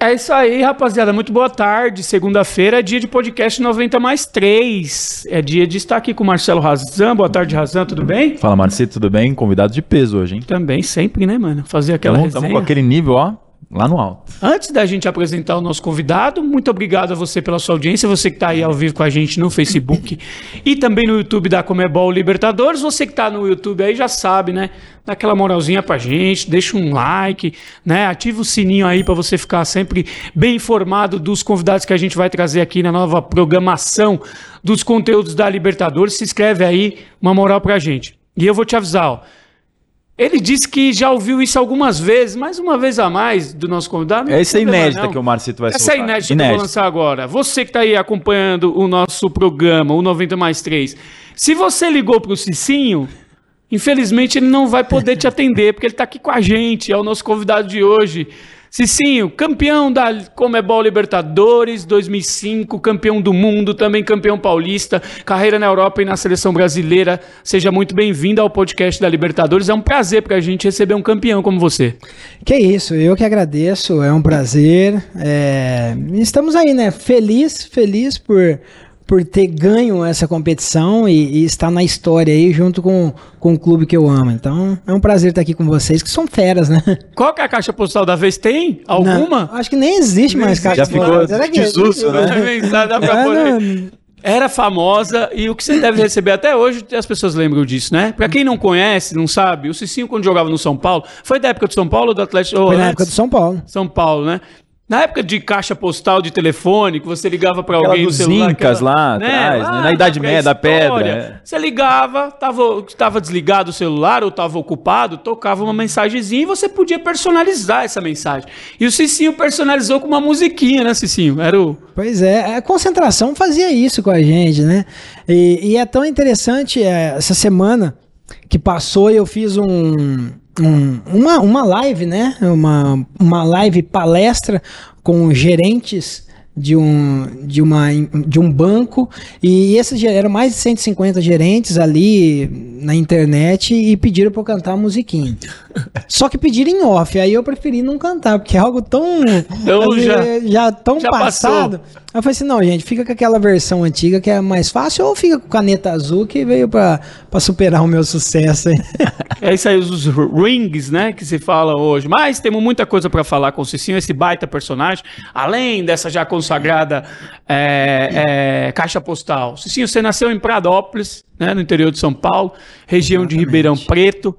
É isso aí, rapaziada. Muito boa tarde. Segunda-feira é dia de podcast 90 mais 3. É dia de estar aqui com o Marcelo Razan. Boa tarde, Razan. Tudo bem? Fala, Marcelo, tudo bem? Convidado de peso hoje, hein? Também, sempre, né, mano? Fazer aquela Tamo, resenha. tamo com aquele nível, ó, lá no alto. Antes da gente apresentar o nosso convidado, muito obrigado a você pela sua audiência, você que está aí ao vivo com a gente no Facebook e também no YouTube da Comebol Libertadores. Você que está no YouTube aí já sabe, né? Dá aquela moralzinha pra gente, deixa um like, né? Ativa o sininho aí para você ficar sempre bem informado dos convidados que a gente vai trazer aqui na nova programação dos conteúdos da Libertadores. Se inscreve aí, uma moral pra gente. E eu vou te avisar, ó. Ele disse que já ouviu isso algumas vezes, mais uma vez a mais do nosso convidado. Essa é Não tem inédita problema, que o Marcito vai Essa soltar. é inédita, que eu vou lançar agora. Você que está aí acompanhando o nosso programa, o 90 mais 3. Se você ligou para o Cicinho, infelizmente ele não vai poder te atender, porque ele está aqui com a gente, é o nosso convidado de hoje. Cicinho, campeão da Comebol Libertadores 2005, campeão do mundo, também campeão paulista, carreira na Europa e na seleção brasileira. Seja muito bem-vindo ao podcast da Libertadores. É um prazer para a gente receber um campeão como você. Que isso, eu que agradeço, é um prazer. É, Estamos aí, né? Feliz, feliz por, por ter ganho essa competição e, e estar na história aí junto com, com o clube que eu amo. Então é um prazer estar aqui com vocês, que são feras, né? Qual que é a caixa postal da vez? Tem? Alguma? Não, acho que nem existe Nem mais existe caixa Já ficou postal. Será que desuso, né? Pra Ah. Era famosa e o que você deve receber até hoje, as pessoas lembram disso, né? Pra quem não conhece, não sabe, o Cicinho, quando jogava no São Paulo, foi da época do São Paulo ou do Atlético? ou Foi na época do São Paulo. São Paulo, né? Na época de caixa postal de telefone, que você ligava pra Aquela alguém no dos celular. Incas lá atrás, né? Na Idade Média, da pedra, é. Você ligava, tava, tava desligado o celular ou tava ocupado, tocava uma mensagenzinha e você podia personalizar essa mensagem. E o Cicinho personalizou com uma musiquinha, né, Cicinho? Era o... Pois é, a concentração fazia isso com a gente, né? E, e é tão interessante, é, essa semana que passou, eu fiz um, um- uma, uma live, né? Uma, uma live palestra com gerentes de um, de, uma, de um banco e esses eram mais de 150 gerentes ali na internet e pediram para eu cantar a musiquinha. Só que pediram em off, aí eu preferi não cantar, porque é algo tão, Então já- já tão já passado. passou. Eu falei assim, não, gente, fica com aquela versão antiga que é mais fácil, ou fica com caneta azul que veio pra, pra superar o meu sucesso. É isso aí, os rings, né, que se fala hoje. Mas temos muita coisa para falar com o Cicinho, esse baita personagem, além dessa já consagrada é, é, caixa postal. Cicinho, você nasceu em Pradópolis, né, no interior de São Paulo, região de Ribeirão Preto.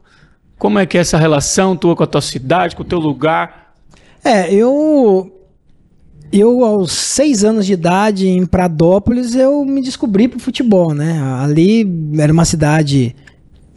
Como é que é essa relação tua com a tua cidade, com o teu lugar? É, eu. Eu, aos seis anos de idade, em Pradópolis, eu me descobri pro futebol, né? Ali era uma cidade,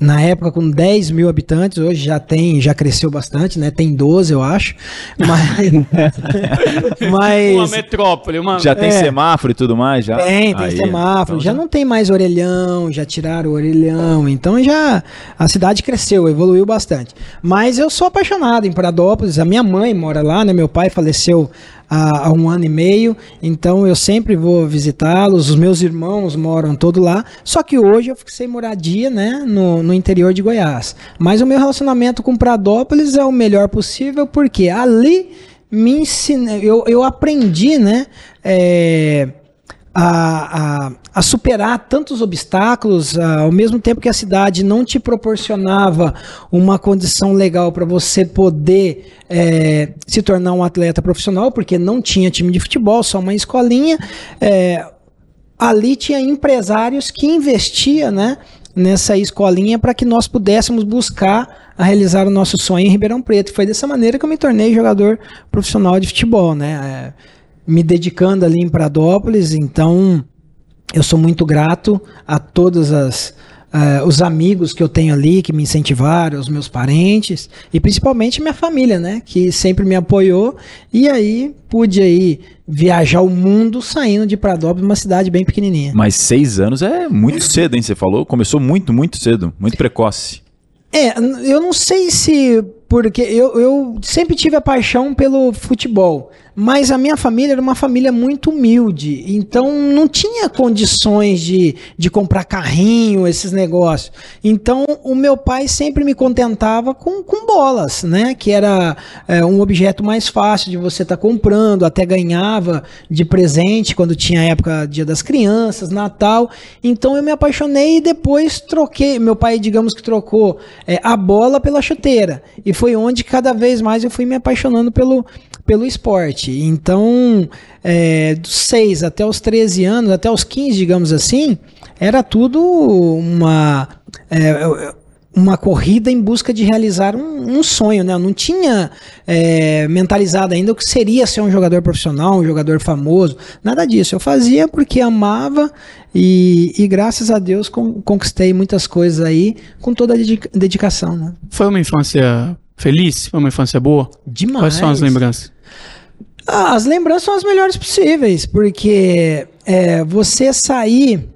na época, com 10 mil habitantes, hoje já tem, já cresceu bastante, né? Tem 12, eu acho. Mas. Uma mas metrópole, uma... Já tem É. semáforo e tudo mais? Já? Tem, tem Aí, semáforo. então já não tem mais orelhão, já tiraram o orelhão. Então já a cidade cresceu, evoluiu bastante. Mas eu sou apaixonado em Pradópolis. A minha mãe mora lá, né? Meu pai faleceu há, há um ano e meio. Então eu sempre vou visitá-los. Os meus irmãos moram todo lá. Só que hoje eu fixei moradia, né? No, no interior de Goiás. Mas o meu relacionamento com Pradópolis é o melhor possível, porque ali me ensina, eu, eu aprendi, né? é, a, a, a superar tantos obstáculos, ah, ao mesmo tempo que a cidade não te proporcionava uma condição legal para você poder é, se tornar um atleta profissional, porque não tinha time de futebol, só uma escolinha. é, ali tinha empresários que investiam né, nessa escolinha para que nós pudéssemos buscar a realizar o nosso sonho em Ribeirão Preto. Foi dessa maneira que eu me tornei jogador profissional de futebol, né? É, me dedicando ali em Pradópolis, então eu sou muito grato a todos as, eh, os amigos que eu tenho ali, que me incentivaram, os meus parentes, e principalmente minha família, né? Que sempre me apoiou, e aí pude aí viajar o mundo saindo de Pradópolis, uma cidade bem pequenininha. Mas seis anos é muito cedo, hein? Você falou? Começou muito, muito cedo. Muito precoce. É, eu não sei se porque eu, eu sempre tive a paixão pelo futebol. Mas a minha família era uma família muito humilde, então não tinha condições de, de comprar carrinho, esses negócios. Então o meu pai sempre me contentava com, com bolas, né? Que era é, um objeto mais fácil de você estar tá comprando, até ganhava de presente quando tinha época Dia das Crianças, Natal. Então eu me apaixonei e depois troquei. Meu pai, digamos que trocou é, a bola pela chuteira. E foi onde cada vez mais eu fui me apaixonando pelo, pelo esporte. Então, é, dos 6 até os 13 anos, até os 15, digamos assim, era tudo uma. É, uma corrida em busca de realizar um, um sonho, né? Eu não tinha é, mentalizado ainda o que seria ser um jogador profissional, um jogador famoso, nada disso. Eu fazia porque amava e, e graças a Deus conquistei muitas coisas aí com toda a dedicação, né? Foi uma infância feliz? Foi uma infância boa? Demais. Quais são as lembranças? Ah, as lembranças são as melhores possíveis, porque é, você sair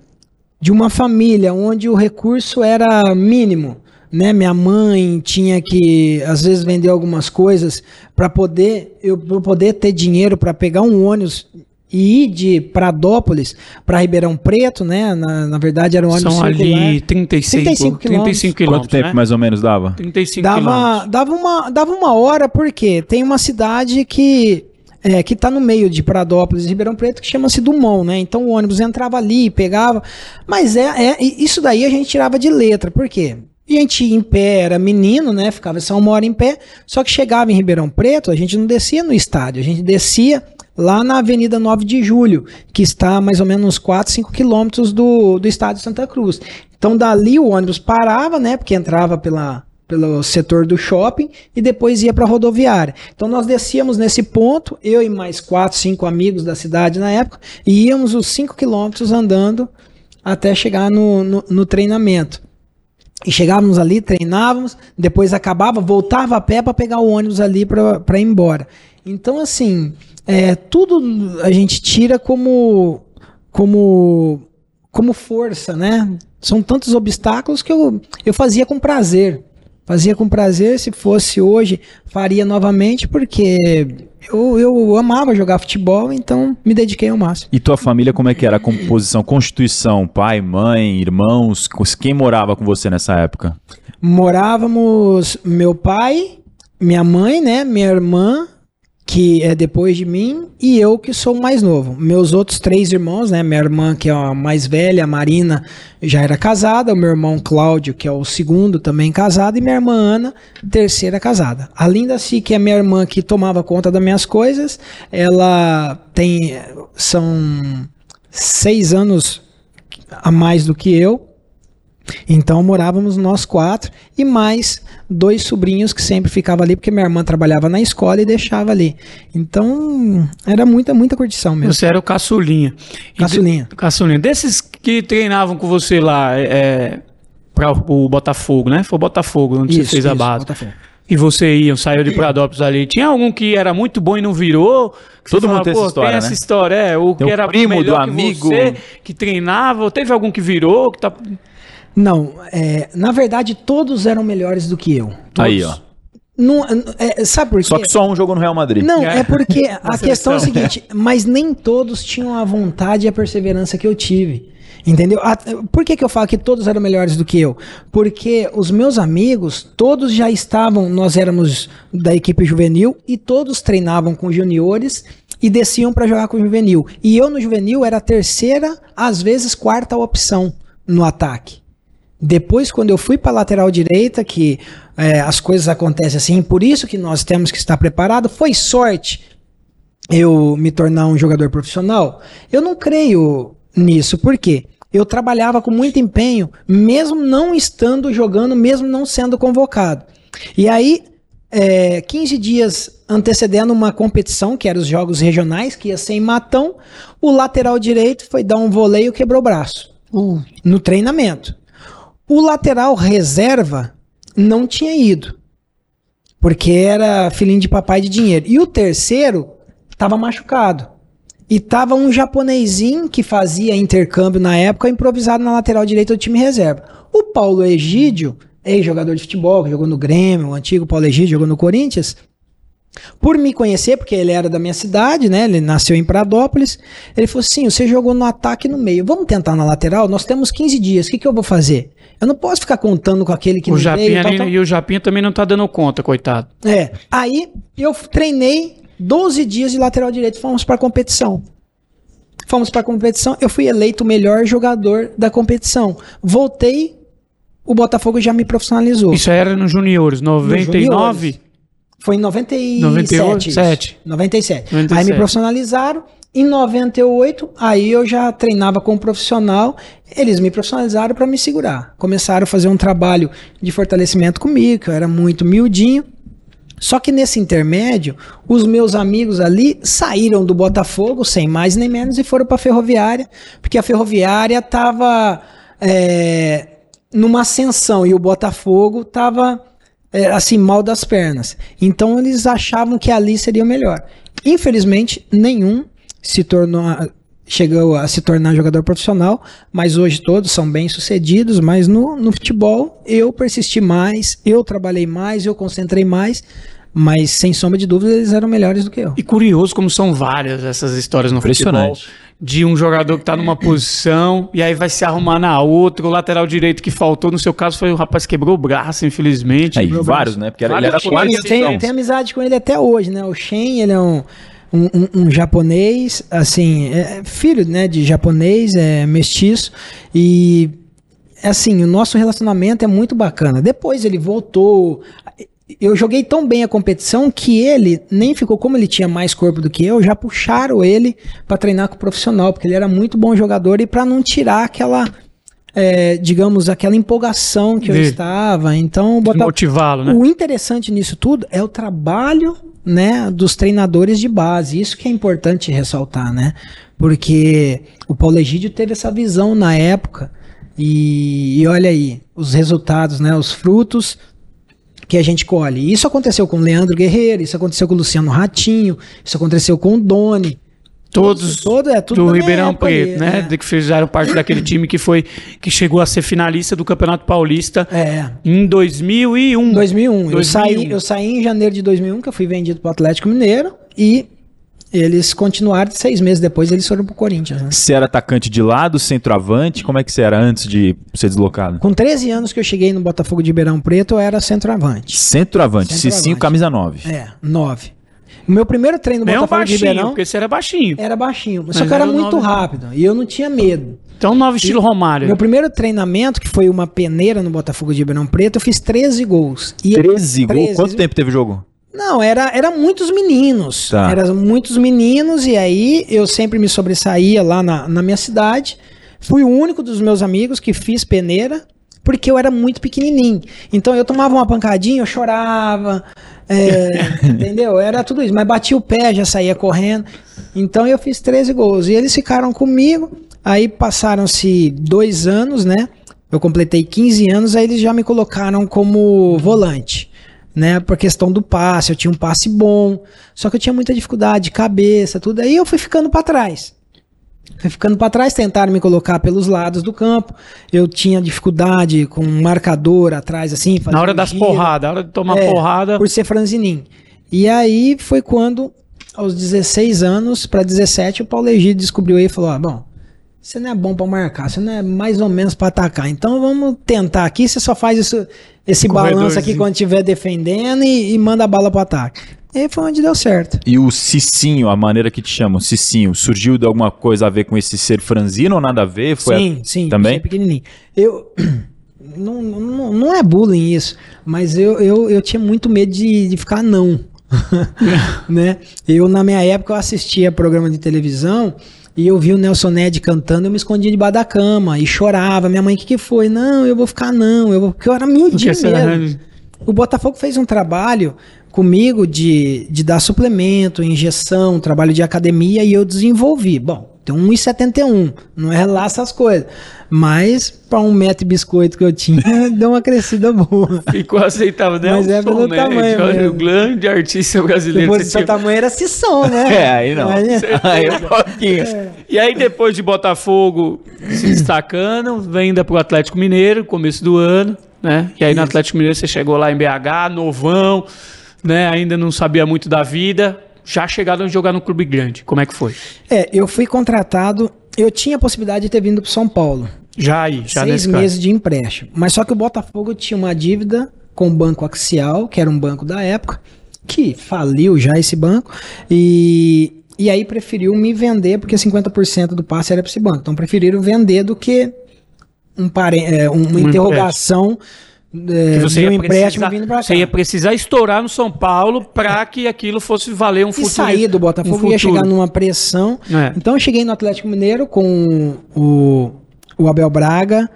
de uma família onde o recurso era mínimo, né? Minha mãe tinha que às vezes vender algumas coisas para poder eu pra poder ter dinheiro para pegar um ônibus e ir de Pradópolis para Ribeirão Preto, né? Na, na verdade era um ônibus São circular. ali 35, 35 quilômetros. 35 quilômetros. Quanto tempo né? mais ou menos dava? 35 Dava, quilômetros. dava, uma, dava uma hora, porque tem uma cidade que é, que está no meio de Pradópolis e Ribeirão Preto, que chama-se Dumont, né? Então o ônibus entrava ali, pegava. Mas é, é isso daí a gente tirava de letra. Por quê? A gente em pé era menino, né? Ficava só uma hora em pé. Só que chegava em Ribeirão Preto, a gente não descia no estádio, a gente descia lá na Avenida 9 de Julho, que está a mais ou menos uns 4, 5 quilômetros do, do estádio Santa Cruz. Então dali o ônibus parava, né? Porque entrava pela, pelo setor do shopping e depois ia para a rodoviária. Então nós descíamos nesse ponto, eu e mais quatro, cinco amigos da cidade na época, e íamos os cinco quilômetros andando até chegar no, no, no treinamento. E chegávamos ali, treinávamos, depois acabava, voltava a pé para pegar o ônibus ali para ir embora. Então, assim, é, tudo a gente tira como, como, como força, né? São tantos obstáculos que eu, eu fazia com prazer. Fazia com prazer, se fosse hoje, faria novamente, porque eu, eu amava jogar futebol, então me dediquei ao máximo. E tua família, como é que era a composição, constituição? Pai, mãe, irmãos? Quem morava com você nessa época? Morávamos meu pai, minha mãe, né, minha irmã, que é depois de mim, e eu que sou mais novo. Meus outros três irmãos, né? Minha irmã, que é a mais velha, a Marina, já era casada, o meu irmão Cláudio, que é o segundo, também casado, e minha irmã Ana, terceira casada. A Linda Si, que é minha irmã que tomava conta das minhas coisas, ela tem. são seis anos a mais do que eu. Então morávamos nós quatro e mais dois sobrinhos que sempre ficavam ali, porque minha irmã trabalhava na escola e deixava ali. Então era muita, muita curtição mesmo. Você era o caçulinha. Caçulinha. de- caçulinha. Desses que treinavam com você lá, é, para o Botafogo, né? Foi o Botafogo onde você fez a base. Botafogo. E você ia, saiu de Pradópolis ali. Tinha algum que era muito bom e não virou? Que Todo mundo tem essa história, Tem essa né? história, é. O que era primo melhor do que amigo. você, que treinava. Ou Teve algum que virou? Que tá... Não, é, na verdade todos eram melhores do que eu. Todos. Aí, ó. Não, é, sabe por quê? Só que só um jogou no Real Madrid. Não, É. é porque a questão é a seguinte, mas nem todos tinham a vontade e a perseverança que eu tive. Entendeu? Por que, que eu falo que todos eram melhores do que eu? Porque os meus amigos, todos já estavam, nós éramos da equipe juvenil e todos treinavam com juniores e desciam para jogar com o juvenil. E eu no juvenil era a terceira, às vezes quarta opção no ataque. Depois, quando eu fui para lateral direita, que é, as coisas acontecem assim, por isso que nós temos que estar preparado, foi sorte eu me tornar um jogador profissional? Eu não creio nisso, por quê? Eu trabalhava com muito empenho, mesmo não estando jogando, mesmo não sendo convocado. E aí, é, 15 dias antecedendo uma competição, que eram os jogos regionais, que ia ser em Matão, o lateral direito foi dar um voleio e quebrou o braço. No treinamento. O lateral reserva não tinha ido. Porque era filhinho de papai de dinheiro. E o terceiro estava machucado. E tava um japonesinho que fazia intercâmbio na época, improvisado na lateral direita do time reserva. O Paulo Egídio ex-jogador de futebol, que jogou no Grêmio, o antigo Paulo Egídio, jogou no Corinthians. Por me conhecer, porque ele era da minha cidade, né? Ele nasceu em Pradópolis. Ele falou assim: você jogou no ataque no meio. Vamos tentar na lateral? Nós temos 15 dias. O que, que eu vou fazer? Eu não posso ficar contando com aquele que O não Japinha veio. tal, ali- tal. E o Japinha também não tá dando conta, coitado. É. Aí eu treinei 12 dias de lateral direito. Fomos para competição. Fomos para competição. Eu fui eleito o melhor jogador da competição. Voltei. O Botafogo já me profissionalizou. Isso era no Juniores, 99? Foi em 97. 98, isso. sete. 97. 97. Aí me profissionalizaram. Em 98, aí eu já treinava como profissional. Eles me profissionalizaram para me segurar. Começaram a fazer um trabalho de fortalecimento comigo, que eu era muito miudinho. Só que nesse intermédio, os meus amigos ali saíram do Botafogo, sem mais nem menos, e foram para a Ferroviária, porque a Ferroviária estava numa ascensão e o Botafogo estava assim mal das pernas. Então eles achavam que ali seria o melhor. Infelizmente, nenhum se tornou chegou a se tornar jogador profissional, mas hoje todos são bem sucedidos. Mas no, no futebol eu persisti mais, eu trabalhei mais, eu concentrei mais. Mas sem sombra de dúvida eles eram melhores do que eu. E curioso como são várias essas histórias no futebol. De um jogador que tá numa posição e aí vai se arrumar na outra, o lateral direito que faltou, no seu caso foi o rapaz que quebrou o braço, infelizmente. Aí, vários, braço. né? Porque era, ele Vários era. Eu eu quase tenho amizade com ele até hoje, né? O Shen, ele é um, um, um- um japonês, assim, é filho né, de japonês, é mestiço, e assim, o nosso relacionamento é muito bacana. Depois ele voltou. Eu joguei tão bem a competição que ele nem ficou, como ele tinha mais corpo do que eu, já puxaram ele pra treinar com o profissional, porque ele era muito bom jogador e pra não tirar aquela, é, digamos, aquela empolgação que eu estava. Então, botar, Motivá-lo, né? o interessante nisso tudo é o trabalho, né, dos treinadores de base. Isso que é importante ressaltar, né? Porque o Paulo Egídio teve essa visão na época e, e olha aí, os resultados, né, os frutos que a gente colhe. Isso aconteceu com o Leandro Guerreiro, isso aconteceu com o Luciano Ratinho, isso aconteceu com o Doni. Todos todo, é, tudo do Ribeirão época Preto, né? é. De que fizeram parte daquele time que foi que chegou a ser finalista do Campeonato Paulista É. em 2001. 2001. Eu, 2001. saí, eu saí em janeiro de 2001, que eu fui vendido pro Atlético Mineiro, e eles continuaram, seis meses depois eles foram pro Corinthians. né? Você era atacante de lado, centroavante? Como é que você era antes de ser deslocado? Com 13 anos que eu cheguei no Botafogo de Ribeirão Preto, eu era centroavante. Centroavante, Centroavante. Cicinho, camisa 9. É, 9. O meu primeiro treino no Bem Botafogo de baixinho, Ribeirão porque você era baixinho. era baixinho, mas, Mas só que eu era era muito nove- rápido e eu não tinha medo. Então, novo estilo Romário. Meu primeiro treinamento, que foi uma peneira no Botafogo de Ribeirão Preto, eu fiz 13 gols. E 13 gols? 13. Quanto tempo teve o jogo? Não, era, era muitos meninos. Tá. Era muitos meninos, e aí eu sempre me sobressaía lá na, na minha cidade. Fui o único dos meus amigos que fiz peneira, porque eu era muito pequenininho. Então eu tomava uma pancadinha, eu chorava, é, entendeu? Era tudo isso. Mas batia o pé, já saía correndo. Então eu fiz 13 gols. E eles ficaram comigo. Aí passaram-se dois anos, né? Eu completei 15 anos, aí eles já me colocaram como volante né, por questão do passe, eu tinha um passe bom, só que eu tinha muita dificuldade de cabeça, tudo, aí eu fui ficando para trás. Fui ficando para trás, tentaram me colocar pelos lados do campo. Eu tinha dificuldade com um marcador atrás, assim. Na hora um das porradas, na hora de tomar É, porrada. Por ser franzininho. E aí foi quando, aos 16 anos para 17, o Paulo Egídio descobriu aí e falou: ah, bom, você não é bom para marcar, você não é mais ou menos para atacar. Então vamos tentar aqui. Você só faz isso, esse balanço aqui quando estiver defendendo e, e manda a bala para ataque. E foi onde deu certo. E o Cicinho, a maneira que te chamam, Cicinho, surgiu de alguma coisa a ver com esse ser franzino ou nada a ver? Foi sim, a- sim. Também? pequenininho. Eu não, não, não é bullying isso, mas eu, eu, eu tinha muito medo de, de ficar não. né? Eu, na minha época, eu assistia programa de televisão e eu vi o Nelson Ned cantando, eu me escondia debaixo da cama e chorava. Minha mãe, o que, que foi? Não, eu vou ficar não. Eu vou... Porque eu era você mesmo. O Botafogo fez um trabalho comigo de, de dar suplemento, injeção, trabalho de academia e eu desenvolvi. Bom, tem 1,71, não é lá essas coisas. Mas para um metro de biscoito que eu tinha, deu uma crescida boa. Ficou aceitável, né? Mas é Nelson pelo Ned, tamanho olha, mesmo. O grande artista brasileiro. fosse do seu tamanho, era Sisson, né? É, aí não. Mas- Aí é um pouquinho. E aí, depois de Botafogo se destacando, vem ainda pro Atlético Mineiro, começo do ano, né? E aí no Atlético Mineiro você chegou lá em BH, novão, né? Ainda não sabia muito da vida. Já chegaram a jogar no clube grande. Como é que foi? É, eu fui contratado. Eu tinha a possibilidade de ter vindo para São Paulo. Já aí, já seis meses caso. de empréstimo. Mas só que o Botafogo tinha uma dívida com o Banco Axial, que era um banco da época, que faliu já esse banco, e, e aí preferiu me vender, porque 50% do passe era para esse banco. Então preferiram vender do que um pare- é, uma interrogação é, você de um ia, empréstimo precisar, vindo para cá. você ia precisar estourar no São Paulo para que aquilo fosse valer um E futuro. sair do Botafogo um ia chegar numa pressão. É. Então eu cheguei no Atlético Mineiro com o, o Abel Braga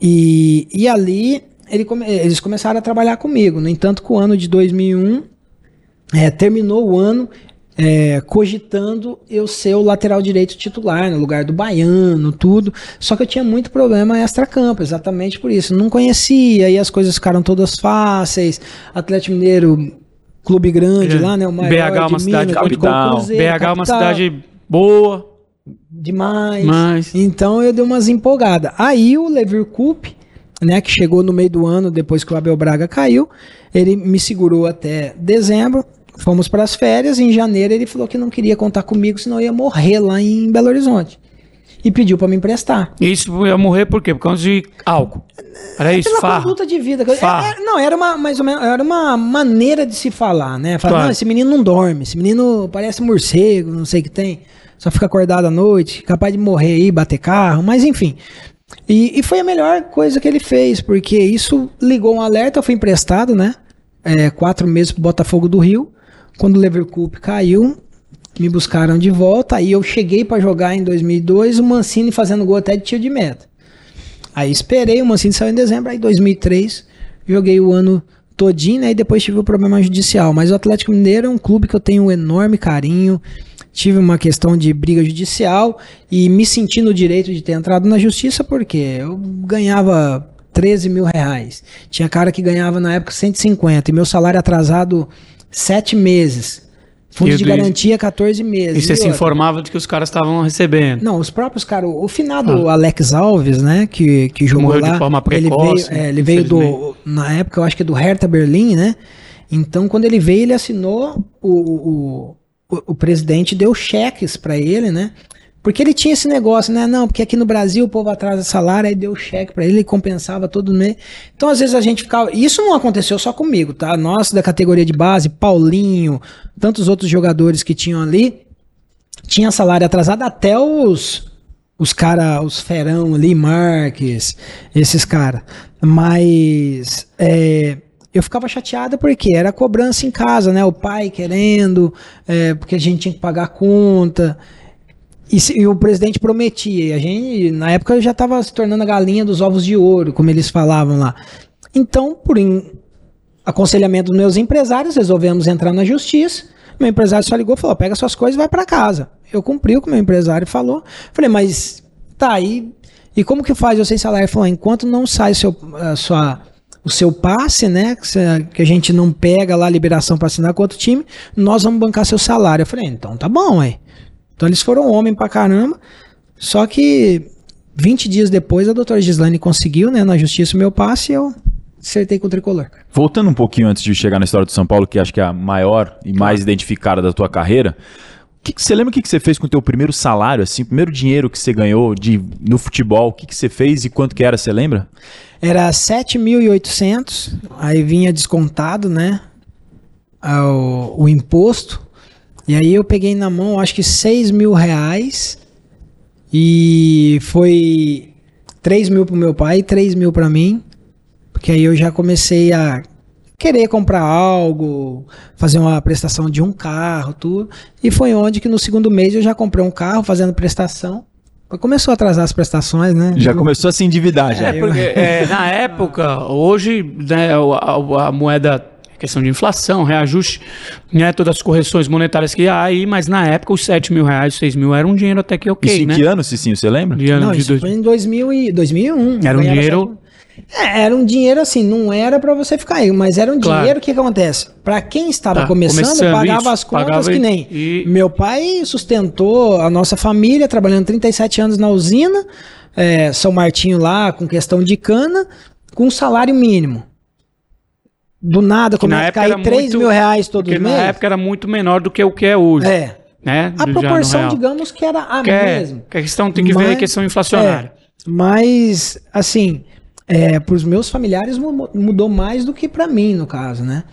e, e ali ele come- eles começaram a trabalhar comigo. No entanto, com o ano de 2001, é, terminou o ano é, cogitando eu ser o lateral direito titular, no lugar do Baiano, tudo. Só que eu tinha muito problema extra-campo, exatamente por isso. Não conhecia, e as coisas ficaram todas fáceis. Atlético Mineiro, clube grande É. lá, né? O maior BH é uma de cidade capital. Cruzeiro, BH é uma capital, cidade boa, demais. mas Então eu dei umas empolgadas. Aí o Levir Coupe, né, que chegou no meio do ano, depois que o Abel Braga caiu, ele me segurou até dezembro. Fomos para as férias. Em janeiro ele falou que não queria contar comigo, senão eu ia morrer lá em Belo Horizonte. E pediu para me emprestar. isso ia morrer por quê? Por causa de álcool. Era isso, Pela farra. conduta de vida. Farra. É, é, não, era uma, mais ou menos, era uma maneira de se falar, né? Falar, Claro. não, esse menino não dorme, esse menino parece morcego, não sei o que tem. Só fica acordado à noite, capaz de morrer aí, bater carro, mas enfim. E, e foi a melhor coisa que ele fez, porque isso ligou um alerta, eu fui emprestado, né? É, quatro meses pro Botafogo do Rio. Quando o Leverkusen caiu, me buscaram de volta. Aí eu cheguei para jogar em 2002, o Mancini fazendo gol até de tiro de meta. Aí esperei, o Mancini saiu em dezembro, aí 2003, joguei o ano todinho, né, e depois tive o problema judicial. Mas o Atlético Mineiro é um clube que eu tenho um enorme carinho, tive uma questão de briga judicial e me senti no direito de ter entrado na justiça porque eu ganhava 13 mil reais. Tinha cara que ganhava na época 150 e meu salário atrasado 7 meses. Fundo de do- garantia 14 meses. E você E se outra? informava de que os caras estavam recebendo. Não, os próprios caras, o finado Alex Alves, né, que, que jogou Ah. Morreu de lá, forma ele precoce, veio, é, ele veio do, na época eu acho que é do Hertha Berlim, né, então quando ele veio ele assinou, o, o, o, o presidente deu cheques pra ele, né, porque ele tinha esse negócio, né, não, porque aqui no Brasil o povo atrasa salário, aí deu cheque pra ele, ele compensava todo mês, então às vezes a gente ficava, isso não aconteceu só comigo, tá, nós da categoria de base, Paulinho, tantos outros jogadores que tinham ali, tinha salário atrasado até os os cara, os ferão ali, Marques, esses caras. Mas é, eu ficava chateada porque era cobrança em casa, né? O pai querendo, é, porque a gente tinha que pagar a conta. E, se- e o presidente prometia. E a gente, na época, já estava se tornando a galinha dos ovos de ouro, como eles falavam lá. Então, por in- aconselhamento dos meus empresários, resolvemos entrar na justiça. Meu empresário só ligou e falou: pega suas coisas e vai para casa. Eu cumpri o que meu empresário falou. Falei, mas tá aí. E como que faz eu sem salário? Ele falou: enquanto não sai seu, a sua, o seu passe, né? Que a gente não pega lá a liberação para assinar com outro time, nós vamos bancar seu salário. Eu falei: então tá bom, aí. Então eles foram homem pra caramba. Só que 20 dias depois a doutora Gislaine conseguiu, né, na justiça, o meu passe e eu acertei com o tricolor. Voltando um pouquinho antes de chegar na história do São Paulo, que acho que é a maior e mais identificada da tua carreira, que que você lembra o que que você fez com o teu primeiro salário, assim, o primeiro dinheiro que você ganhou de, no futebol? O que, que você fez e quanto que era, você lembra? Era 7.800, aí vinha descontado, né? O, o imposto. E aí eu peguei na mão, acho que 6 mil reais. E foi 3 mil pro meu pai e 3 mil pra mim. Porque aí eu já comecei a querer comprar algo, fazer uma prestação de um carro, tudo. E foi onde que no segundo mês eu já comprei um carro fazendo prestação. Começou a atrasar as prestações, né? Já começou a se endividar, já. É, porque é, na época, hoje, né, a, a- a moeda, questão de inflação, reajuste, né, todas as correções monetárias que há aí, mas na época os 7 mil reais, 6 mil era um dinheiro até que ok, Isso em né? que ano, Cicinho, você lembra? De ano Não, de isso dois- foi em 2000 e, 2001. Era um dinheiro- É, era um dinheiro assim, não era pra você ficar aí, mas era um Claro. dinheiro, o que que acontece? Pra quem estava Tá, começando, começando, pagava isso, as contas pagava que e- nem. e- Meu pai sustentou a nossa família, trabalhando 37 anos na usina, é, São Martinho lá, com questão de cana. com um salário mínimo. Do nada, começa a cair era 3 muito- mil reais todos Porque os na época era muito menor do que o que é hoje. É. Né? A proporção, digamos que era a Que é, mesma. que a questão tem que ver a Mas- questão inflacionária. É, mas, assim, é, para os meus familiares mu- mudou mais do que para mim, no caso, né?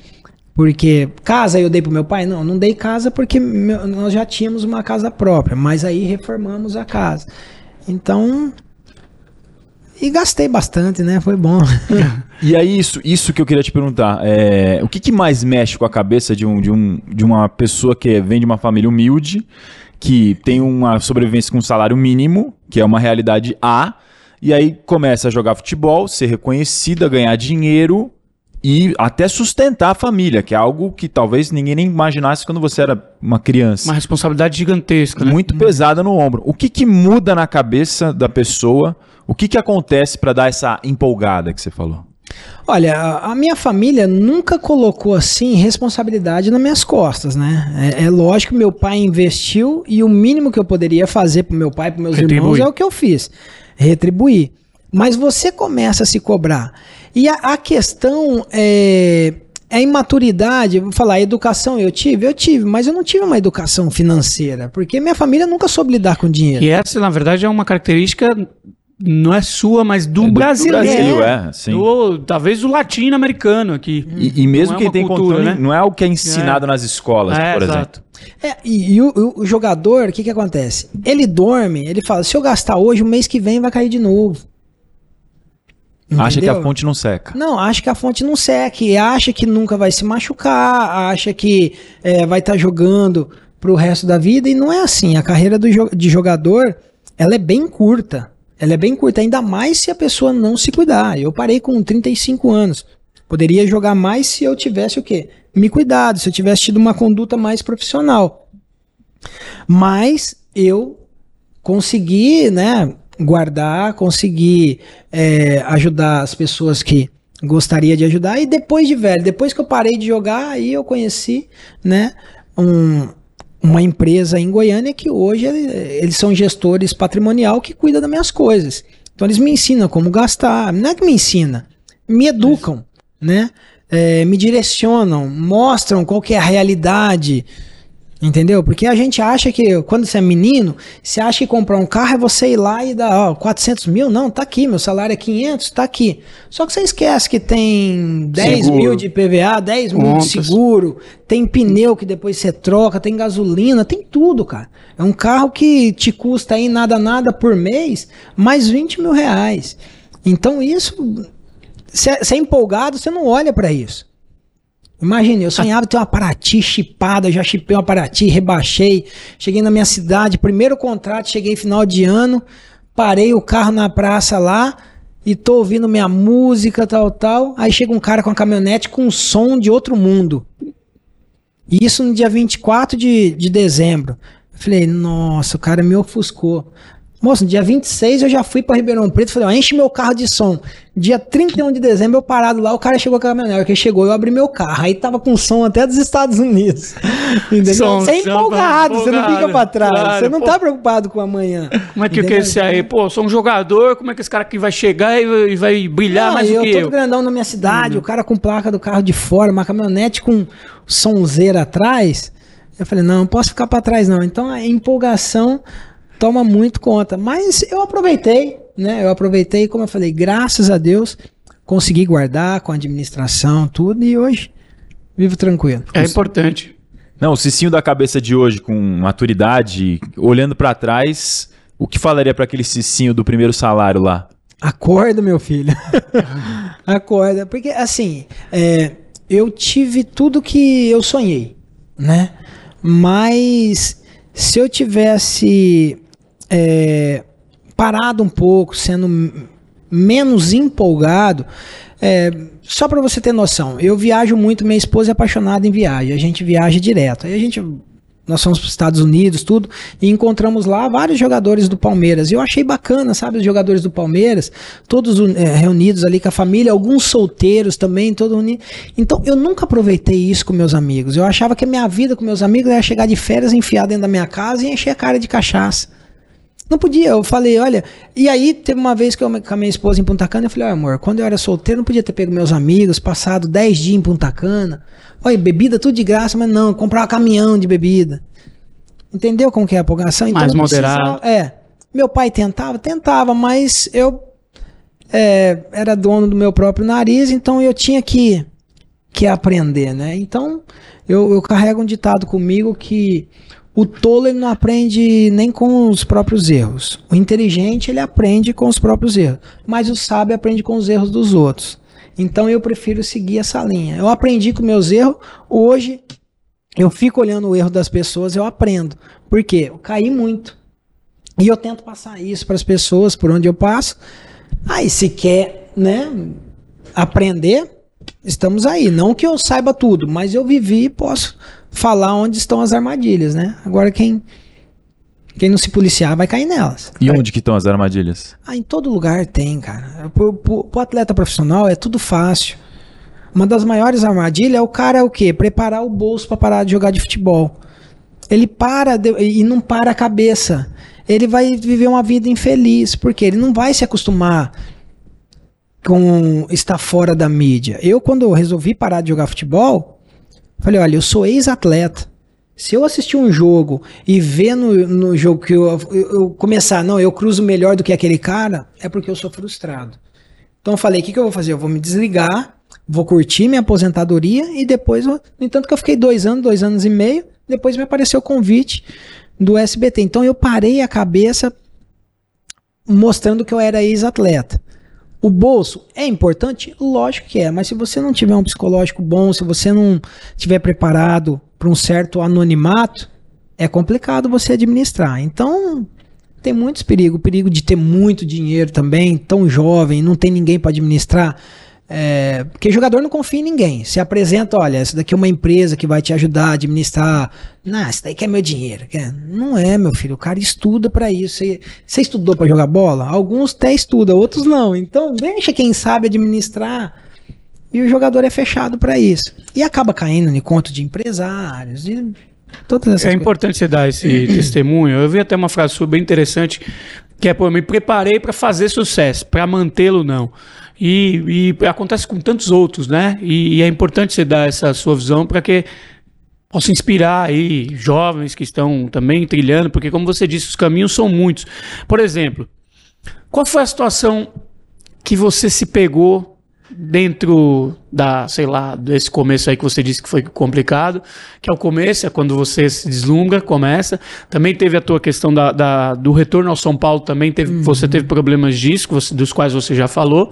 Porque casa eu dei pro meu pai? Não, não dei casa porque meu- nós já tínhamos uma casa própria, mas aí reformamos a casa. Então. E gastei bastante, né? Foi bom. E aí, isso, isso que eu queria te perguntar. É, o que, que mais mexe com a cabeça de, um, de, um, de uma pessoa que vem de uma família humilde, que tem uma sobrevivência com um salário mínimo, que é uma realidade A, e aí começa a jogar futebol, ser reconhecida, ganhar dinheiro e até sustentar a família, que é algo que talvez ninguém nem imaginasse quando você era uma criança. Uma responsabilidade gigantesca, né? Muito pesada no ombro. O que, que muda na cabeça da pessoa? O que, que acontece para dar essa empolgada que você falou? Olha, a minha família nunca colocou assim responsabilidade nas minhas costas, né? É, é lógico que meu pai investiu e o mínimo que eu poderia fazer pro meu pai e pros meus irmãos é o que eu fiz, retribuir. Mas você começa a se cobrar. E a, a questão é, é a imaturidade. Vou falar, educação eu tive? Eu tive, mas eu não tive uma educação financeira, porque minha família nunca soube lidar com dinheiro. E essa, na verdade, é uma característica, não é sua, mas do, É do- do brasileiro. Brasil, é, sim. Do- talvez do latino-americano aqui. E, e mesmo Não é quem tem cultura, controle, né? não é o que é ensinado nas escolas, É, por exemplo. É, e, e o, o- o jogador, o que que acontece? Ele dorme, ele fala, se eu gastar hoje, o mês que vem vai cair de novo. Acha que Entendeu? a fonte não seca. Não, acha que a fonte não seque, acha que nunca vai se machucar, acha que é, vai estar jogando pro resto da vida, e não é assim. A carreira do de jogador, ela é bem curta. Ela é bem curta, ainda mais se a pessoa não se cuidar. Eu parei com 35 anos. Poderia jogar mais se eu tivesse o quê? Me cuidado, se eu tivesse tido uma conduta mais profissional. Mas eu consegui, né, guardar, consegui é, ajudar as pessoas que gostaria de ajudar. E depois de velho, depois que eu parei de jogar, aí eu conheci, né, um- uma empresa em Goiânia que hoje ele- eles são gestores patrimonial que cuida das minhas coisas. Então eles me ensinam como gastar, não é que me ensina, me educam, né? É, me direcionam, mostram qual que é a realidade, Entendeu? Porque a gente acha que quando você é menino, você acha que comprar um carro é você ir lá e dar ó, 400 mil. Não, tá aqui, meu salário é 500, tá aqui. Só que você esquece que tem 10 Seguro. mil de PVA, 10 mil de Contas. seguro, tem pneu que depois você troca, tem gasolina, tem tudo, cara. É um carro que te custa aí nada, nada por mês, mais 20 mil reais. Então isso, você é empolgado, você não olha pra isso. Imagina, eu sonhava ter uma Paraty chipada, já chipei uma Paraty, rebaixei, cheguei na minha cidade, primeiro contrato, cheguei final de ano, parei o carro na praça lá e tô ouvindo minha música, tal, tal. Aí chega um cara com a caminhonete com um som de outro mundo. E isso no dia 24 de, de dezembro. Falei, nossa, o cara me ofuscou. Moço, dia 26 eu já fui pra Ribeirão Preto, falei, ó, enche meu carro de som. Dia 31 de dezembro eu parado lá, o cara chegou com a caminhonete. Porque chegou, eu abri meu carro. Aí tava com som até dos Estados Unidos. Entendeu? Som, você é empolgado, você não fica pra trás. claro, você não pô. tá preocupado com amanhã. Como é que, que Entendeu? esse aí? Pô, sou um jogador, como é que esse cara aqui vai chegar e vai- brilhar Não, mais eu do que todo eu? grandão na minha cidade, o cara com placa do carro de fora, uma caminhonete com sonzeira atrás. Eu falei, não, não posso ficar pra trás não. Então a empolgação toma muito conta. Mas eu aproveitei, né? Eu aproveitei, como eu falei, graças a Deus, consegui guardar com a administração, tudo, e hoje vivo tranquilo. É importante. Não, o Cicinho da cabeça de hoje, com maturidade, olhando pra trás, o que falaria pra aquele Cicinho do primeiro salário lá? Acorda, meu filho. Acorda. Porque, assim, é, eu tive tudo que eu sonhei, né? Mas se eu tivesse é, parado um pouco, sendo menos empolgado, é, só para você ter noção, eu viajo muito, minha esposa é apaixonada em viagem, a gente viaja direto. Aí a gente nós fomos para os Estados Unidos, tudo, e encontramos lá vários jogadores do Palmeiras. Eu achei bacana, sabe, os jogadores do Palmeiras, todos eh, reunidos ali com a família, alguns solteiros também, todo unido. Então eu nunca aproveitei isso com meus amigos. Eu achava que a minha vida com meus amigos era chegar de férias, enfiar dentro da minha casa e encher a cara de cachaça. Não podia, eu falei, olha. E aí teve uma vez que eu com a minha esposa em Punta Cana, eu falei, olha, amor, quando eu era solteiro, não podia ter pego meus amigos, passado 10 dias em Punta Cana. Olha, bebida tudo de graça, mas não, comprar um caminhão de bebida. Entendeu como que é a empolgação? Mais eu moderado. precisava- É. Meu pai tentava, tentava, mas eu é, era dono do meu próprio nariz, então eu tinha que, que aprender, né? Então eu, eu carrego um ditado comigo que o tolo ele não aprende nem com os próprios erros. O inteligente ele aprende com os próprios erros, mas o sábio aprende com os erros dos outros. Então eu prefiro seguir essa linha. Eu aprendi com meus erros, hoje eu fico olhando o erro das pessoas, eu aprendo. Por quê? Eu caí muito. E eu tento passar isso para as pessoas por onde eu passo. Aí, se quer, né, aprender, estamos aí. Não que eu saiba tudo, mas eu vivi e posso falar onde estão as armadilhas, né? Agora, quem, quem não se policiar vai cair nelas. E onde que estão as armadilhas? Ah, em todo lugar tem, cara. Pro, pro- pro atleta profissional é tudo fácil. Uma das maiores armadilhas é o cara o quê? Preparar o bolso para parar de jogar de futebol. Ele para de- e não para a cabeça. Ele vai viver uma vida infeliz, porque ele não vai se acostumar com estar fora da mídia. Eu, quando eu resolvi parar de jogar futebol, falei, olha, eu sou ex-atleta. Se eu assistir um jogo e ver no, no jogo que eu, eu, eu começar, não, eu cruzo melhor do que aquele cara, é porque eu sou frustrado. Então falei, o que, que eu vou fazer? Eu vou me desligar, vou curtir minha aposentadoria e depois, no entanto que eu fiquei dois anos, dois anos e meio, depois me apareceu o convite do SBT. Então eu parei a cabeça mostrando que eu era ex-atleta. O bolso é importante? Lógico que é, mas se você não tiver um psicológico bom, se você não estiver preparado para um certo anonimato, é complicado você administrar. Então, tem muitos perigos. O perigo de ter muito dinheiro também, tão jovem, não tem ninguém para administrar. É, porque jogador não confia em ninguém. Se apresenta, olha, essa daqui é uma empresa que vai te ajudar a administrar. Não, isso daí que é meu dinheiro. Não é, meu filho. O cara estuda para isso. Você, você estudou para jogar bola? Alguns até estudam, outros não. Então, deixa quem sabe administrar. E o jogador é fechado para isso. E acaba caindo em conto de empresários e todas essas É coisas. importante você dar esse testemunho. Eu vi até uma frase sua bem interessante, que é, pô, eu me preparei para fazer sucesso, para mantê-lo não. E, e acontece com tantos outros, né? E, e é importante você dar essa sua visão para que possa inspirar aí jovens que estão também trilhando, porque como você disse, os caminhos são muitos. Por exemplo, qual foi a situação que você se pegou dentro da, sei lá, desse começo aí que você disse que foi complicado, que é o começo, é quando você se deslumbra, começa. Também teve a tua questão da, da- do retorno ao São Paulo, também teve, você teve problemas disso, você- dos quais você já falou.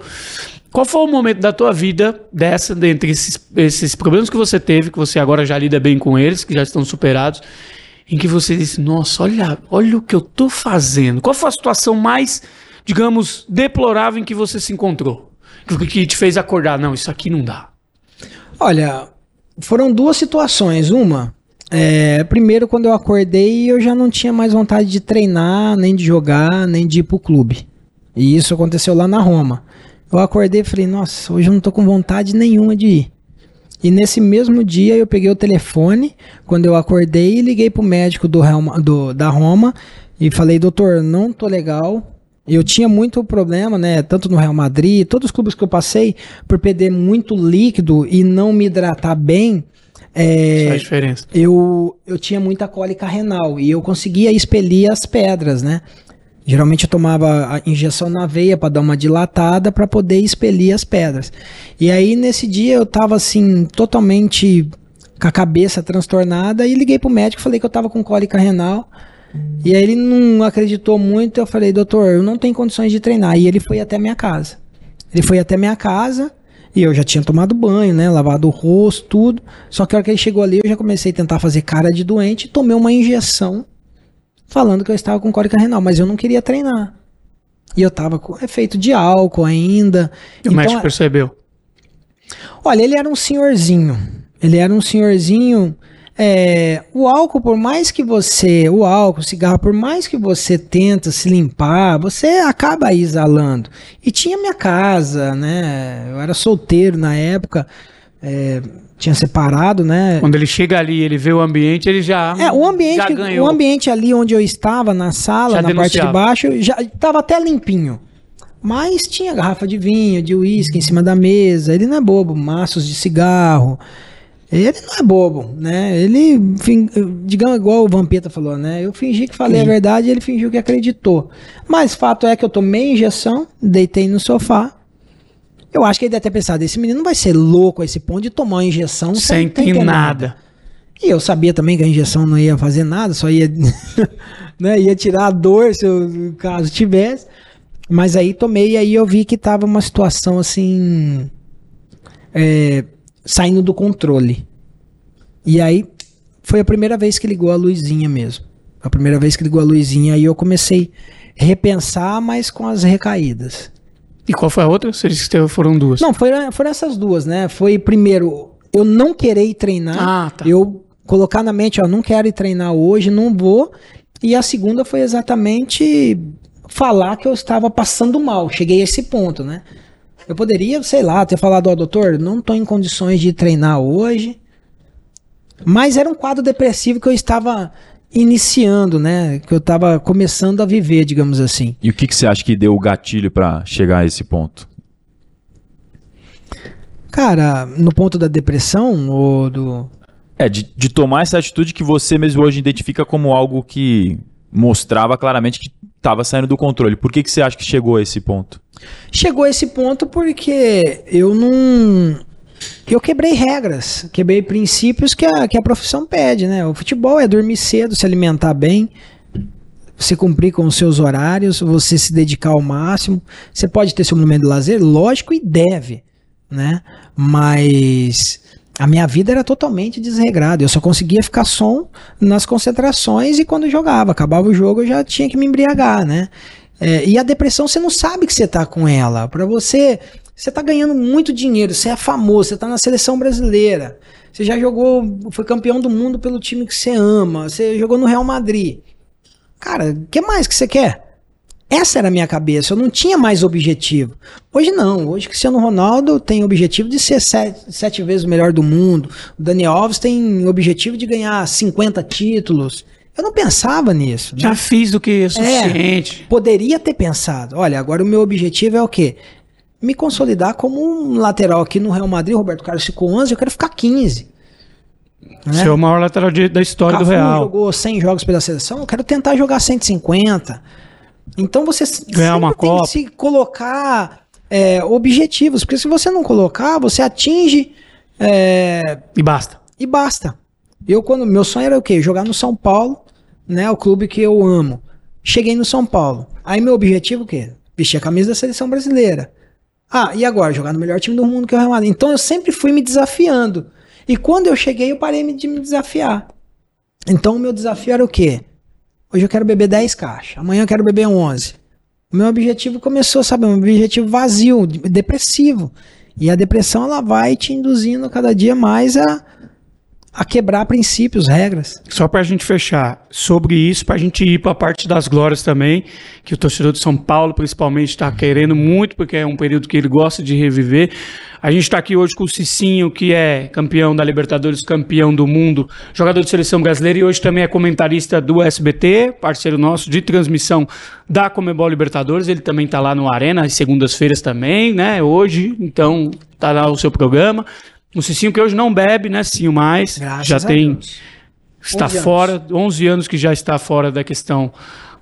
Qual foi o momento da tua vida dessa, dentre esses, esses problemas que você teve, que você agora já lida bem com eles, que já estão superados, em que você disse, nossa, olha, olha o que eu tô fazendo. Qual foi a situação mais, digamos, deplorável em que você se encontrou? Que, te fez acordar, não, isso aqui não dá. Olha, foram duas situações. Uma, é, primeiro, quando eu acordei, eu já não tinha mais vontade de treinar, nem de jogar, nem de ir pro clube. E isso aconteceu lá na Roma. Eu acordei e falei, nossa, hoje eu não tô com vontade nenhuma de ir. E nesse mesmo dia eu peguei o telefone, quando eu acordei, liguei pro médico do, do- da Roma e falei, doutor, não tô legal. Eu tinha muito problema, né? Tanto no Real Madrid, todos os clubes que eu passei, por perder muito líquido e não me hidratar bem. é, Faz diferença. eu, eu tinha muita cólica renal e eu conseguia expelir as pedras, né? Geralmente eu tomava a injeção na veia para dar uma dilatada para poder expelir as pedras. E aí nesse dia eu tava assim totalmente com a cabeça transtornada e liguei pro médico, falei que eu tava com cólica renal. E aí ele não acreditou muito, eu falei: "Doutor, eu não tenho condições de treinar". E ele foi até minha casa. Ele foi até minha casa e eu já tinha tomado banho, né? Lavado o rosto, tudo. Só que a hora que ele chegou ali, eu já comecei a tentar fazer cara de doente e tomei uma injeção falando que eu estava com cólica renal, mas eu não queria treinar. E eu tava com efeito de álcool ainda. E o médico percebeu. Olha, ele era um senhorzinho. Ele era um senhorzinho. É, o álcool, por mais que você. O álcool, o cigarro, por mais que você tenta se limpar, você acaba exalando. E tinha minha casa, né? Eu era solteiro na época. é, tinha separado, né? Quando ele chega ali, ele vê o ambiente, ele já É, o ambiente, o ambiente ali onde eu estava, na sala, Já na parte de denunciava. baixo, já estava até limpinho. Mas tinha garrafa de vinho, de uísque em cima da mesa. Ele não é bobo, maços de cigarro. Ele não é bobo, né? Ele, digamos, igual o Vampeta falou, né? Eu fingi que falei a verdade e ele fingiu que acreditou. Mas fato é que eu tomei injeção, deitei no sofá. Eu acho que ele deve ter pensado, esse menino não vai ser louco a esse ponto de tomar uma injeção sem ter ter nada. e eu sabia também que a injeção não ia fazer nada, só ia, né, ia tirar a dor se eu, caso tivesse. Mas aí tomei e aí eu vi que tava uma situação assim. é, saindo do controle. E aí foi a primeira vez que ligou a luzinha mesmo. A primeira vez que ligou a luzinha, aí eu comecei a repensar, mas com as recaídas. E qual foi a outra? Você disse que foram duas. Não, foi, foram essas duas, né? Foi primeiro eu não querer ir treinar, Ah, tá. eu colocar na mente, ó, não quero ir treinar hoje, não vou. E a segunda foi exatamente falar que eu estava passando mal. Cheguei a esse ponto, né? Eu poderia, sei lá, ter falado, ó, doutor, não estou em condições de treinar hoje. Mas era um quadro depressivo que eu estava iniciando, né? Que eu estava começando a viver, digamos assim. E o que, que você acha que deu o gatilho pra chegar a esse ponto? Cara, no ponto da depressão ou do. É, de, de tomar essa atitude que você mesmo hoje identifica como algo que mostrava claramente que estava saindo do controle. Por que, que você acha que chegou a esse ponto? Chegou a esse ponto porque eu não. Eu quebrei regras, quebrei princípios que a, que a profissão pede, né? O futebol é dormir cedo, se alimentar bem, você cumprir com os seus horários, você se dedicar ao máximo. Você pode ter seu momento de lazer, lógico, e deve, né? Mas a minha vida era totalmente desregrada. Eu só conseguia ficar som nas concentrações e quando jogava. Acabava o jogo, eu já tinha que me embriagar, né? É, e a depressão, você não sabe que você tá com ela. Pra você, você tá ganhando muito dinheiro, você é famoso, você tá na seleção brasileira. Você já jogou, foi campeão do mundo pelo time que você ama, você jogou no Real Madrid. Cara, o que mais que você quer? Essa era a minha cabeça, eu não tinha mais objetivo. Hoje não, hoje Cristiano Ronaldo tem objetivo de ser sete, sete vezes o melhor do mundo. O Daniel Alves tem objetivo de ganhar 50 títulos. Eu não pensava nisso. né? Já fiz o que é suficiente. Poderia ter pensado. Olha, agora o meu objetivo é o quê? Me consolidar como um lateral aqui no Real Madrid. Roberto Carlos ficou 11, eu quero ficar 15. né? Ser o maior lateral direito da história do Cafu Real. jogou 100 jogos pela seleção, eu quero tentar jogar 150. Então você Ganhar uma tem Copa. que se colocar é, objetivos, porque se você não colocar, você atinge é, E basta. e basta. Eu quando meu sonho era o quê? Jogar no São Paulo, né, o clube que eu amo. Cheguei no São Paulo. Aí meu objetivo o quê? Vestir a camisa da seleção brasileira. Ah, e agora jogar no melhor time do mundo que é o Real Madrid. Então eu sempre fui me desafiando. E quando eu cheguei, eu parei de me desafiar. Então o meu desafio era o quê? Hoje eu quero beber 10 caixas, amanhã eu quero beber 11. O meu objetivo começou, sabe, um objetivo vazio, de- depressivo. E a depressão ela vai te induzindo cada dia mais a, a quebrar princípios, regras. Só pra gente fechar sobre isso, pra gente ir pra parte das glórias também, que o torcedor de São Paulo principalmente tá querendo muito, porque é um período que ele gosta de reviver. A gente tá aqui hoje com o Cicinho, que é campeão da Libertadores, campeão do mundo, jogador de seleção brasileira e hoje também é comentarista do SBT, parceiro nosso de transmissão da Comebol Libertadores. Ele também tá lá no Arena, às segundas-feiras também, né? Hoje, então tá lá o seu programa. O Cicinho que hoje não bebe, né, Cicinho, mais. Graças já a tem Deus. está 11 anos. fora, 11 anos que já está fora da questão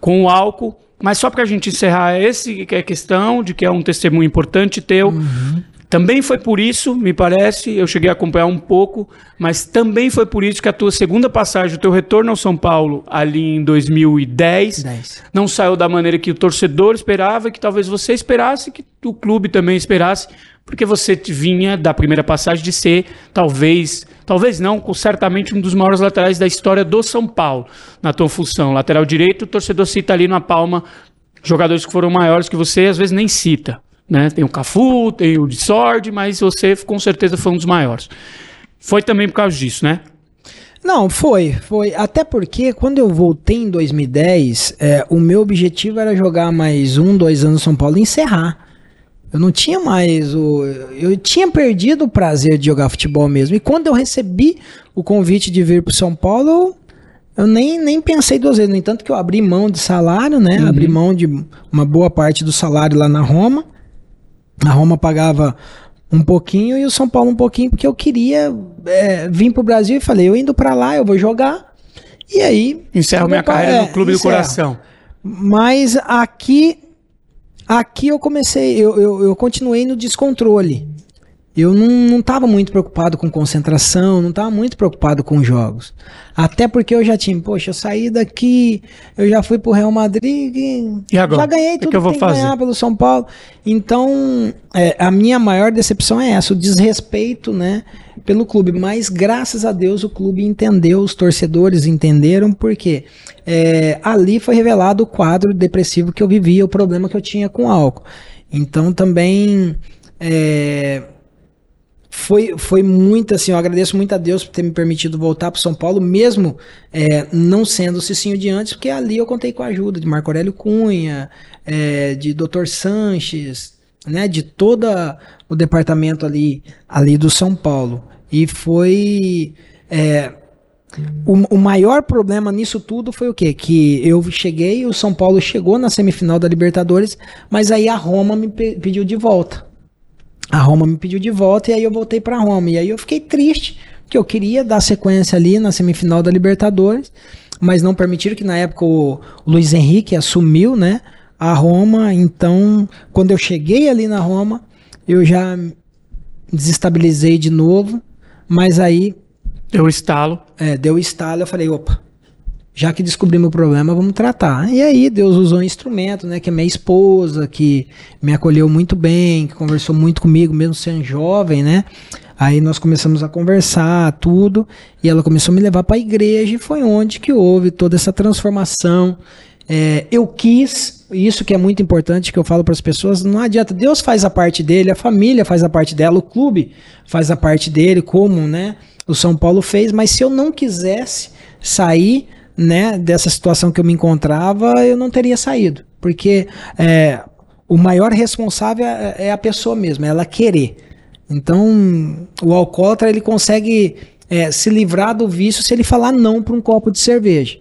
com o álcool. Mas só para a gente encerrar esse que é a questão de que é um testemunho importante teu. Uhum. Também foi por isso, me parece, eu cheguei a acompanhar um pouco, mas também foi por isso que a tua segunda passagem, o teu retorno ao São Paulo ali em 2010, 10. não saiu da maneira que o torcedor esperava e que talvez você esperasse, que o clube também esperasse, porque você vinha da primeira passagem de ser, talvez, talvez não, certamente um dos maiores laterais da história do São Paulo, na tua função. Lateral direito, o torcedor cita ali na palma jogadores que foram maiores que você, às vezes nem cita. Né? Tem o Cafu, tem o de Sorte, mas você com certeza foi um dos maiores. Foi também por causa disso, né? Não, foi, foi. Até porque quando eu voltei em 2010, é, o meu objetivo era jogar mais um, dois anos no São Paulo e encerrar. Eu não tinha mais o. Eu tinha perdido o prazer de jogar futebol mesmo. E quando eu recebi o convite de vir para São Paulo, eu nem, nem pensei duas vezes. No entanto, que eu abri mão de salário, né? Uhum. Abri mão de uma boa parte do salário lá na Roma. A Roma pagava um pouquinho e o São Paulo um pouquinho, porque eu queria é, vir pro Brasil e falei, eu indo para lá, eu vou jogar. E aí. Encerro minha carreira é, no Clube do. Coração. Mas aqui, aqui eu comecei, eu, eu, eu continuei no descontrole. Eu não, não tava muito preocupado com concentração, não tava muito preocupado com jogos. Até porque eu já tinha, poxa, eu saí daqui, eu já fui pro Real Madrid e, E agora? já ganhei O que tudo que eu vou que fazer? ganhar pelo São Paulo. Então, é, a minha maior decepção é essa, o desrespeito, né, pelo clube. Mas graças a Deus o clube entendeu, os torcedores entenderam, porque é, ali foi revelado o quadro depressivo que eu vivia, o problema que eu tinha com álcool. Então também é, foi, foi muito assim, eu agradeço muito a Deus por ter me permitido voltar para São Paulo, mesmo é, não sendo o Cicinho de antes, porque ali eu contei com a ajuda de Marco Aurélio Cunha, é, de Dr. Sanches, né, de todo o departamento ali, ali do São Paulo. E foi. é, o, o maior problema nisso tudo foi o quê? Que eu cheguei, o São Paulo chegou na semifinal da Libertadores, mas aí a Roma me pe- pediu de volta. A Roma me pediu de volta e aí eu voltei pra Roma. E aí eu fiquei triste, porque eu queria dar sequência ali na semifinal da Libertadores, mas não permitiram que na época o, Luiz Henrique assumiu, né, a Roma. Então, quando eu cheguei ali na Roma, eu já desestabilizei de novo, mas aí Eu estalo. é, deu estalo, eu falei, opa, já que descobrimos o problema, vamos tratar. E aí Deus usou um instrumento, né, que é minha esposa, que me acolheu muito bem, que conversou muito comigo, mesmo sendo jovem, né? Aí nós começamos a conversar, tudo, e ela começou a me levar para a igreja, e foi onde que houve toda essa transformação. É, eu quis, isso que é muito importante que eu falo para as pessoas, não adianta, Deus faz a parte dele, a família faz a parte dela, o clube faz a parte dele, como, né, o São Paulo fez, mas se eu não quisesse sair, né, dessa situação que eu me encontrava, eu não teria saído, porque é, o maior responsável é é a pessoa mesma, é ela querer. Então, o alcoólatra ele consegue é, se livrar do vício se ele falar não para um copo de cerveja.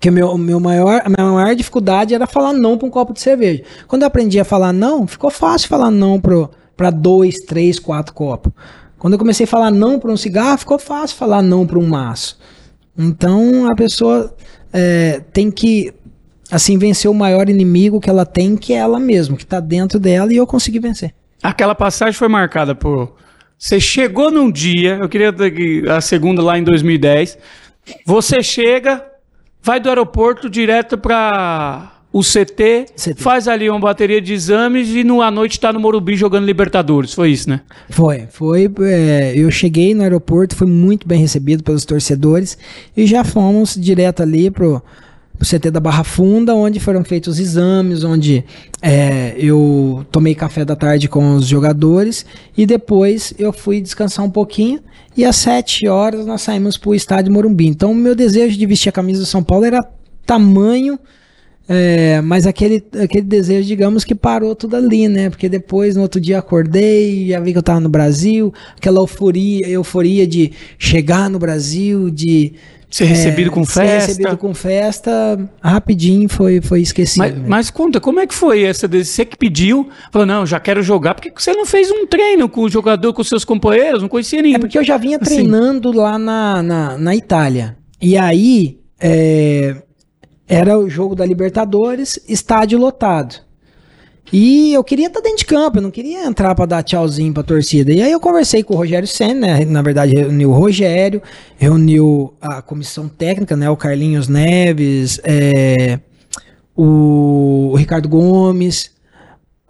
Que meu, meu maior, a minha maior dificuldade era falar não para um copo de cerveja. Quando eu aprendi a falar não, ficou fácil falar não para dois, três, quatro copos. Quando eu comecei a falar não para um cigarro, ficou fácil falar não para um maço. Então a pessoa é, tem que assim vencer o maior inimigo que ela tem, que é ela mesma, que está dentro dela, e eu consegui vencer. Aquela passagem foi marcada por. Você chegou num dia, eu queria a segunda lá em 2010. Você chega, vai do aeroporto direto para o CT, CT. faz ali uma bateria de exames e no, à noite tá no Morumbi jogando Libertadores. Foi isso, né? Foi, foi. é, eu cheguei no aeroporto, fui muito bem recebido pelos torcedores e já fomos direto ali pro, pro CT da Barra Funda, onde foram feitos os exames, onde é, eu tomei café da tarde com os jogadores e depois eu fui descansar um pouquinho. E às sete horas nós saímos pro estádio Morumbi. Então, o meu desejo de vestir a camisa do São Paulo era tamanho é, mas aquele, aquele desejo, digamos, que parou tudo ali, né? Porque depois, no outro dia, acordei, já vi que eu tava no Brasil, aquela euforia, euforia de chegar no Brasil, de. Ser recebido com ser festa. recebido com festa, rapidinho foi, foi esquecido. Mas, né? mas conta, como é que foi essa? de- Você que pediu, falou, não, já quero jogar. Por que você não fez um treino com o jogador, com seus companheiros? Não conhecia ninguém. É porque eu já vinha Assim. treinando lá na, na, na Itália. E aí, é, era o jogo da Libertadores, estádio lotado. E eu queria estar dentro de campo, eu não queria entrar para dar tchauzinho pra torcida. E aí eu conversei com o Rogério Senna, né? Na verdade, reuniu o Rogério, reuniu a comissão técnica, né? O Carlinhos Neves, é, o Ricardo Gomes,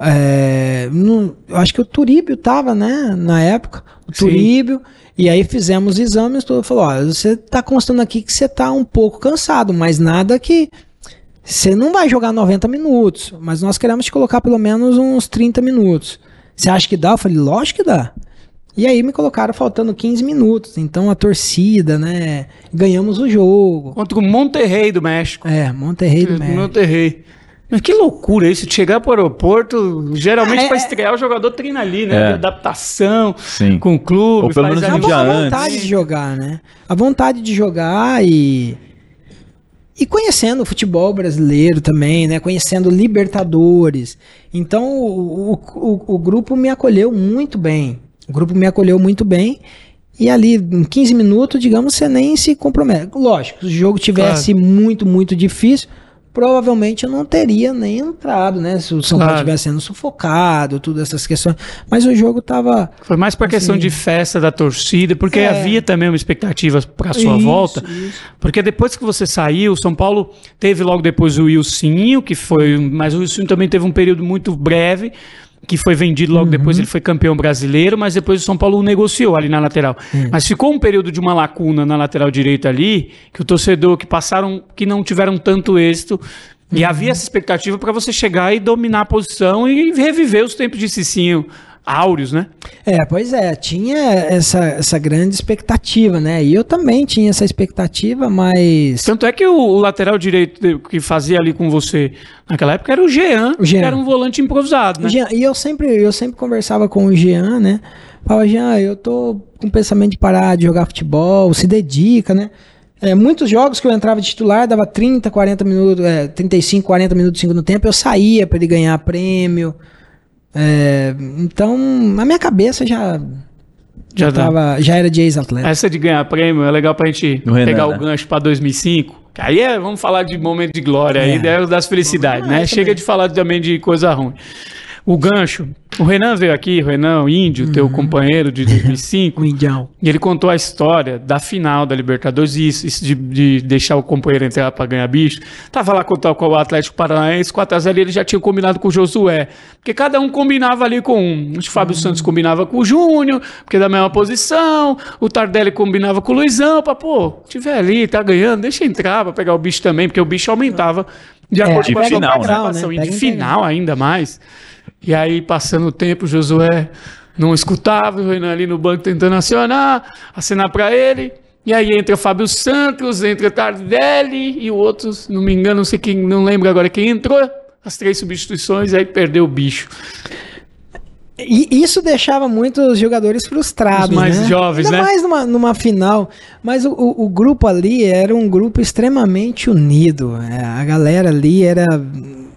é, não- eu acho que o Turíbio tava, né, na época, o Sim. Turíbio, e aí fizemos exames, tudo, falou, ó, você tá constando aqui que você tá um pouco cansado, mas nada que você não vai jogar 90 minutos, mas nós queremos te colocar pelo menos uns 30 minutos. Você acha que dá? Eu falei, lógico que dá. E aí me colocaram faltando 15 minutos, então a torcida, né, ganhamos o jogo. Contra o Monterrey do México. É, Monterrey do México. Monterrey. Mas que loucura isso, de chegar pro aeroporto, geralmente Ah, é- pra estrear o jogador treina ali, né? É. De adaptação Sim. com o clube. Ou pelo menos um É dia antes. vontade de jogar, né? A vontade de jogar e. E conhecendo o futebol brasileiro também, né? Conhecendo Libertadores. Então o, o, o- o grupo me acolheu muito bem. O grupo me acolheu muito bem. E ali, em 15 minutos, digamos, você nem se compromete. Lógico, se o jogo tivesse muito, muito difícil, provavelmente eu não teria nem entrado, né? Se o São Paulo Claro. estivesse sendo sufocado, todas essas questões. Mas o jogo tava. Foi mais questão Assim. de festa da torcida, porque É. havia também uma expectativa pra sua Isso, volta. isso. Porque depois que você saiu, o São Paulo teve logo depois o Wilsinho, que foi. Mas o Wilsinho também teve um período muito breve, que foi vendido logo depois, ele foi campeão brasileiro, mas depois o São Paulo negociou ali na lateral. Mas ficou um período de uma lacuna na lateral direita ali, que o torcedor que passaram, que não tiveram tanto êxito. E havia essa expectativa para você chegar e dominar a posição e reviver os tempos de Cicinho áureos, né? É, pois é, tinha essa, essa grande expectativa, né? E eu também tinha essa expectativa, mas. Tanto é que o, o lateral direito que fazia ali com você naquela época era o Jean, O Jean. que era um volante improvisado, né? Jean- e eu sempre, eu sempre conversava com o Jean, né? Falava, Jean, eu tô com o pensamento de parar de jogar futebol, se dedica, né? É, muitos jogos que eu entrava de titular, dava 30, 40 minutos, é, 35, 40 minutos de segundo tempo, eu saía para ele ganhar prêmio. É, então, na minha cabeça já, Já já, dá. tava, já era de ex-atleta. Essa de ganhar prêmio é legal pra gente No Renan, pegar né? o gancho pra 2005. que Aí é, vamos falar de momento de glória, É. aí é das felicidades, né? Chega também. de falar também de coisa ruim. O gancho, o Renan veio aqui, o Renan, o índio, teu Uhum. companheiro de 2005, O Indião. E ele contou a história da final da Libertadores, e isso, isso de, de deixar o companheiro entrar pra ganhar bicho. Tava lá contra com o Atlético Paranaense, 4x0, e ele já tinha combinado com o Josué. Porque cada um combinava ali com um. O Fábio Santos combinava com o Júnior, porque é da mesma posição. O Tardelli combinava com o Luizão, pra, pô, tiver ali, tá ganhando, deixa entrar pra pegar o bicho também, porque o bicho aumentava de acordo de com a sua final, né? de final ainda mais. E aí, passando o tempo, Josué não escutava, o Renan ali no banco tentando acionar, acenar pra ele. E aí entra Fábio Santos, entra Tardelli e o outro, se não me engano, não sei quem, não lembro agora quem entrou. As três substituições, aí perdeu o bicho. E isso deixava muitos jogadores frustrados, Os mais né? jovens, Ainda né? mais numa, numa final. Mas o, o- o grupo ali era um grupo extremamente unido. É, a galera ali era,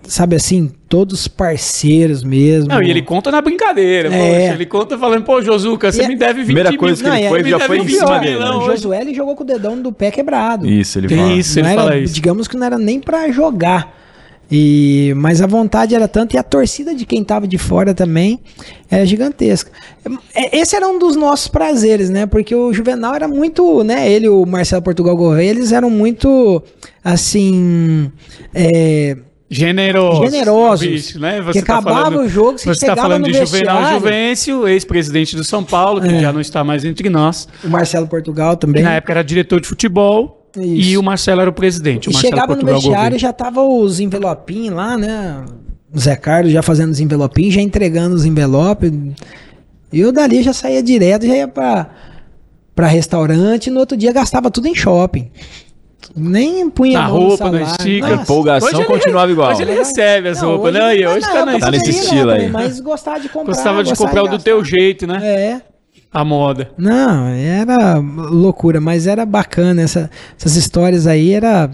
sabe assim, todos parceiros mesmo. Não, e ele conta na brincadeira, É. poxa, ele conta falando, pô, Josuca, você E- me deve 20 Primeira mil. coisa que Não, ele e foi, já foi em 20 cima dele. não, o né? Josué ele jogou com o dedão do pé quebrado. Isso, ele fala. isso, ele Não fala era, isso. Digamos que não era nem pra jogar. E, mas a vontade era tanta e a torcida de quem tava de fora também era gigantesca. É, Esse era um dos nossos prazeres, né? Porque o Juvenal era muito, né? Ele e o Marcelo Portugal Gouveia, eles eram muito, assim, é, Generosos. Generosos. bicho, né? Que acabava o jogo, você Você está chegava falando no de Juvenal Juvencio, ex-presidente do São Paulo, que É. já não está mais entre nós. o Marcelo Portugal Que também. na época era diretor de futebol Isso. e o Marcelo era o presidente. O E chegava no Portugal vestiário Gouveia. já tava os envelopinhos lá, né? O Zé Carlos já fazendo os envelopinhos, já entregando os envelopes. E eu dali já saía direto, já ia pra restaurante e no outro dia gastava tudo em shopping. Nem punha Na a no roupa, na salário. estica. Nossa. Empolgação Hoje ele- continuava igual. Hoje ele recebe as Não, roupas, hoje- né? E hoje na tá na Tá nesse estilo aí. Mas gostava de comprar. Gostava de comprar o do teu jeito, né? É. A moda. Não, era loucura, mas era bacana. Essa- essas histórias aí era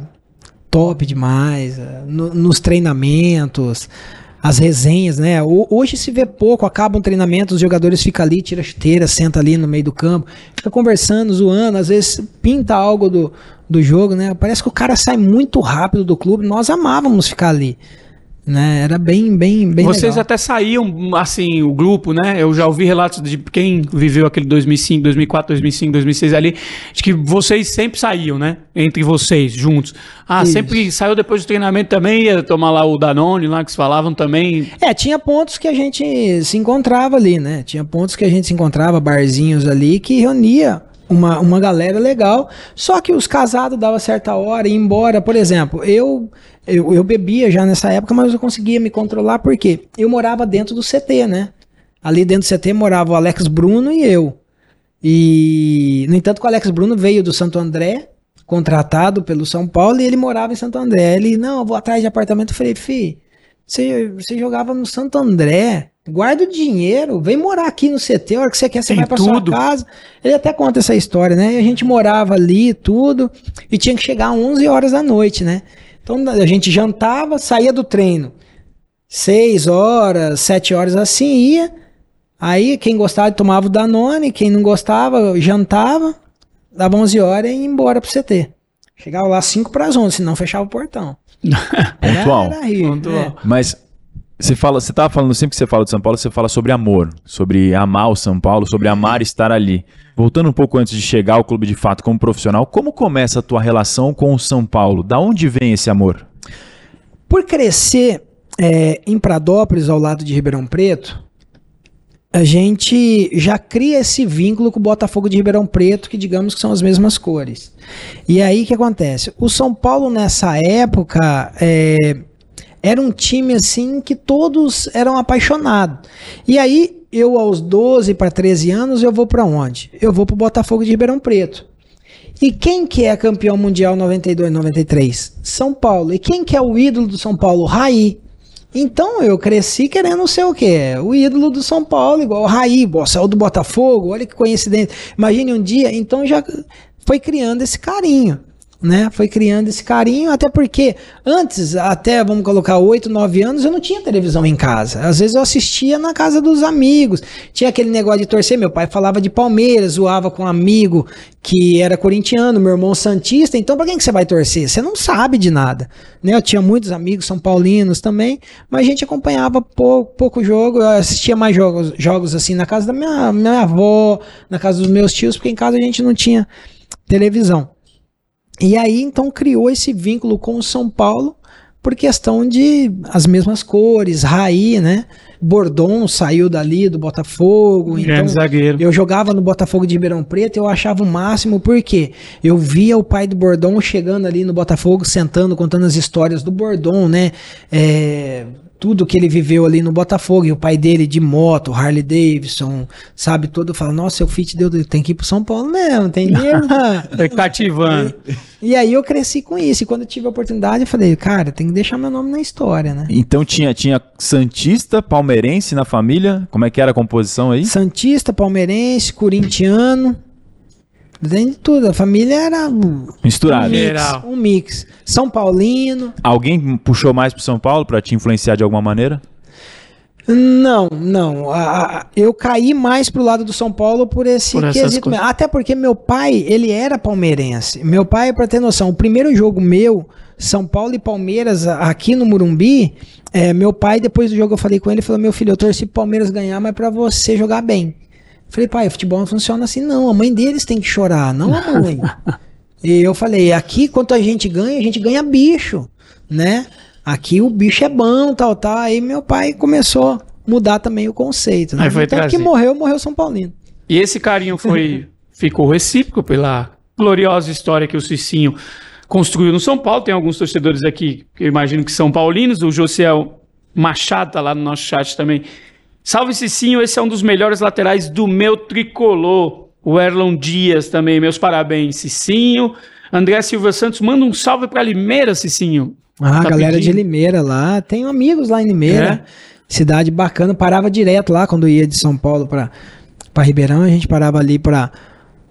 top demais. eh, no- nos treinamentos, as resenhas, né? Ho- Hoje se vê pouco, acaba um treinamento, os jogadores ficam ali, tira chuteira, senta ali no meio do campo, fica conversando, zoando, às vezes pinta algo do, do jogo, né? Parece que o cara sai muito rápido do clube. Nós amávamos ficar ali. Né? Era bem, bem, bem Vocês legal. até saíam, assim, o grupo, né? Eu já ouvi relatos de quem viveu aquele 2005, 2004, 2005, 2006 ali, de que vocês sempre saíam, né? Entre vocês, juntos. Ah, Isso. sempre saiu depois do treinamento também, ia tomar lá o Danone lá, que se falavam também. É, tinha pontos que a gente se encontrava ali, né? Tinha pontos que a gente se encontrava, barzinhos ali, que reunia uma, uma galera legal. Só que os casados dava certa hora e embora. Por exemplo, eu, eu, eu bebia já nessa época, mas eu conseguia me controlar porque eu morava dentro do CT, né? Ali dentro do CT morava o Alex Bruno e eu. E, no entanto, o Alex Bruno veio do Santo André, contratado pelo São Paulo, e ele morava em Santo André. Ele, não, eu vou atrás de apartamento. Eu falei, fi, Você, você jogava no Santo André, guarda o dinheiro, vem morar aqui no CT, a hora que você quer, você Tem vai pra tudo. sua casa. Ele até conta essa história, né? E a gente morava ali, tudo, e tinha que chegar às 11 horas da noite, né? Então a gente jantava, saía do treino. 6 horas, 7 horas assim ia. Aí quem gostava tomava o Danone, quem não gostava jantava, dava 11 horas e ia embora pro CT. Chegava lá 5 para as 11, senão fechava o portão. Pontual. Era rir, Pontual. é. Mas você fala, você tava falando sempre que você fala de São Paulo, você fala sobre amor, sobre amar o São Paulo, sobre amar estar ali. Voltando um pouco antes de chegar ao clube de fato como profissional, como começa a tua relação com o São Paulo? Da onde vem esse amor? Por crescer é, em Pradópolis, ao lado de Ribeirão Preto, a gente já cria esse vínculo com o Botafogo de Ribeirão Preto, que digamos que são as mesmas cores. E aí o que acontece? O São Paulo nessa época é, era um time assim que todos eram apaixonados. E aí eu aos 12 para 13 anos eu vou para onde? Eu vou para o Botafogo de Ribeirão Preto. E quem que é campeão mundial 92 93? São Paulo. E quem que é o ídolo do São Paulo? Raí. Então eu cresci querendo ser o quê? O ídolo do São Paulo, igual o Raí, saiu do Botafogo, olha que coincidência. Imagine um dia, então já foi criando esse carinho, né? Foi criando esse carinho, até porque antes, até vamos colocar 8, 9 anos, eu não tinha televisão em casa. Às vezes eu assistia na casa dos amigos. Tinha aquele negócio de torcer, meu pai falava de Palmeiras, zoava com um amigo que era corintiano, meu irmão santista. Então, pra quem que você vai torcer? Você não sabe de nada, né? Eu tinha muitos amigos são paulinos também, mas a gente acompanhava pouco, pouco jogo, eu assistia mais jogos, jogos assim na casa da minha, minha avó, na casa dos meus tios, porque em casa a gente não tinha televisão. E aí então criou esse vínculo com o São Paulo por questão de as mesmas cores, Raí, né? Bordon saiu dali do Botafogo, então Grande zagueiro. eu jogava no Botafogo de Ribeirão Preto, eu achava o máximo, porque eu via o pai do Bordon chegando ali no Botafogo, sentando, contando as histórias do Bordon, né? É, tudo que ele viveu ali no Botafogo, e o pai dele de moto, Harley Davidson, sabe, todo, fala, nossa, seu fit deu, tem que ir pro São Paulo mesmo, tem mesmo? Foi cativando. E aí eu cresci com isso, e quando eu tive a oportunidade, eu falei, cara, tem que deixar meu nome na história, né? Então tinha, tinha Santista, palmeirense na família? Como é que era a composição aí? Santista, palmeirense, corintiano, tem de tudo, a família era um Misturado. mix, Geral. um mix. São Paulino, Alguém puxou mais pro São Paulo pra te influenciar de alguma maneira? Não, não. A- a- eu caí mais pro lado do São Paulo por esse Por quesito. coisas. mesmo. Até porque meu pai, ele era palmeirense. Meu pai, pra ter noção, o primeiro jogo meu, São Paulo e Palmeiras, aqui no Murumbi, é, meu pai, depois do jogo, eu falei com ele, ele falou, meu filho, eu torci pro Palmeiras ganhar, mas pra você jogar bem. Eu falei, pai, futebol não funciona assim, não. A mãe deles tem que chorar, não a mãe. E eu falei, aqui quanto a gente ganha, a gente ganha bicho, né? Aqui o bicho é bom, tal, tal. Aí meu pai começou a mudar também o conceito. Né? Aí foi Tanto que morreu, morreu São Paulino. E esse carinho foi ficou recíproco pela gloriosa história que o Cicinho construiu no São Paulo. Tem alguns torcedores aqui que eu imagino que são paulinos. O Josiel Machado tá lá no nosso chat também. Salve Cicinho, esse é um dos melhores laterais do meu tricolor. O Erlon Dias também, meus parabéns, Cicinho. André Silva Santos, manda um salve pra Limeira, Cicinho. Ah, Tá galera de pedindo. Limeira lá. Tenho amigos lá em Limeira. É? Cidade bacana. Parava direto lá quando ia de São Paulo pra, pra Ribeirão. A gente parava ali pra,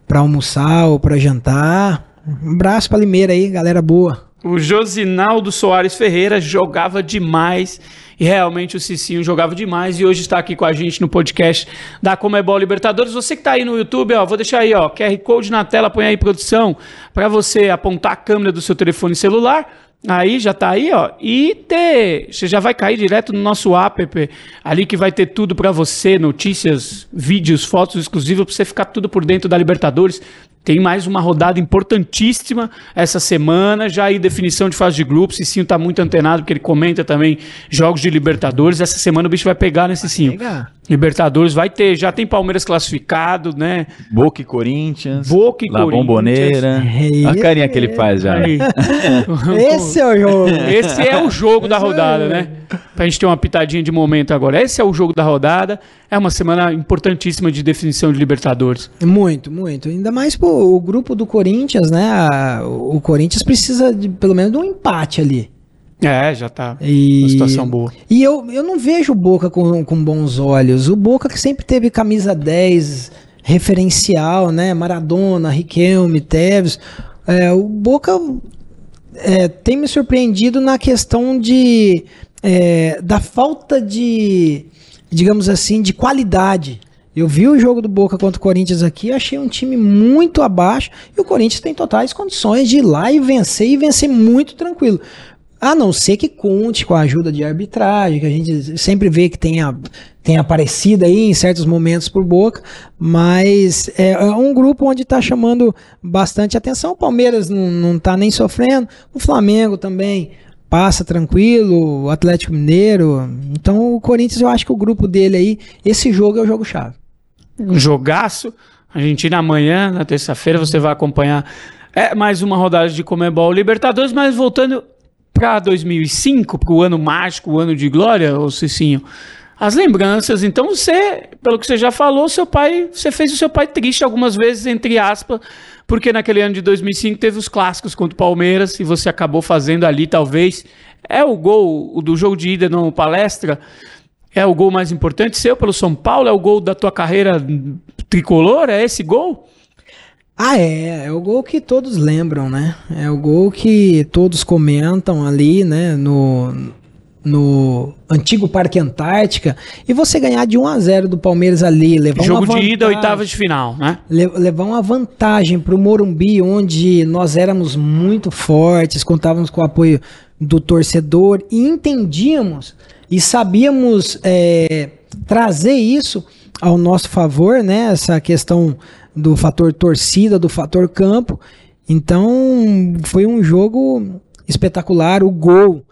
pra almoçar ou pra jantar. Um abraço pra Limeira aí, galera boa. O Josinaldo Soares Ferreira jogava demais e realmente o Cicinho jogava demais e hoje está aqui com a gente no podcast da Comebol Libertadores. Você que está aí no YouTube, ó, vou deixar aí, ó, QR Code na tela, põe aí produção para você apontar a câmera do seu telefone celular. Aí já tá aí, ó. E ter, você já vai cair direto no nosso app, ali que vai ter tudo para você, notícias, vídeos, fotos exclusivas para você ficar tudo por dentro da Libertadores. Tem mais uma rodada importantíssima essa semana, já aí definição de fase de grupos. Cicinho tá muito antenado, porque ele comenta também jogos de Libertadores. Essa semana o bicho vai pegar nesse Cicinho. pegar. Libertadores vai ter, já tem Palmeiras classificado, né? Boca e Corinthians. Boca e La Corinthians. Bomboneira. É Olha a carinha que ele faz já. Aí. Esse é o jogo. Esse é o jogo da rodada, né? Pra gente ter uma pitadinha de momento agora. Esse é o jogo da rodada. É uma semana importantíssima de definição de Libertadores. Muito, muito. Ainda mais pô, o grupo do Corinthians, né? A- O Corinthians precisa de pelo menos de um empate ali. É, já tá. E, Uma situação boa. E eu, eu não vejo o Boca com, com bons olhos. O Boca que sempre teve camisa 10, referencial, né? Maradona, Riquelme, Tevez. É, o Boca é, tem me surpreendido na questão de é, da falta de, digamos assim, de qualidade. Eu vi o jogo do Boca contra o Corinthians aqui, achei um time muito abaixo e o Corinthians tem totais condições de ir lá e vencer e vencer muito tranquilo. A não ser que conte com a ajuda de arbitragem, que a gente sempre vê que tem, a, tem aparecido aí em certos momentos por boca, mas é, é um grupo onde está chamando bastante atenção. O Palmeiras não, não tá nem sofrendo, o Flamengo também passa tranquilo, o Atlético Mineiro. Então o Corinthians, eu acho que o grupo dele aí, esse jogo é o jogo-chave. Um jogaço. Argentina amanhã, na terça-feira, você vai acompanhar é, mais uma rodada de Comebol Libertadores, mas voltando para 2005, para o ano mágico, o ano de glória, ô Cicinho, as lembranças. Então você, pelo que você já falou, seu pai, você fez o seu pai triste algumas vezes, entre aspas, porque naquele ano de 2005 teve os clássicos contra o Palmeiras e você acabou fazendo ali, talvez. É o gol o do jogo de ida no palestra. É o gol mais importante seu pelo São Paulo? É o gol da tua carreira tricolor? É esse gol? Ah, é. É o gol que todos lembram, né? É o gol que todos comentam ali, né? No, no antigo Parque Antártica. E você ganhar de 1 a 0 do Palmeiras ali, levar Jogo uma de vantagem, ida, oitava de final, né? le- levar uma vantagem pro Morumbi, onde nós éramos muito fortes, contávamos com o apoio do torcedor e entendíamos e sabíamos é, trazer isso ao nosso favor, né? Essa questão do fator torcida, do fator campo. Então, foi um jogo espetacular. O gol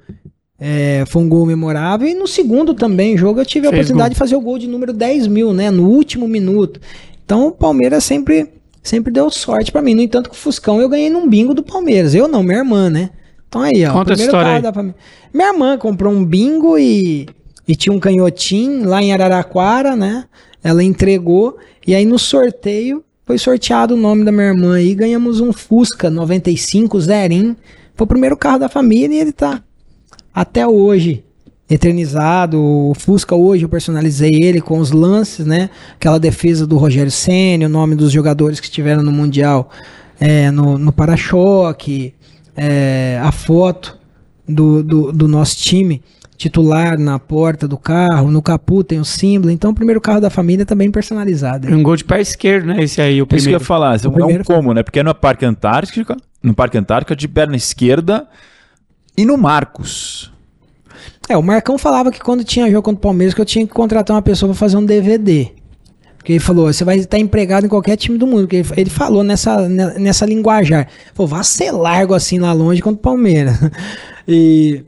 é, foi um gol memorável. E no segundo também jogo eu tive a Fez oportunidade gol. de fazer o gol de número 10 mil, né? No último minuto. Então o Palmeiras sempre, sempre deu sorte pra mim. No entanto, com o Fuscão eu ganhei num bingo do Palmeiras. Eu não, minha irmã, né? Então aí, ó. Conta a história aí. família. Minha irmã comprou um bingo e, e tinha um canhotinho lá em Araraquara, né? Ela entregou. E aí no sorteio foi sorteado o nome da minha irmã aí. Ganhamos um Fusca 95 Zerim. Foi o primeiro carro da família e ele tá até hoje eternizado. O Fusca hoje eu personalizei ele com os lances, né? Aquela defesa do Rogério Senna, o nome dos jogadores que estiveram no Mundial é, no, no para-choque, é, a foto do, do, do nosso time titular na porta do carro, no capu tem o símbolo. Então, o primeiro carro da família também personalizado. Um gol de pé esquerdo, né? Esse aí, o É isso que eu primeiro. ia falar. É um primeiro foi- como, né? Porque é no Parque Antártica, no Parque Antártica de perna esquerda e no Marcos. É, o Marcão falava que quando tinha jogo contra o Palmeiras que eu tinha que contratar uma pessoa pra fazer um DVD. Porque ele falou, você vai estar empregado em qualquer time do mundo. Porque ele, falou nessa, ne- nessa linguajar. Falou, vá ser largo assim lá longe contra o Palmeiras. E.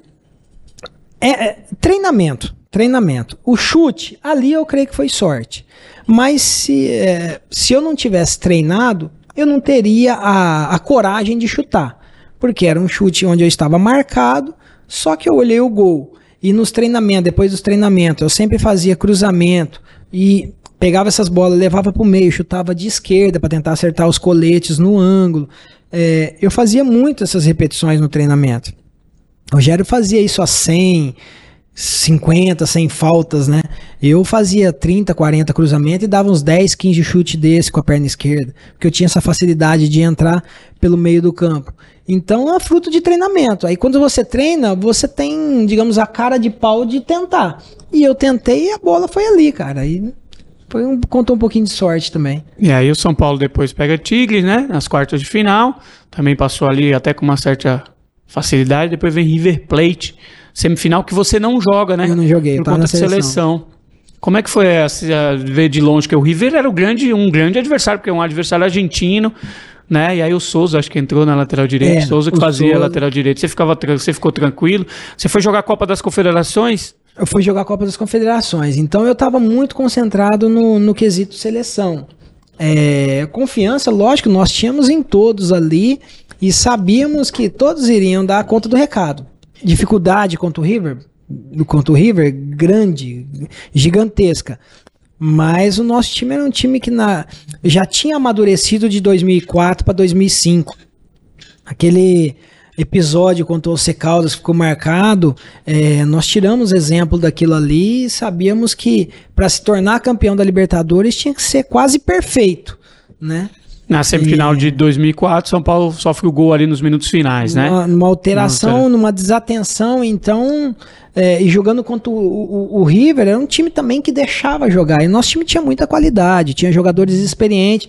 É, é, treinamento. Treinamento. O chute, ali eu creio que foi sorte. Mas se, é, se eu não tivesse treinado, eu não teria a, a coragem de chutar. Porque era um chute onde eu estava marcado, só que eu olhei o gol. E nos treinamentos, depois dos treinamentos, eu sempre fazia cruzamento e pegava essas bolas, levava para o meio, chutava de esquerda para tentar acertar os coletes no ângulo. É, eu fazia muito essas repetições no treinamento. O Rogério fazia isso a 100, 50, 100 faltas, né? Eu fazia 30, 40 cruzamentos e dava uns 10, 15 chute desse com a perna esquerda, porque eu tinha essa facilidade de entrar pelo meio do campo. Então é fruto de treinamento. Aí quando você treina, você tem, digamos, a cara de pau de tentar. E eu tentei e a bola foi ali, cara. Aí foi um, contou um pouquinho de sorte também. E aí o São Paulo depois pega Tigres, né? Nas quartas de final. Também passou ali até com uma certa facilidade. Depois vem River Plate, semifinal que você não joga, né? Eu não joguei, Por tava conta na de seleção. Como é que foi essa, ver de longe que o River era o grande, um grande adversário, porque é um adversário argentino, né? E aí o Souza acho que entrou na lateral direita, É, Souza que o fazia a Souza. lateral direita. Você ficava você ficou tranquilo? Você foi jogar a Copa das Confederações? eu fui jogar a Copa das Confederações. Então eu estava muito concentrado no, no quesito seleção. É, confiança, lógico, nós tínhamos em todos ali e sabíamos que todos iriam dar conta do recado. Dificuldade contra o River, contra o River, grande, gigantesca. Mas o nosso time era um time que na, já tinha amadurecido de 2004 para 2005 aquele episódio contra o Você Caldas ficou marcado, é, nós tiramos exemplo daquilo ali e sabíamos que para se tornar campeão da Libertadores tinha que ser quase perfeito, né? Na semifinal de 2004, São Paulo sofre o gol ali nos minutos finais, né? Numa, numa alteração, numa desatenção, então, é, e jogando contra o, o, o, River, era um time também que deixava jogar. E nosso time tinha muita qualidade, tinha jogadores experientes.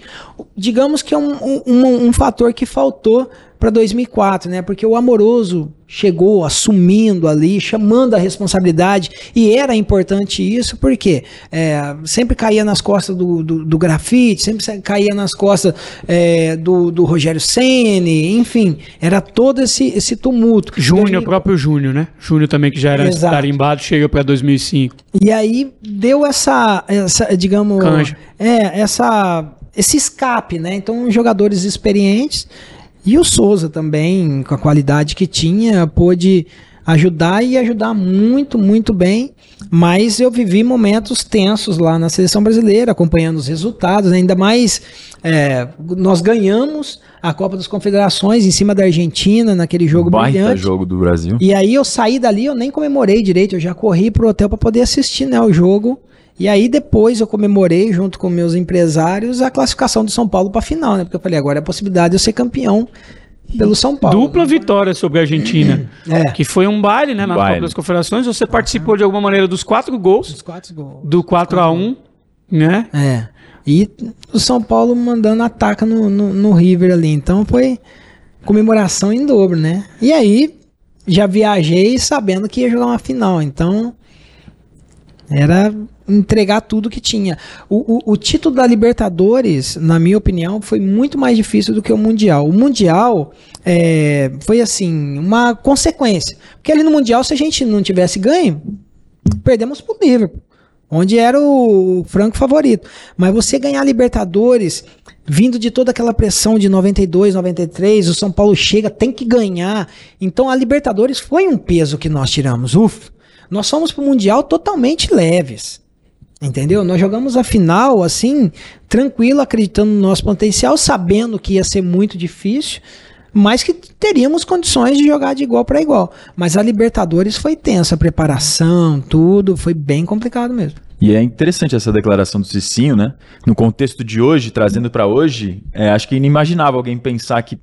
Digamos que é um, um, um fator que faltou para 2004, né? Porque o Amoroso chegou assumindo ali, chamando a responsabilidade, e era importante isso, porque é, sempre caía nas costas do, do, do, grafite, sempre caía nas costas é, do, do Rogério Ceni, enfim, era todo esse, esse tumulto. Júnior, o próprio Júnior, né? Júnior também, que já era Exato. tarimbado, chega para 2005. E aí deu essa, essa digamos, Canja. é, essa, esse escape, né? Então, jogadores experientes e o Souza também, com a qualidade que tinha, pôde ajudar e ajudar muito, muito bem. Mas eu vivi momentos tensos lá na seleção brasileira, acompanhando os resultados, né? ainda mais é, nós ganhamos a Copa das Confederações em cima da Argentina naquele jogo Baita brilhante. jogo do Brasil. E aí eu saí dali, eu nem comemorei direito, eu já corri pro hotel para poder assistir né, o jogo. E aí depois eu comemorei junto com meus empresários a classificação do São Paulo para a final, né? Porque eu falei, agora é a possibilidade de eu ser campeão pelo São Paulo. Dupla vitória sobre a Argentina. É. Que foi um baile, né? Na baile. Copa das Confederações. Você participou de alguma maneira dos quatro gols. Dos quatro gols. Do 4 a 1 né? É. E o São Paulo mandando ataque no, no, no River ali. Então foi comemoração em dobro, né? E aí já viajei sabendo que ia jogar uma final. Então era entregar tudo que tinha. O, o, o, título da Libertadores, na minha opinião, foi muito mais difícil do que o Mundial. O Mundial é, foi assim, uma consequência. Porque ali no Mundial, se a gente não tivesse ganho, perdemos pro Liverpool. Onde era o franco favorito. Mas você ganhar Libertadores, vindo de toda aquela pressão de 92, 93, o São Paulo chega, tem que ganhar. Então a Libertadores foi um peso que nós tiramos. Uf, nós fomos pro Mundial totalmente leves. Entendeu? Nós jogamos a final assim, tranquilo, acreditando no nosso potencial, sabendo que ia ser muito difícil, mas que teríamos condições de jogar de igual para igual. Mas a Libertadores foi tensa, a preparação, tudo, foi bem complicado mesmo. E é interessante essa declaração do Cicinho, né? No contexto de hoje, trazendo para hoje, é, acho que é inimaginável alguém pensar que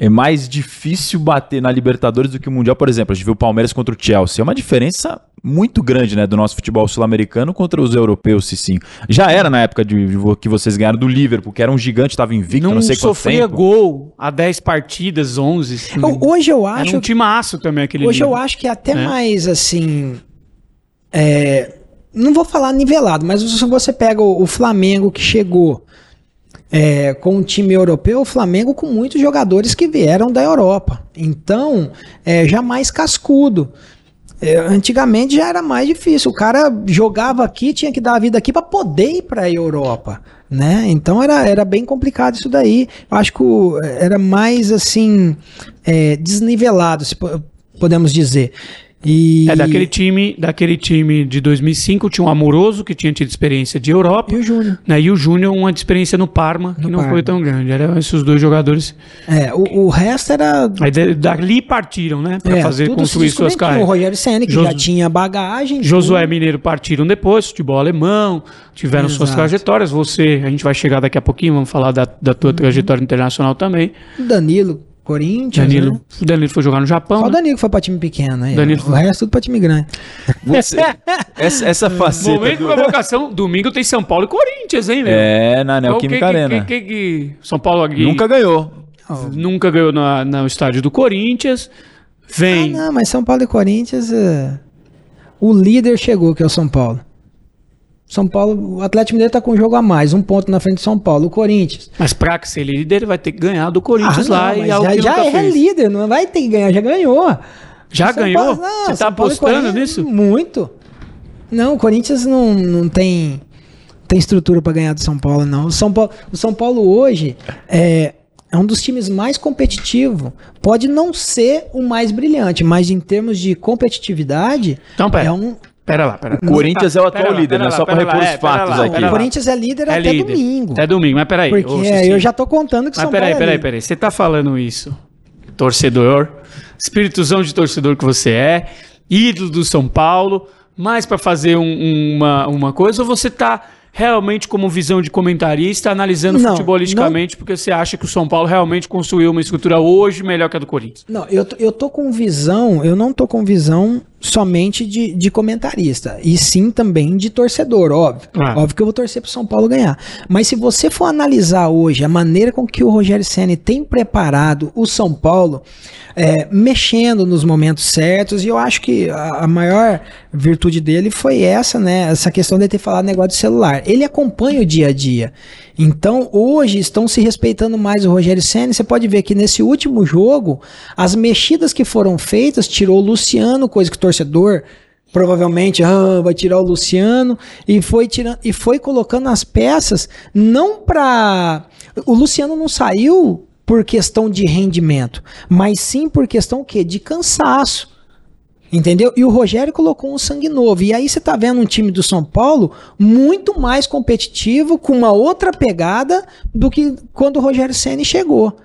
é mais difícil bater na Libertadores do que o Mundial, por exemplo. A gente viu o Palmeiras contra o Chelsea. É uma diferença muito grande, né, do nosso futebol sul-americano contra os europeus, sim. Já era na época de, de, que vocês ganharam do Liverpool, que era um gigante, estava invicto, não, não sei quanto sofria gol a 10 partidas, 11. Hoje eu acho... Era um timaço também aquele Hoje eu acho que é até é. mais, assim... É, não vou falar nivelado, mas se você pega o, o Flamengo que chegou é, com um time europeu, o Flamengo com muitos jogadores que vieram da Europa. Então, é jamais cascudo. É, antigamente já era mais difícil. O cara jogava aqui, tinha que dar a vida aqui para poder ir para a Europa, né? Então era, era bem complicado isso daí. Acho que era mais assim é, desnivelado, se podemos dizer. E... É daquele time, daquele time de 2005 tinha um Amoroso que tinha tido experiência de Europa. E o Júnior. Né? E o Júnior uma experiência no Parma, no que não Parma. foi tão grande. Eram esses dois jogadores. É, o, o resto era. Aí dali partiram, né? Pra é, fazer construir suas carreiras. O Rogério Senna, que Jos... já tinha bagagem. Josué tudo. Mineiro partiram depois, futebol alemão, tiveram Exato. suas trajetórias. Você, a gente vai chegar daqui a pouquinho, vamos falar da, da tua uhum. trajetória internacional também. Danilo, Corinthians. Danilo, né? O Danilo foi jogar no Japão. Só o né? Danilo foi pra time pequeno. Aí, Danilo o resto tudo pra time grande. Você, essa, essa faceta. Momento do... de convocação, domingo tem São Paulo e Corinthians, hein, meu? É, na Neoquímica então, Arena. Que, que, que, São Paulo aqui. Nunca ganhou. Nunca ganhou na, no estádio do Corinthians. Vem. Ah, não, mas São Paulo e Corinthians. Uh, o líder chegou, que é o São Paulo. São Paulo, o Atlético Mineiro tá com um jogo a mais, um ponto na frente do São Paulo, o Corinthians. Mas pra ser líder, ele vai ter que ganhar do Corinthians ah, lá não, e é Já, já é fez. líder, não vai ter que ganhar, já ganhou. Já São ganhou? Paulo, não, Você tá apostando nisso? Muito. Não, o Corinthians não, não tem, tem estrutura para ganhar do São Paulo, não. O São Paulo, o São Paulo hoje é, é um dos times mais competitivos. Pode não ser o mais brilhante, mas em termos de competitividade, então, é um, Pera lá, pera lá. O Corinthians é o atual lá, líder, né? Só para repor os é, fatos lá, aqui. O Corinthians é líder é até líder. domingo. Até domingo, mas peraí. Porque ô, eu já tô contando que mas São peraí, Paulo é peraí, peraí. Você tá falando isso, torcedor, espíritozão de torcedor que você é, ídolo do São Paulo, mais para fazer um- uma, uma coisa, ou você tá realmente como visão de comentarista, analisando Não, futebolisticamente, porque você acha que o São Paulo realmente construiu uma estrutura hoje melhor que a do Corinthians? Não, eu, eu tô com visão, eu não tô com visão somente de, de comentarista, e sim também de torcedor, óbvio. Claro. Óbvio que eu vou torcer pro São Paulo ganhar. Mas se você for analisar hoje a maneira com que o Rogério Ceni tem preparado o São Paulo, é, mexendo nos momentos certos, e eu acho que a, a maior virtude dele foi essa, né? Essa questão de ter falado negócio de celular. Ele acompanha o dia a dia. Então, hoje estão se respeitando mais o Rogério Ceni. Você pode ver que nesse último jogo, as mexidas que foram feitas tirou o Luciano, coisa que o torcedor provavelmente ah, vai tirar o Luciano e foi tirando e foi colocando as peças não para o Luciano não saiu por questão de rendimento, mas sim por questão o quê? de cansaço. Entendeu? E o Rogério colocou um sangue novo. E aí você tá vendo um time do São Paulo muito mais competitivo, com uma outra pegada do que quando o Rogério Ceni chegou.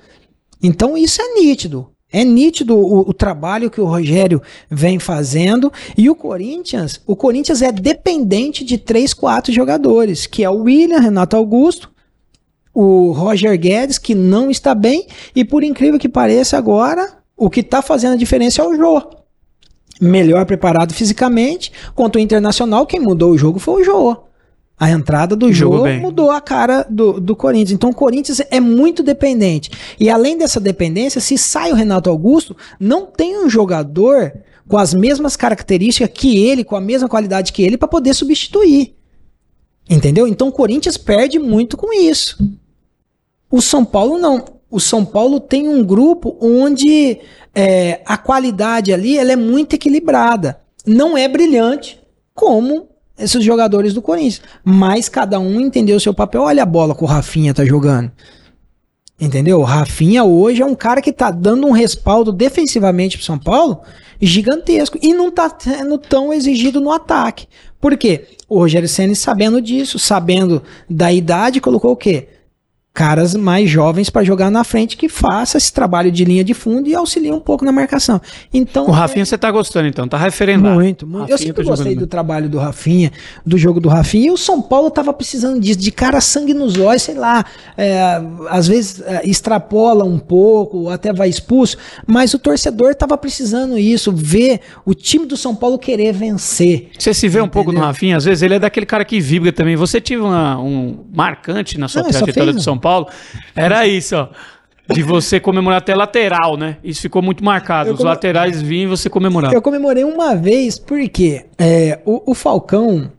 Então isso é nítido. É nítido o, o trabalho que o Rogério vem fazendo. E o Corinthians, o Corinthians é dependente de três, quatro jogadores, que é o William, Renato Augusto, o Roger Guedes, que não está bem, e por incrível que pareça, agora o que está fazendo a diferença é o Jô. Melhor preparado fisicamente, contra o Internacional, quem mudou o jogo foi o Jô. A entrada do jogo mudou a cara do, do Corinthians. Então o Corinthians é muito dependente. E além dessa dependência, se sai o Renato Augusto, não tem um jogador com as mesmas características que ele, com a mesma qualidade que ele, para poder substituir. Entendeu? Então o Corinthians perde muito com isso. O São Paulo não. O São Paulo tem um grupo onde é, a qualidade ali ela é muito equilibrada. Não é brilhante como esses jogadores do Corinthians. Mas cada um entendeu o seu papel. Olha a bola que o Rafinha tá jogando. Entendeu? O Rafinha hoje é um cara que tá dando um respaldo defensivamente pro São Paulo gigantesco. E não tá sendo tão exigido no ataque. Por quê? O Rogério Senna, sabendo disso, sabendo da idade, colocou o quê? Caras mais jovens para jogar na frente que faça esse trabalho de linha de fundo e auxilia um pouco na marcação. Então, O Rafinha você tá gostando, então, tá referendado. muito, muito. Eu Rafinha sempre tá gostei do trabalho do Rafinha, do jogo do Rafinha. E o São Paulo tava precisando disso, de cara sangue nos olhos, sei lá. é, às vezes é, extrapola um pouco, até vai expulso. Mas o torcedor tava precisando isso, ver o time do São Paulo querer vencer. Você se vê um pouco no Entendeu? Rafinha, às vezes ele é daquele cara que vibra também. Você tive uma- um marcante na sua Não, trajetória do. São Paulo. Era isso, ó. De você comemorar até lateral, né? Isso ficou muito marcado. Eu Os come- laterais vinham e você comemorava. Eu comemorei uma vez, porque é, o, o Falcão,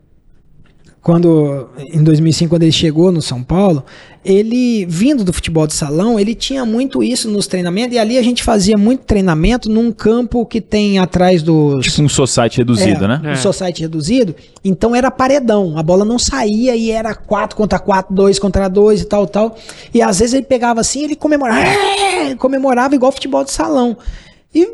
quando em 2005, quando ele chegou no São Paulo, ele, vindo do futebol de salão, ele tinha muito isso nos treinamentos, e ali a gente fazia muito treinamento num campo que tem atrás dos... Tipo um society reduzido, é, né? É. Um society reduzido, então era paredão, a bola não saía e era 4 contra 4, 2 contra 2 e tal, tal. E às vezes ele pegava assim, ele comemorava, "É!" comemorava igual futebol de salão. E,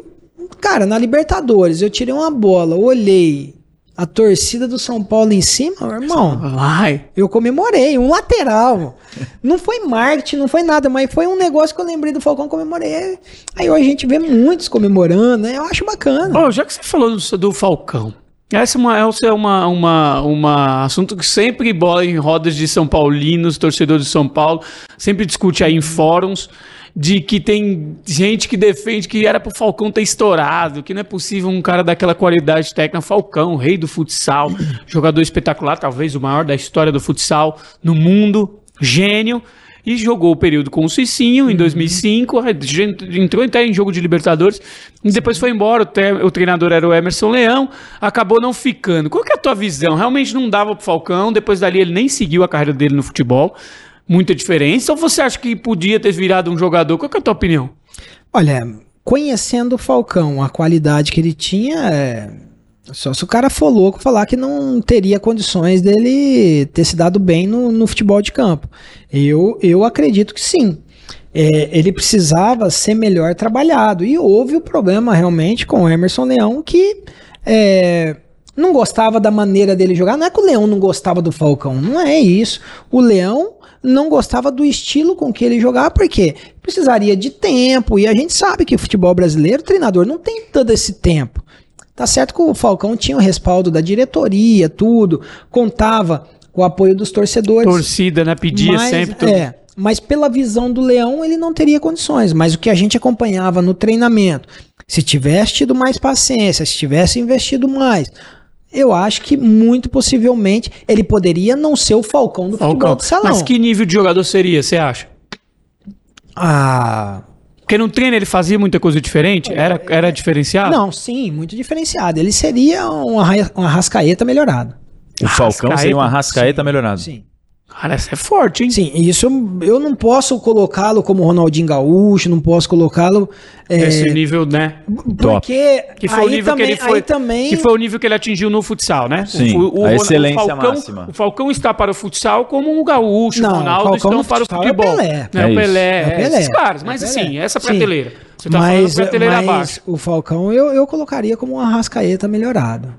cara, na Libertadores, eu tirei uma bola, olhei a torcida do São Paulo em cima, meu irmão. Vai. Eu comemorei, um lateral. Não foi marketing, não foi nada, mas foi um negócio que eu lembrei do Falcão, comemorei. Aí hoje a gente vê muitos comemorando, né? Eu acho bacana. Ô, já que você falou do, do Falcão, essa é uma, essa é uma, uma, uma assunto que sempre bola em rodas de São Paulinos, torcedores de São Paulo, sempre discute aí em fóruns de que tem gente que defende que era pro Falcão ter estourado, que não é possível um cara daquela qualidade técnica, Falcão, rei do futsal, jogador espetacular, talvez o maior da história do futsal no mundo, gênio, e jogou o período com o Cicinho em 2005, aí gente- entrou até em jogo de Libertadores, e depois foi embora, o, o treinador era o Emerson Leão, acabou não ficando. Qual que é a tua visão? Realmente não dava pro Falcão, depois dali ele nem seguiu a carreira dele no futebol, muita diferença, ou você acha que podia ter virado um jogador? Qual é a tua opinião? Olha, conhecendo o Falcão, a qualidade que ele tinha, é... só se o cara for louco falar que não teria condições dele ter se dado bem no, no futebol de campo. Eu, eu acredito que sim. É, ele precisava ser melhor trabalhado. E houve o problema realmente com o Emerson Leão, que é, não gostava da maneira dele jogar. Não é que o Leão não gostava do Falcão, não é isso. O Leão não gostava do estilo com que ele jogava, porque precisaria de tempo, e a gente sabe que o futebol brasileiro, o treinador não tem todo esse tempo. Tá certo que o Falcão tinha o respaldo da diretoria, tudo, contava com o apoio dos torcedores. Torcida, né? Pedia Mas, sempre. tudo. É, mas pela visão do Leão, ele não teria condições. Mas o que a gente acompanhava no treinamento, se tivesse tido mais paciência, se tivesse investido mais, eu acho que muito possivelmente ele poderia não ser o Falcão do futebol Falcão. do salão. Mas que nível de jogador seria, você acha? Ah, Porque no treino ele fazia muita coisa diferente? Era, era diferenciado? não, sim, muito diferenciado. Ele seria um, arra- um arrascaeta melhorado. O Falcão seria um Arrascaeta melhorado. Sim. Cara, essa é forte, hein? Sim, isso eu- eu não posso colocá-lo como Ronaldinho Gaúcho, não posso colocá-lo. é, Esse nível, né? porque Que foi aí o nível também, que ele foi. aí também Que foi o nível que ele atingiu no futsal, né? Sim, O- o- a o- excelência o Falcão, máxima. O Falcão está para o futsal como o Gaúcho, Não, o Ronaldo Falcão estão para o é futebol. Pelé. Né? É o. Pelé, É é, Pelé. esses caras. É Mas Pelé. assim, essa Sim. prateleira. Você tá mas, falando prateleira mas abaixo. o Falcão eu, eu colocaria como um Arrascaeta melhorado.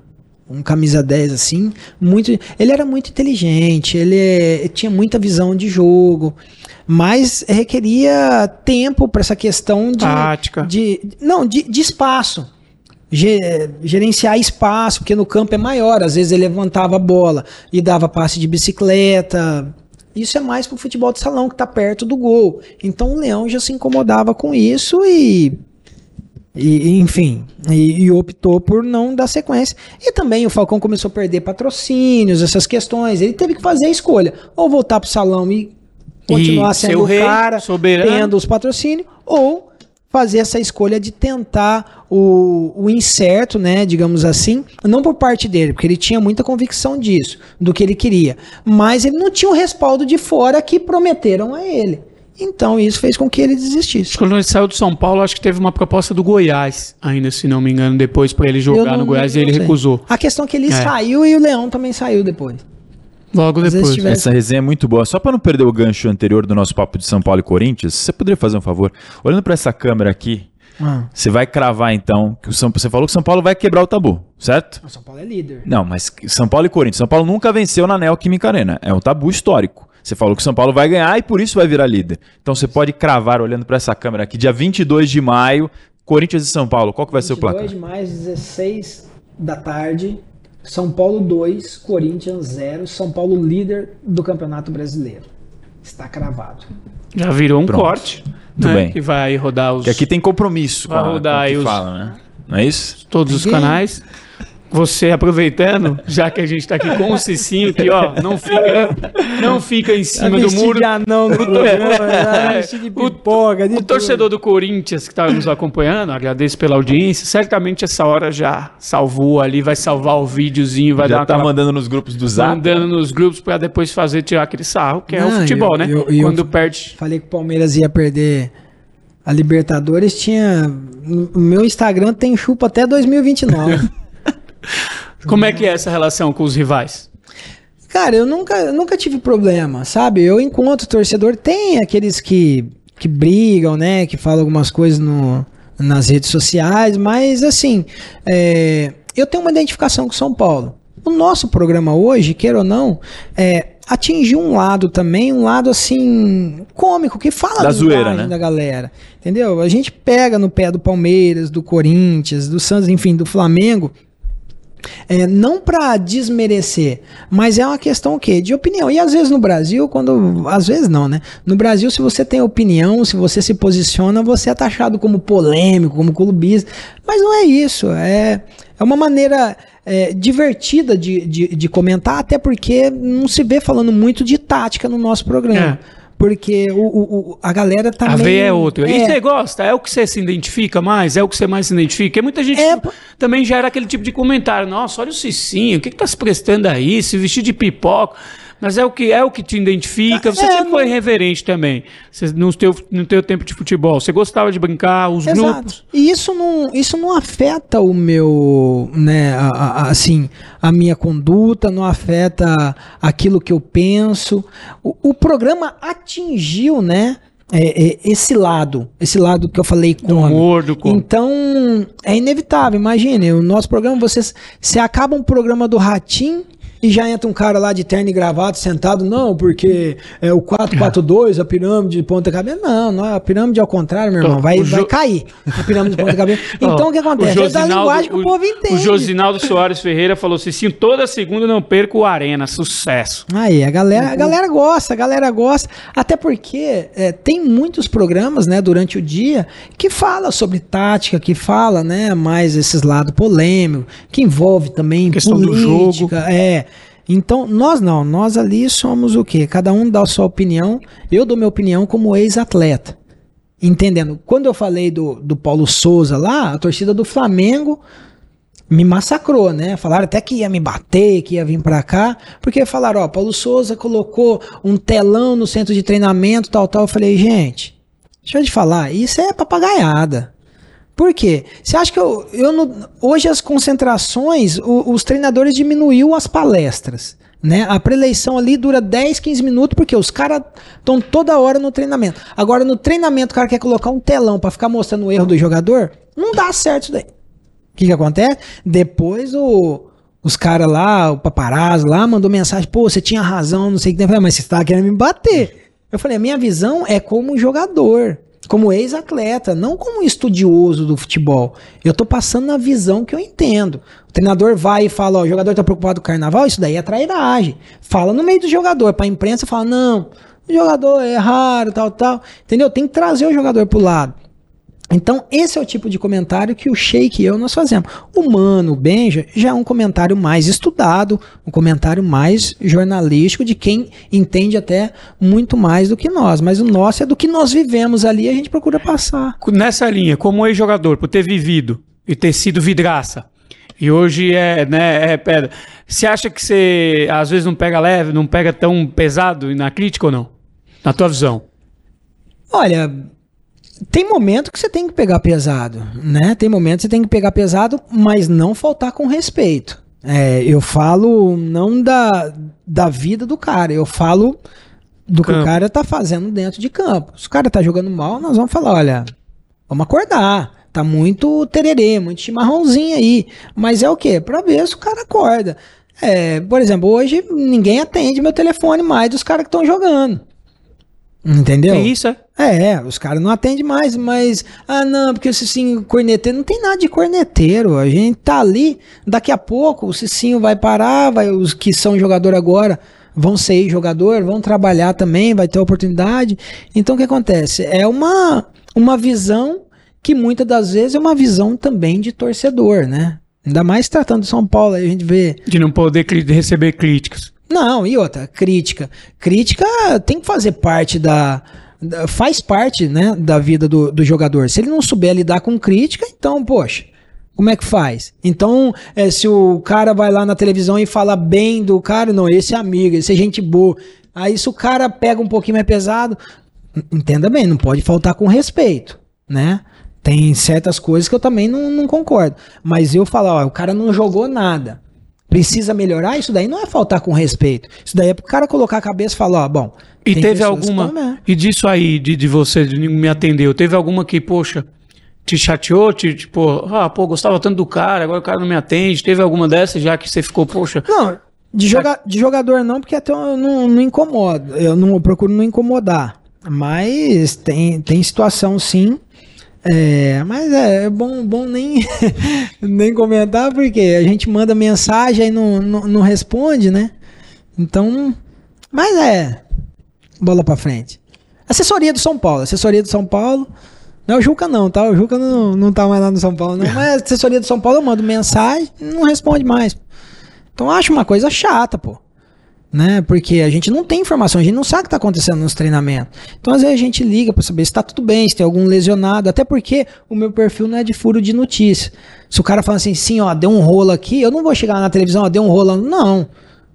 Um camisa 10 assim, muito, ele era muito inteligente, ele é- tinha muita visão de jogo, mas requeria tempo para essa questão de Tática. de não, de, de espaço. Ge- gerenciar espaço, porque no campo é maior, às vezes ele levantava a bola e dava passe de bicicleta. Isso é mais pro futebol de salão que tá perto do gol. Então o Leão já se incomodava com isso e e, enfim, e, e optou por não dar sequência. E também o Falcão começou a perder patrocínios, essas questões. Ele teve que fazer a escolha: ou voltar pro salão e continuar E sendo o o rei, cara, soberano. tendo os patrocínios, ou fazer essa escolha de tentar o, o incerto, né, digamos assim, não por parte dele, porque ele tinha muita convicção disso, do que ele queria, mas ele não tinha o respaldo de fora que prometeram a ele. Então isso fez com que ele desistisse. Quando ele saiu do São Paulo, acho que teve uma proposta do Goiás, ainda se não me engano, depois para ele jogar não- no Goiás e ele sei. recusou. A questão é que ele É. saiu e o Leão também saiu depois. Logo Às depois. tiver- Essa resenha é muito boa. Só para não perder o gancho anterior do nosso papo de São Paulo e Corinthians, você poderia fazer um favor? Olhando para essa câmera aqui, Ah, você vai cravar então que o São, você falou que o São Paulo vai quebrar o tabu, certo? o São Paulo é líder. Não, mas São Paulo e Corinthians. São Paulo nunca venceu na Neoquímica Arena. É um tabu histórico. Você falou que o São Paulo vai ganhar e por isso vai virar líder. Então você pode cravar olhando para essa câmera aqui, dia 22 de maio, Corinthians e São Paulo. Qual que vai ser o 22 placar? de mais 16 da tarde, São Paulo 2, Corinthians 0, São Paulo líder do Campeonato Brasileiro. Está cravado. Já virou um Pronto. corte. Muito né, bem. Que vai rodar os, Que aqui tem compromisso Vai com, a, com rodar o aí que os- fala, né? Não é isso? todos os canais. Você aproveitando, já que a gente tá aqui com o Cicinho, que ó, não fica, não fica em cima do muro. anão no É. de O- O torcedor do Corinthians que está nos acompanhando, agradeço pela audiência. Certamente essa hora já salvou ali, vai salvar o videozinho, vai Já dar tá aquela mandando nos grupos do Zap. mandando nos grupos para depois fazer tirar aquele sarro, que é o Não, futebol, eu- né? eu- eu- Quando perde. Falei que o Palmeiras ia perder a Libertadores, tinha. No meu Instagram tem chupa até 2029. Como é que é essa relação com os rivais? Cara, eu nunca, nunca tive problema, sabe? Eu, enquanto torcedor, tem aqueles que, que brigam, né? Que falam algumas coisas no, nas redes sociais, mas assim, é, eu tenho uma identificação com São Paulo. O nosso programa hoje, queira ou não, é, atingiu um lado também, um lado assim, cômico, que fala Da a zoeira, né? da galera. Entendeu? A gente pega no pé do Palmeiras, do Corinthians, do Santos, enfim, do Flamengo. É, não para desmerecer, mas é uma questão? De opinião. E às vezes no Brasil, quando. Às vezes não, né? No Brasil, se você tem opinião, se você se posiciona, você é taxado como polêmico, como clubista. Mas não é isso. É, é uma maneira é, divertida de, de, de comentar, até porque não se vê falando muito de tática no nosso programa. Porque o, o- a galera tá a meio- veia é outra. E É. você gosta? É o que você se identifica mais? É o que você mais se identifica? Porque muita gente É, pô- também gera aquele tipo de comentário. Nossa, olha o Cicinho, o que, que tá se prestando aí? Se vestir de pipoca. Mas é o que é o que te identifica. Você É, sempre foi reverente também. Você, no, teu, no teu tempo de futebol. Você gostava de brincar, os grupos. Exato. E isso não, isso não afeta o meu, né, a- a- assim, a minha conduta, não afeta aquilo que eu penso. O, o programa atingiu, né, é, é, esse lado, esse lado que eu falei com humor, do. Então, é inevitável, imagine, o nosso programa, vocês, você acaba um programa do Ratim e já entra um cara lá de terno e gravata sentado, não, porque é o 442, a pirâmide de ponta cabeça. Não, não, a pirâmide ao contrário, meu irmão, vai, vai cair. A pirâmide de ponta cabeça. Então o que acontece? O é da linguagem que o, o povo entende. O Josinaldo Soares Ferreira falou assim: sim, toda segunda não perco o Arena, sucesso. Aí, a galera, a galera gosta, a galera gosta. Até porque é, tem muitos programas, né, durante o dia que fala sobre tática, que fala, né, mais esses lados polêmicos, que envolve também questão política, do jogo. É. Então, nós não, nós ali somos o quê? Cada um dá a sua opinião. Eu dou minha opinião como ex-atleta. Entendendo? Quando eu falei do, do Paulo Souza lá, a torcida do Flamengo me massacrou, né? Falaram até que ia me bater, que ia vir pra cá, porque falaram, ó, Paulo Souza colocou um telão no centro de treinamento, tal, tal. Eu falei, gente, deixa eu te falar, isso é papagaiada. Por quê? Você acha que eu, eu não, hoje as concentrações, o, os treinadores diminuiu as palestras. Né? A preleição ali dura 10, 15 minutos, porque os caras estão toda hora no treinamento. Agora, no treinamento, o cara quer colocar um telão para ficar mostrando o erro do jogador, não dá certo isso daí. O que, que acontece? Depois o, os caras lá, o paparazzo lá, mandou mensagem: pô, você tinha razão, não sei o que. Eu falei, mas você estava querendo me bater. Eu falei: a minha visão é como jogador como ex-atleta, não como estudioso do futebol. Eu tô passando na visão que eu entendo. O treinador vai e fala, ó, o jogador tá preocupado com o carnaval, isso daí é trairagem. Fala no meio do jogador, pra imprensa fala, não, o jogador é raro, tal, tal. Entendeu? Tem que trazer o jogador pro lado. Então, esse é o tipo de comentário que o Sheik e eu nós fazemos. O Mano, o Benja, já é um comentário mais estudado, um comentário mais jornalístico de quem entende até muito mais do que nós. Mas o nosso é do que nós vivemos ali, a gente procura passar. Nessa linha, como ex-jogador, por ter vivido e ter sido vidraça, e hoje é, né, é pedra. Você acha que você às vezes não pega leve, não pega tão pesado na crítica ou não? Na tua visão? Olha, tem momento que você tem que pegar pesado, né? Tem momento que você tem que pegar pesado, mas não faltar com respeito. É, eu falo não da, da vida do cara, eu falo do campo. que o cara tá fazendo dentro de campo. Se o cara tá jogando mal, nós vamos falar, olha, vamos acordar. Tá muito tererê, muito chimarrãozinho aí. Mas é o quê? Pra ver se o cara acorda. É, por exemplo, hoje ninguém atende meu telefone mais dos caras que estão jogando. Entendeu? É isso, é? É, os caras não atendem mais, mas. Ah, não, porque o Cicinho corneteiro. Não tem nada de corneteiro. A gente tá ali, daqui a pouco o Cicinho vai parar, vai, os que são jogador agora vão ser jogador, vão trabalhar também, vai ter oportunidade. Então o que acontece? É uma, uma visão que muitas das vezes é uma visão também de torcedor, né? Ainda mais tratando de São Paulo, aí a gente vê. De não poder receber críticas. Não, e outra, crítica. Crítica tem que fazer parte da. faz parte, né, da vida do, do jogador. Se ele não souber lidar com crítica, então, poxa, como é que faz? Então, é, se o cara vai lá na televisão e fala bem do cara, não, esse é amigo, esse é gente boa. Aí se o cara pega um pouquinho mais pesado, entenda bem, não pode faltar com respeito, né? Tem certas coisas que eu também não, não concordo. Mas eu falo, ó, o cara não jogou nada precisa melhorar, isso daí não é faltar com respeito. Isso daí é pro cara colocar a cabeça e falar, ó, bom. E teve alguma. E disso aí, de, de você de me atendeu, teve alguma que, poxa, te chateou, te, tipo, ah, pô, gostava tanto do cara, agora o cara não me atende. Teve alguma dessas já que você ficou, poxa. Não, de, joga, de jogador não, porque até eu não, não incomodo. Eu não eu procuro não incomodar. Mas tem, tem situação sim é, mas é, é bom, bom nem, nem comentar, porque a gente manda mensagem e não, não, não responde, né? Então, mas é, bola pra frente. Assessoria do São Paulo, assessoria do São Paulo. Não é o Juca não, tá? O Juca não, não tá mais lá no São Paulo, não. Mas a assessoria do São Paulo eu mando mensagem e não responde mais. Então eu acho uma coisa chata, pô né? Porque a gente não tem informação, a gente não sabe o que está acontecendo nos treinamentos. Então, às vezes, a gente liga para saber se está tudo bem, se tem algum lesionado, até porque o meu perfil não é de furo de notícia. Se o cara fala assim, sim, ó, deu um rolo aqui, eu não vou chegar na televisão, ó, deu um rolo. Não.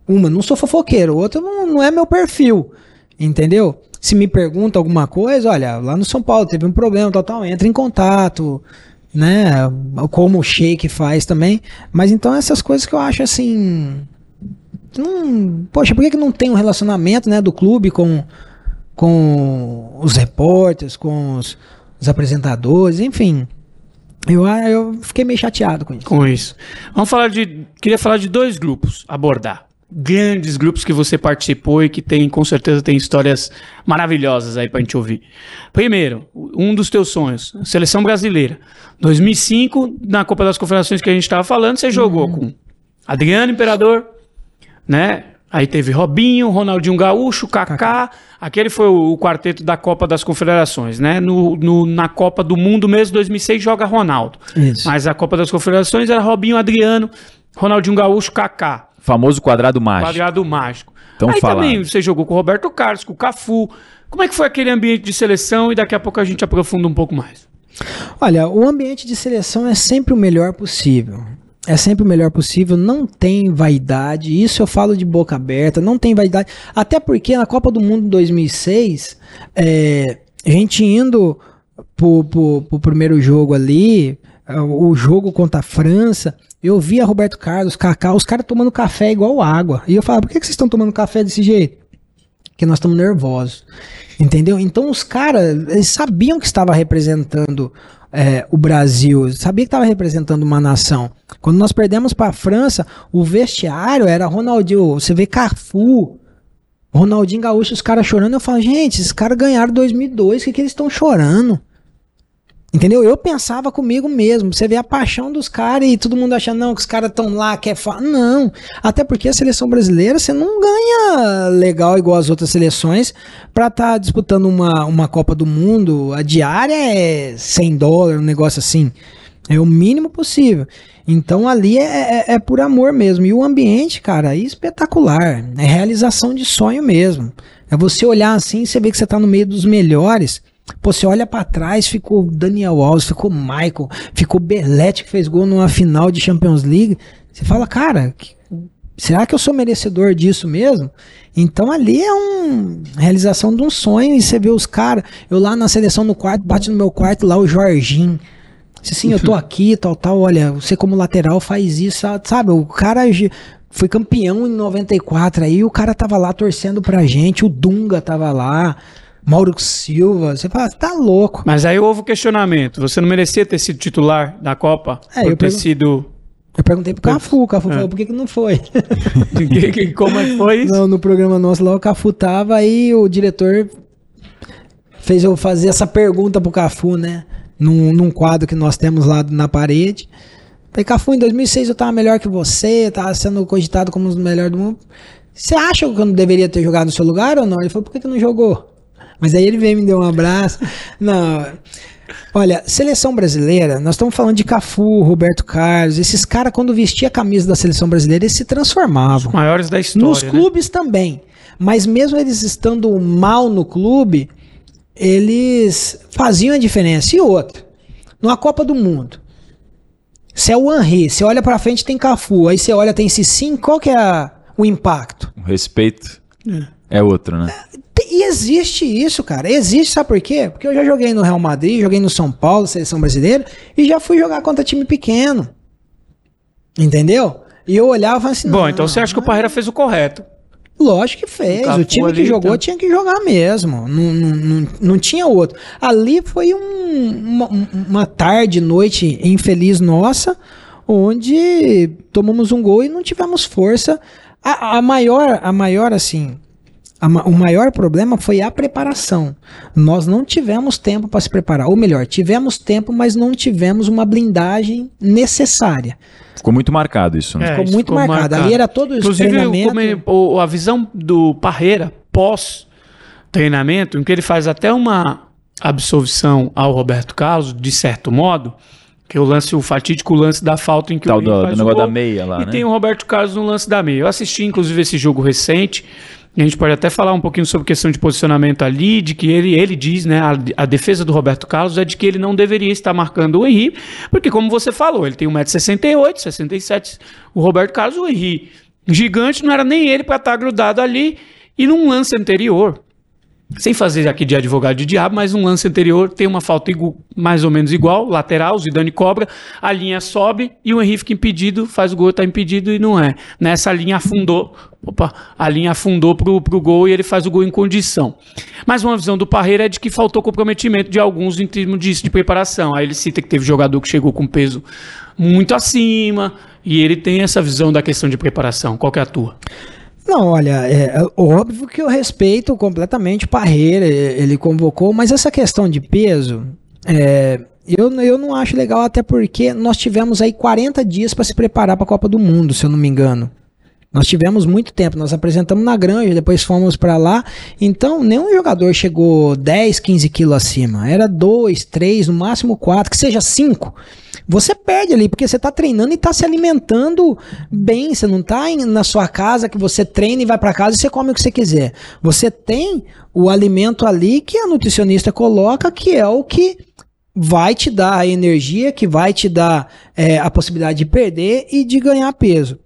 Uma, não sou fofoqueiro, outra não, não é meu perfil. Entendeu? Se me pergunta alguma coisa, olha, lá no São Paulo teve um problema, tal, tal, entra em contato, né? Como o Shake faz também. Mas então essas coisas que eu acho assim não, poxa, por que, que não tem um relacionamento né, do clube com, com os repórteres, com os, os apresentadores, enfim. Eu, eu fiquei meio chateado com isso. Com isso. Vamos falar de. Queria falar de dois grupos, abordar. grandes grupos que você participou e que tem, com certeza, tem histórias maravilhosas aí pra gente ouvir. Primeiro, um dos teus sonhos, seleção brasileira. 2005, na Copa das Confederações que a gente estava falando, você jogou com Adriano Imperador, né? Aí teve Robinho, Ronaldinho Gaúcho, Kaká. Aquele foi o, o quarteto da Copa das Confederações, né? No, no- na Copa do Mundo mesmo, 2006, joga Ronaldo. Isso. Mas a Copa das Confederações era Robinho, Adriano, Ronaldinho Gaúcho, Kaká. Famoso quadrado mágico. Quadrado mágico. Então Aí fala. também você jogou com o Roberto Carlos, com o Cafu. Como é que foi aquele ambiente de seleção? E daqui a pouco a gente aprofunda um pouco mais. Olha, o ambiente de seleção é sempre o melhor possível. É sempre o melhor possível, não tem vaidade, isso eu falo de boca aberta, não tem vaidade. Até porque na Copa do Mundo 2006, é, a gente indo pro, pro, pro primeiro jogo ali, o jogo contra a França, eu via Roberto Carlos, Kaká, os caras tomando café igual água. E eu falava, por que, que vocês estão tomando café desse jeito? Porque nós estamos nervosos. Entendeu? Então os caras, eles sabiam que estava representando é, o Brasil, sabia que estava representando uma nação. Quando nós perdemos para a França, o vestiário era Ronaldinho, você vê Cafu, Ronaldinho Gaúcho, os caras chorando. Eu falo, gente, esses caras ganharam 2002, o que, que eles estão chorando? Entendeu? Eu pensava comigo mesmo. Você vê a paixão dos caras e todo mundo achando, não, que os caras estão lá, quer falar. Não. Até porque a seleção brasileira, você não ganha legal igual as outras seleções pra estar disputando uma, uma Copa do Mundo. A diária é 100 dólares, um negócio assim. É o mínimo possível. Então ali é, é, é por amor mesmo. E o ambiente, cara, é espetacular. É realização de sonho mesmo. É você olhar assim e você vê que você tá no meio dos melhores. Pô, você olha pra trás, ficou Daniel Alves, ficou Michael, ficou Belete que fez gol numa final de Champions League. Você fala, cara, será que eu sou merecedor disso mesmo? Então ali é uma realização de um sonho e você vê os caras, eu lá na seleção no quarto, bate no meu quarto lá o Jorginho. Assim, eu tô aqui, tal, tal, olha, você como lateral faz isso, sabe? O cara foi campeão em 94 aí, o cara tava lá torcendo pra gente, o Dunga tava lá, Mauro Silva, você fala, tá louco. Mas aí houve o questionamento. Você não merecia ter sido titular da Copa? É, por eu ter pergun- sido. Eu perguntei pro Cafu, o Cafu falou, por que que não foi? Que- que- Como é que foi isso? Não, no programa nosso lá o Cafu tava, aí o diretor fez eu fazer essa pergunta pro Cafu, né? Num, num quadro que nós temos lá na parede. Falei, Cafu, em 2006 eu tava melhor que você, tava sendo cogitado como um dos melhores do mundo. Você acha que eu não deveria ter jogado no seu lugar ou não? Ele falou, por que, que não jogou? Mas aí ele veio e me deu um abraço. Não. Olha, seleção brasileira, nós estamos falando de Cafu, Roberto Carlos, esses caras, quando vestia a camisa da seleção brasileira, eles se transformavam. Maiores da história. Nos né? clubes também. Mas mesmo eles estando mal no clube, eles faziam a diferença. E outra, numa Copa do Mundo, se é o Henry, você olha pra frente tem Cafu, aí você olha tem Cicim, qual que é a- o impacto? O respeito é outro, né? E existe isso, cara. Existe, sabe por quê? Porque eu já joguei no Real Madrid, joguei no São Paulo, seleção brasileira, e já fui jogar contra time pequeno. Entendeu? E eu olhava e falava assim, Bom, então você acha que o Parreira fez o correto. Lógico que fez. O time que jogou então. tinha que jogar mesmo. Não, não, não, não tinha outro. Ali foi um- uma, uma tarde, noite infeliz nossa, onde tomamos um gol e não tivemos força. A, a maior, a maior assim. O maior problema foi a preparação. Nós não tivemos tempo para se preparar. Ou melhor, tivemos tempo, mas não tivemos uma blindagem necessária. Ficou muito marcado isso, né? É, Ficou isso muito ficou marcado. marcado. Ali era todo o Inclusive, treinamento. o- a visão do Parreira pós treinamento, em que ele faz até uma absolvição ao Roberto Carlos, de certo modo, que é o lance, o fatídico lance da falta em que Tal o do- faz do o negócio gol, da meia lá, E né? tem o Roberto Carlos no lance da meia. Eu assisti, inclusive, esse jogo recente. A gente pode até falar um pouquinho sobre questão de posicionamento ali, de que ele, ele diz, né, a, a defesa do Roberto Carlos é de que ele não deveria estar marcando o Henry, porque como você falou, ele tem 1,68m, 67 o Roberto Carlos, o Henry gigante, não era nem ele para estar grudado ali, e num lance anterior, sem fazer aqui de advogado de diabo, mas um lance anterior tem uma falta mais ou menos igual, lateral, Zidane cobra, a linha sobe e o Henrique impedido, faz o gol, tá impedido e não é. Nessa linha afundou, opa, a linha afundou pro, pro gol e ele faz o gol em condição. Mas uma visão do Parreira é de que faltou comprometimento de alguns em termos disso, de preparação. Aí ele cita que teve jogador que chegou com peso muito acima e ele tem essa visão da questão de preparação. Qual que é a tua? Não, olha, é, é óbvio que eu respeito completamente o Parreira, ele convocou, mas essa questão de peso, é, eu, eu não acho legal, até porque nós tivemos aí 40 dias para se preparar para a Copa do Mundo, se eu não me engano. Nós tivemos muito tempo, nós apresentamos na granja, depois fomos para lá. Então, nenhum jogador chegou 10, 15 quilos acima. Era 2, 3, no máximo 4, que seja 5. Você perde ali, porque você tá treinando e tá se alimentando bem. Você não tá em- na sua casa que você treina e vai para casa e você come o que você quiser. Você tem o alimento ali que a nutricionista coloca, que é o que vai te dar a energia, que vai te dar é, a possibilidade de perder e de ganhar peso.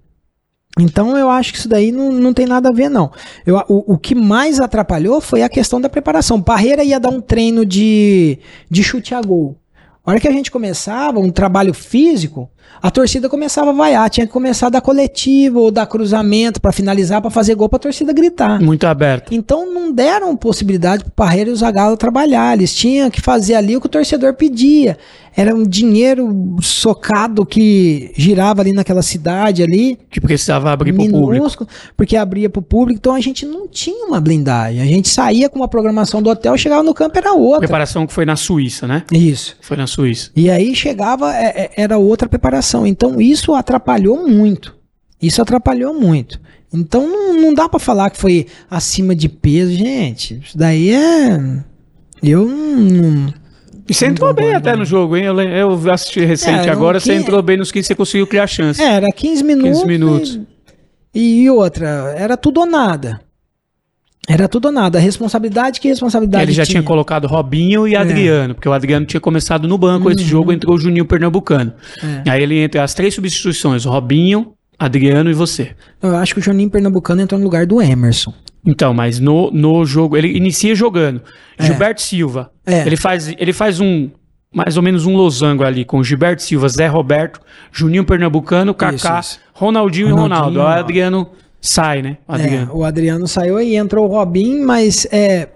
Então eu acho que isso daí não, não tem nada a ver, não. Eu, o, o que mais atrapalhou foi a questão da preparação. Parreira ia dar um treino de, de chute a gol. A hora que a gente começava um trabalho físico, a torcida começava a vaiar. Tinha que começar a dar coletivo ou dar cruzamento para finalizar, para fazer gol, para a torcida gritar. Muito aberto. Então não deram possibilidade para Parreira e o Zagallo trabalhar. Eles tinham que fazer ali o que o torcedor pedia. Era um dinheiro socado que girava ali naquela cidade ali, Que precisava abrir pro público. minúsculo, porque abria para o público. Então a gente não tinha uma blindagem. A gente saía com uma programação do hotel, chegava no campo era outra. Preparação que foi na Suíça, né? Isso. Foi na Suíça. E aí chegava, é, é, era outra preparação. Então isso atrapalhou muito. Isso atrapalhou muito. Então não, não dá pra falar que foi acima de peso, gente. Isso daí é. Eu não. E você entrou bem até no jogo, hein? Eu, eu assisti recente É, agora, você tinha- entrou bem nos que você conseguiu criar chance. É, era 15 minutos. 15 minutos. E, e outra, era tudo ou nada. Era tudo ou nada. Responsabilidade, que responsabilidade Ele já tinha colocado Robinho e Adriano, porque o Adriano tinha começado no banco esse jogo, entrou o Juninho Pernambucano. É. Aí ele entra as três substituições, Robinho, Adriano e você. Eu acho que o Juninho Pernambucano entrou no lugar do Emerson. Então, mas no, no jogo, ele inicia jogando. Gilberto Silva, É. ele, faz, ele faz um, mais ou menos um losango ali, com Gilberto Silva, Zé Roberto, Juninho Pernambucano, Kaká, isso. Ronaldinho, e Ronaldinho, Ronaldo. Aí o Ronaldo. Adriano sai, né? O Adriano. É, o Adriano saiu e entrou o Robin, mas é,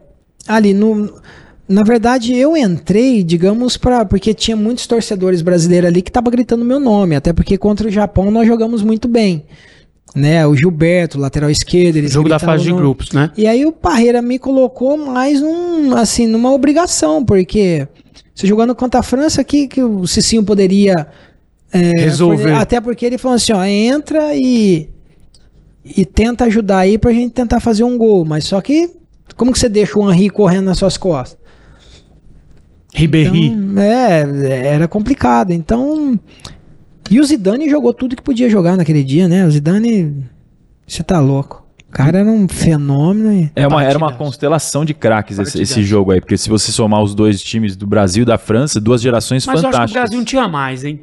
ali no. Na verdade, eu entrei, digamos, para porque tinha muitos torcedores brasileiros ali que estavam gritando meu nome, até porque contra o Japão nós jogamos muito bem. Né, o Gilberto, lateral esquerdo, eles jogo da fase de no- grupos, né? E aí o Parreira me colocou mais um, assim, numa obrigação, porque você jogando contra a França aqui que o Cicinho poderia é, Resolver. Até porque ele falou assim, ó, entra e e tenta ajudar aí pra gente tentar fazer um gol, mas só que como que você deixa o Henry correndo nas suas costas? Ribéry. Então, é, era complicado. Então, e o Zidane jogou tudo que podia jogar naquele dia, né? O Zidane, você tá louco. O cara era um fenômeno. E... É uma, era uma constelação de craques esse, esse jogo aí, porque se você somar os dois times do Brasil e da França, duas gerações Mas eu acho que o fantásticas. Brasil não tinha mais, hein?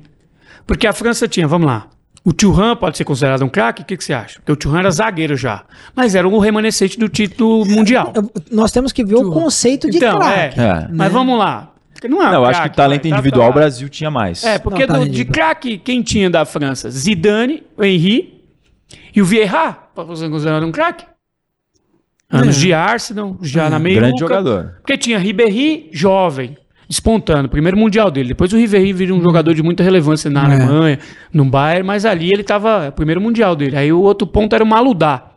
Porque a França tinha, vamos lá. O Thuram pode ser considerado um craque? O que, que você acha? Porque o Thuram era zagueiro já. Mas era o remanescente do título mundial. Eu- Nós temos que ver o conceito de Então, craque. é. É. Mas vamos lá. Não, é um Não, eu acho que talento tá- individual tá- o Brasil tinha mais. É, porque Não, tá do- de individual. craque, quem tinha da França? Zidane, o Henry e o Vieira. Pode ser considerado um craque? Anos É. de Arsenal, já na meia Grande jogador. Porque tinha Ribéry, jovem, despontando, primeiro mundial dele. Depois o Ribéry vira um jogador de muita relevância na É. Alemanha, no Bayern, mas ali ele tava, primeiro mundial dele. Aí o outro ponto era o Maludá,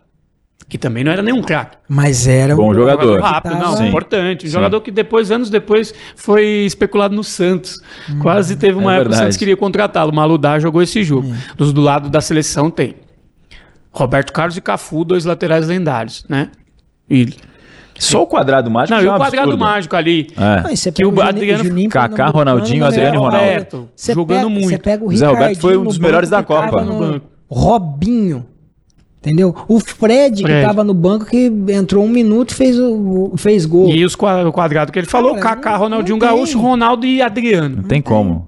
que também não era nenhum craque. Mas era Bom um jogador. Rápido, Tava- não, Sim. importante. Um jogador que depois, anos depois, foi especulado no Santos. Quase teve uma É época que o. Santos queria contratá-lo. O Maludá jogou esse jogo. Dos do lado da seleção tem. Roberto Carlos e Cafu, dois laterais lendários, né? E, Só o quadrado mágico não, já e é o quadrado absurdo. mágico ali. É. Não, e Que o Juninho- Adriano- Juninho Kaká, Ronaldinho? Adriano e Ronaldo. Roberto, Você jogando pega- muito. Você pega o Zé Roberto foi um dos melhores da que Copa. no banco. Robinho. Entendeu? O Fred, que Fred. tava no banco, que entrou um minuto e fez, o, o- fez gol. E os qua- o quadrado que ele falou, Cara, Kaká, não- Ronaldinho não. Gaúcho, Ronaldo e Adriano. Não tem como.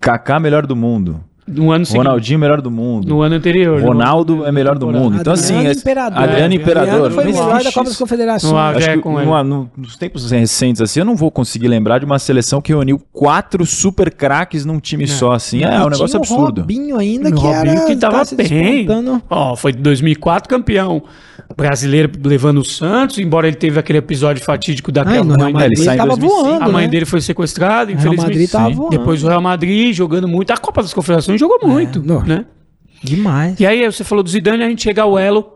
Kaká melhor do mundo. No ano seguinte. Ronaldinho melhor do mundo. No ano anterior. Ronaldo é melhor do mundo. Então assim, Adriano esse- Imperador. Adriano É, Imperador. Adriano foi melhor da Copa das. Confederações. No Acho É, que com ele. numa- no- nos tempos recentes, assim, eu não vou conseguir lembrar de uma seleção que reuniu quatro super craques num time só, assim. É, um negócio absurdo. Robinho ainda, O que Robinho era... que tava tá bem. Ó, foi de 2004 campeão brasileiro levando o Santos, embora ele teve aquele episódio fatídico da Ai, mãe, sai em tava 2005. voando, a mãe né? dele foi sequestrada, O Real infelizmente. Madrid tava Sim. voando. Depois o Real Madrid jogando muito. A Copa das Confederações jogou muito, não. né? Demais. E aí você falou do Zidane, a gente chega ao elo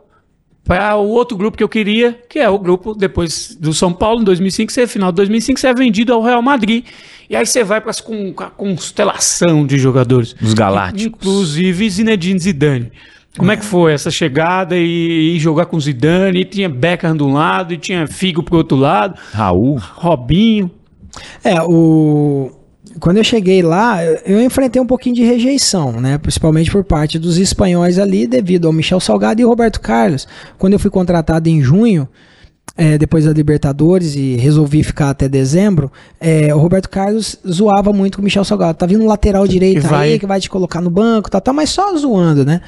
para o outro grupo que eu queria, que é o grupo depois do São Paulo, em 2005, você, final de 2005, você é vendido ao Real Madrid. E aí você vai para a constelação de jogadores. Os Galácticos. Inclusive Zinedine Zidane. Como é que foi essa chegada e, e jogar com Zidane? E tinha Beckham de um lado e tinha Figo pro outro lado. Raul. Robinho. É, o quando eu cheguei lá, eu enfrentei um pouquinho de rejeição, né? Principalmente por parte dos espanhóis ali, devido ao Michel Salgado e Roberto Carlos. Quando eu fui contratado em junho, é, depois da Libertadores e resolvi ficar até dezembro, é, o Roberto Carlos zoava muito com o Michel Salgado. Tá vindo um lateral direito Que vai- aí, que vai te colocar no banco, tá, tá, mas só zoando, né?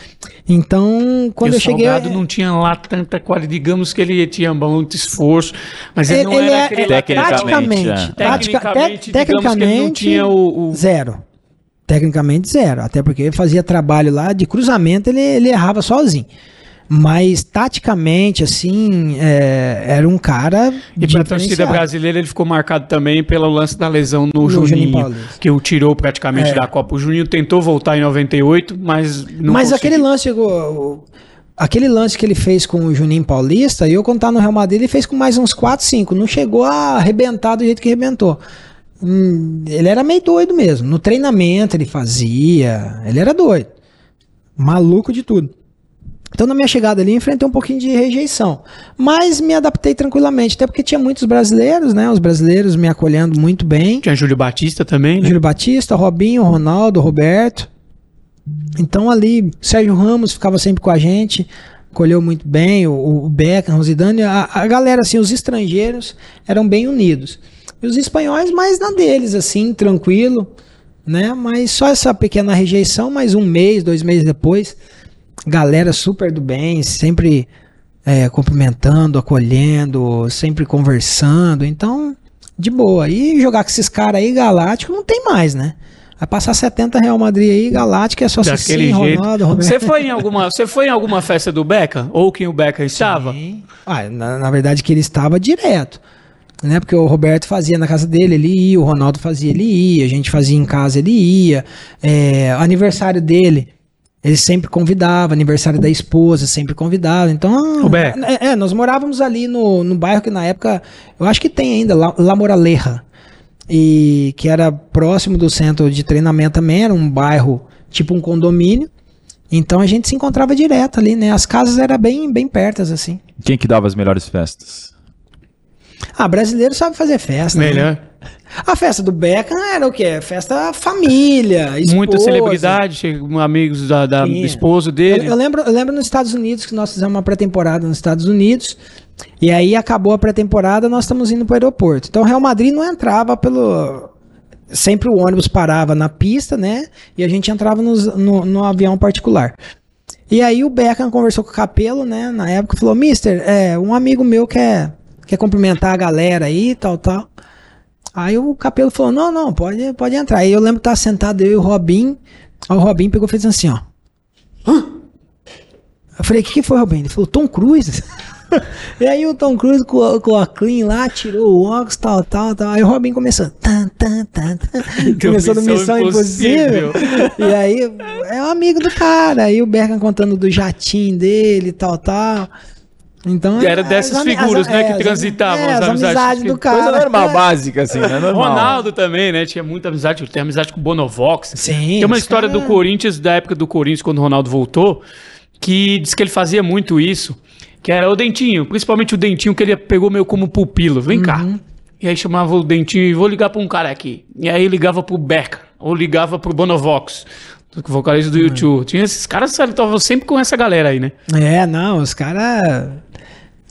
Então, quando e eu o cheguei. Salgado não tinha lá tanta qualidade. Digamos que ele tinha muito esforço, mas ele, Ele, não ele era é, aquele é, Tecnicamente, é. Tecnicamente, te- digamos que ele não tecnicamente, tinha o- o- zero. Tecnicamente zero, até porque ele fazia trabalho lá de cruzamento, ele, ele errava sozinho. Mas taticamente, assim, é, era um cara. E pra torcida diferenciado. brasileira ele ficou marcado também pelo lance da lesão no, No Juninho Juninho, que o tirou praticamente É. da Copa. O Juninho tentou voltar em 98, mas não Mas conseguiu. aquele lance, aquele lance que ele fez com o Juninho Paulista, eu quando tá no Real Madrid, ele fez com mais uns 4, 5. Não chegou a arrebentar do jeito que arrebentou. Hum, ele era meio doido mesmo. No treinamento ele fazia. Ele era doido. Maluco de tudo. Então, na minha chegada ali, enfrentei um pouquinho de rejeição. Mas me adaptei tranquilamente, até porque tinha muitos brasileiros, né? Os brasileiros me acolhendo muito bem. Tinha Júlio Batista também, né? Júlio Batista, Robinho, Ronaldo, Roberto. Então ali, Sérgio Ramos ficava sempre com a gente, colheu muito bem, o, o Beckham, o Zidane, a, a galera, assim, os estrangeiros eram bem unidos. E os espanhóis mais na deles, assim, tranquilo, né? Mas só essa pequena rejeição, mais um mês, dois meses depois, galera super do bem, sempre é, cumprimentando, acolhendo, sempre conversando, então, de boa. E jogar com esses caras aí, Galáctico, não tem mais, né? Vai passar 70 Real Madrid aí, Galáctico é só Daquele Cicinho, jeito. Ronaldo, Roberto. Você foi, em alguma, você foi em alguma festa do Beckham? Ou quem o Beckham estava? Sim. Ah, na, na verdade que ele estava direto. Né? Porque o Roberto fazia na casa dele, ele ia, o Ronaldo fazia, ele ia, a gente fazia em casa, ele ia. É, aniversário dele, ele sempre convidava, aniversário da esposa, sempre convidava. Então, O Beca. é, é, nós morávamos ali no, no bairro que na época, eu acho que tem ainda, La, La Moraleja. E que era próximo do centro de treinamento também, era um bairro tipo um condomínio. Então a gente se encontrava direto ali, né? As casas eram bem, bem pertas, assim. Quem que dava as melhores festas? Ah, brasileiro sabe fazer festa. né? Melhor. A festa do Beckham era o quê? Festa família, esposa. Muita celebridade, amigos da, da esposa Eu, dele. eu lembro, eu lembro nos Estados Unidos que nós fizemos uma pré-temporada nos Estados Unidos. E aí acabou a pré-temporada, nós estamos indo para o aeroporto. Então o Real Madrid não entrava pelo. Sempre o ônibus parava na pista, né? E a gente entrava nos- no, no avião particular. E aí o Beckham conversou com o Capelo, né? Na época falou: Mister, é, um amigo meu quer, quer cumprimentar a galera aí, tal, tal. Aí o Capelo falou: Não, não, pode, pode entrar. Aí eu lembro que tava sentado eu e o Robin. Aí o Robin pegou e fez assim: Ó. Eu falei, o que, que foi, Robin? Ele falou, Tom Cruise. e aí o Tom Cruise com, com a clean lá, tirou o óculos, tal, tal, tal. Aí o Robin começou. Tan, tan, tan, começou no Missão Missão Impossível. Impossível. e aí é um amigo do cara. Aí o Bergan contando do jatinho dele, tal, tal. Então, Que era as dessas figuras, as- né, que as- transitavam é, as as amizades amizades que- do cara. Coisa normal, É. básica, assim, né? Normal. Ronaldo também, né? Tinha muita amizade. Tem amizade com o Bonovox. Sim, Tem uma história cara- do Corinthians, da época do Corinthians, quando o Ronaldo voltou, que diz que ele fazia muito isso, que era o Dentinho, principalmente o Dentinho, que ele pegou meio como pupilo. Vem cá. Uhum. E aí chamava o Dentinho e vou ligar pra um cara aqui. E aí ligava pro Beca, ou ligava pro Bonovox, vocalista Uhum. do YouTube. Tinha esses caras, estavam sempre com essa galera aí, né? É, não, os caras.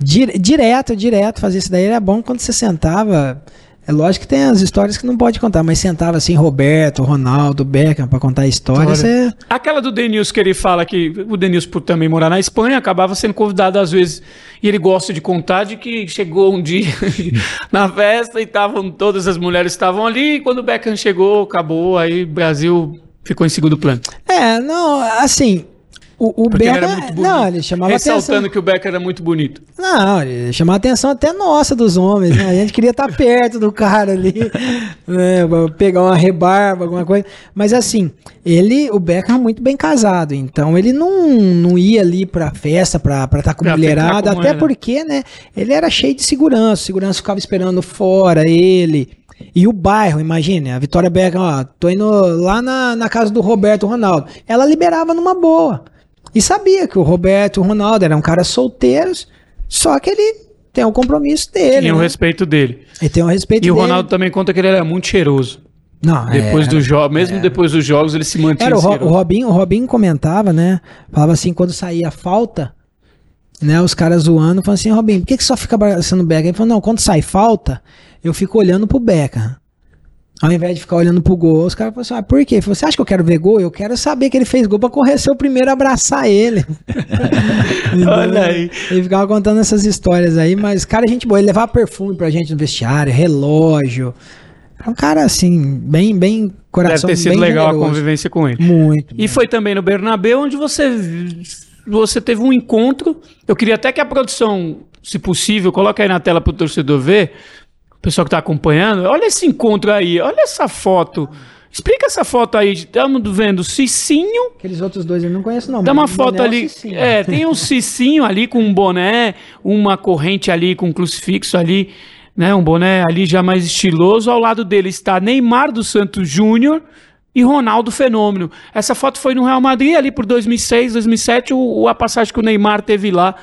direto, direto fazer isso daí era bom quando você sentava. É lógico que tem as histórias que não pode contar, mas sentava assim, Roberto, Ronaldo, Beckham, pra contar a história, você. Aquela do Denilson que ele fala que o Denilson, por também morar na Espanha, acabava sendo convidado às vezes. E ele gosta de contar de que chegou um dia na festa e estavam todas as mulheres estavam ali. E quando o Beckham chegou, acabou. Aí o Brasil ficou em segundo plano. É, não, assim. O, o Becker. era muito bonito. Não, ele chamava Ressaltando atenção. que o Becker era muito bonito. Não, ele chamava atenção até nossa dos homens, né? A gente queria estar perto do cara ali, né? Pegar uma rebarba, alguma coisa. Mas assim, ele, o Beckham, muito bem casado. Então ele não, não ia ali pra festa pra estar com Pra mulherada. com Até ela. porque, né? Ele era cheio de segurança. O segurança ficava esperando fora ele. E o bairro, imagine, a Vitória Beckham, ó, tô indo lá na, na casa do Roberto Ronaldo. Ela liberava numa boa. E sabia que o Roberto e o Ronaldo eram caras solteiros, só que ele tem o compromisso dele. Tinha o né? respeito dele. Ele tem o respeito E o dele. Ronaldo também conta que ele era muito cheiroso. Não, Depois é, dos jogos, mesmo depois dos jogos, ele se mantinha Era o, Ro- o. Robinho, o Robinho comentava, né? Falava assim, quando saía falta, né? Os caras zoando, falando assim, Robinho, por que, que só fica abraçando o Beckham? Ele falou, não, quando sai falta, eu fico olhando pro Beckham. Ao invés de ficar olhando pro gol, os caras falaram assim, ah, por quê? Ele falou, você acha que eu quero ver gol? Eu quero saber que ele fez gol pra correr ser o primeiro a abraçar ele. Olha aí. Ele ficava contando essas histórias aí, mas, cara, gente boa, ele levava perfume pra gente no vestiário, relógio. Era um cara, assim, bem, bem Deve coração ter sido legal a generoso. convivência com ele. Muito. E foi também no Bernabéu onde você você teve um encontro. Eu queria até que a produção, se possível, coloque aí na tela para o torcedor ver. O pessoal que está acompanhando, olha esse encontro aí, olha essa foto. Explica essa foto aí. Estamos vendo Cicinho. Aqueles outros dois eu não conheço, não. Dá uma o foto ali. sim. É, tem um Cicinho ali com um boné, uma corrente ali com um crucifixo ali, né? Um boné ali já mais estiloso. Ao lado dele está Neymar dos Santos Júnior e Ronaldo Fenômeno. Essa foto foi no Real Madrid ali por 2006, 2007, o, o- a passagem que o Neymar teve lá.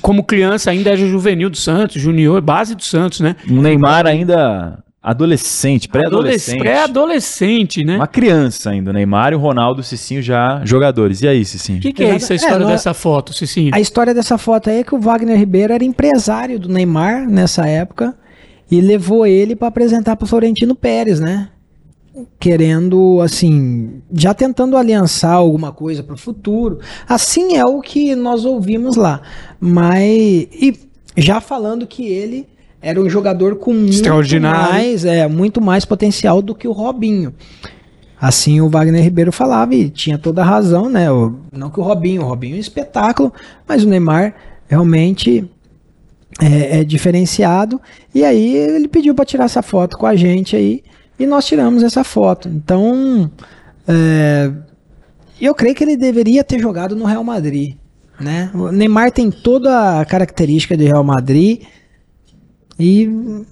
Como criança, ainda era juvenil do Santos, junior, base do Santos, né? Um Neymar ainda adolescente, pré-adolescente. Pré-adolescente, né? Uma criança ainda, o Neymar e o Ronaldo, o Cicinho já jogadores. E aí, Cicinho? O que, que é Exato. isso, a história É, é- dessa foto, Cicinho? A história dessa foto aí é que o Wagner Ribeiro era empresário do Neymar nessa época e levou ele para apresentar pro Florentino Pérez, né? Querendo, assim, já tentando aliançar alguma coisa para o futuro. Assim é o que nós ouvimos lá. Mas. E já falando que ele era um jogador com muito mais, é, muito mais potencial do que o Robinho. Assim o Wagner Ribeiro falava e tinha toda a razão, né? O- não que o Robinho, o Robinho é um espetáculo, mas o Neymar realmente é, é diferenciado. E aí ele pediu para tirar essa foto com a gente aí e nós tiramos essa foto. Então, é, eu creio que ele deveria ter jogado no Real Madrid, né? O Neymar tem toda a característica de Real Madrid e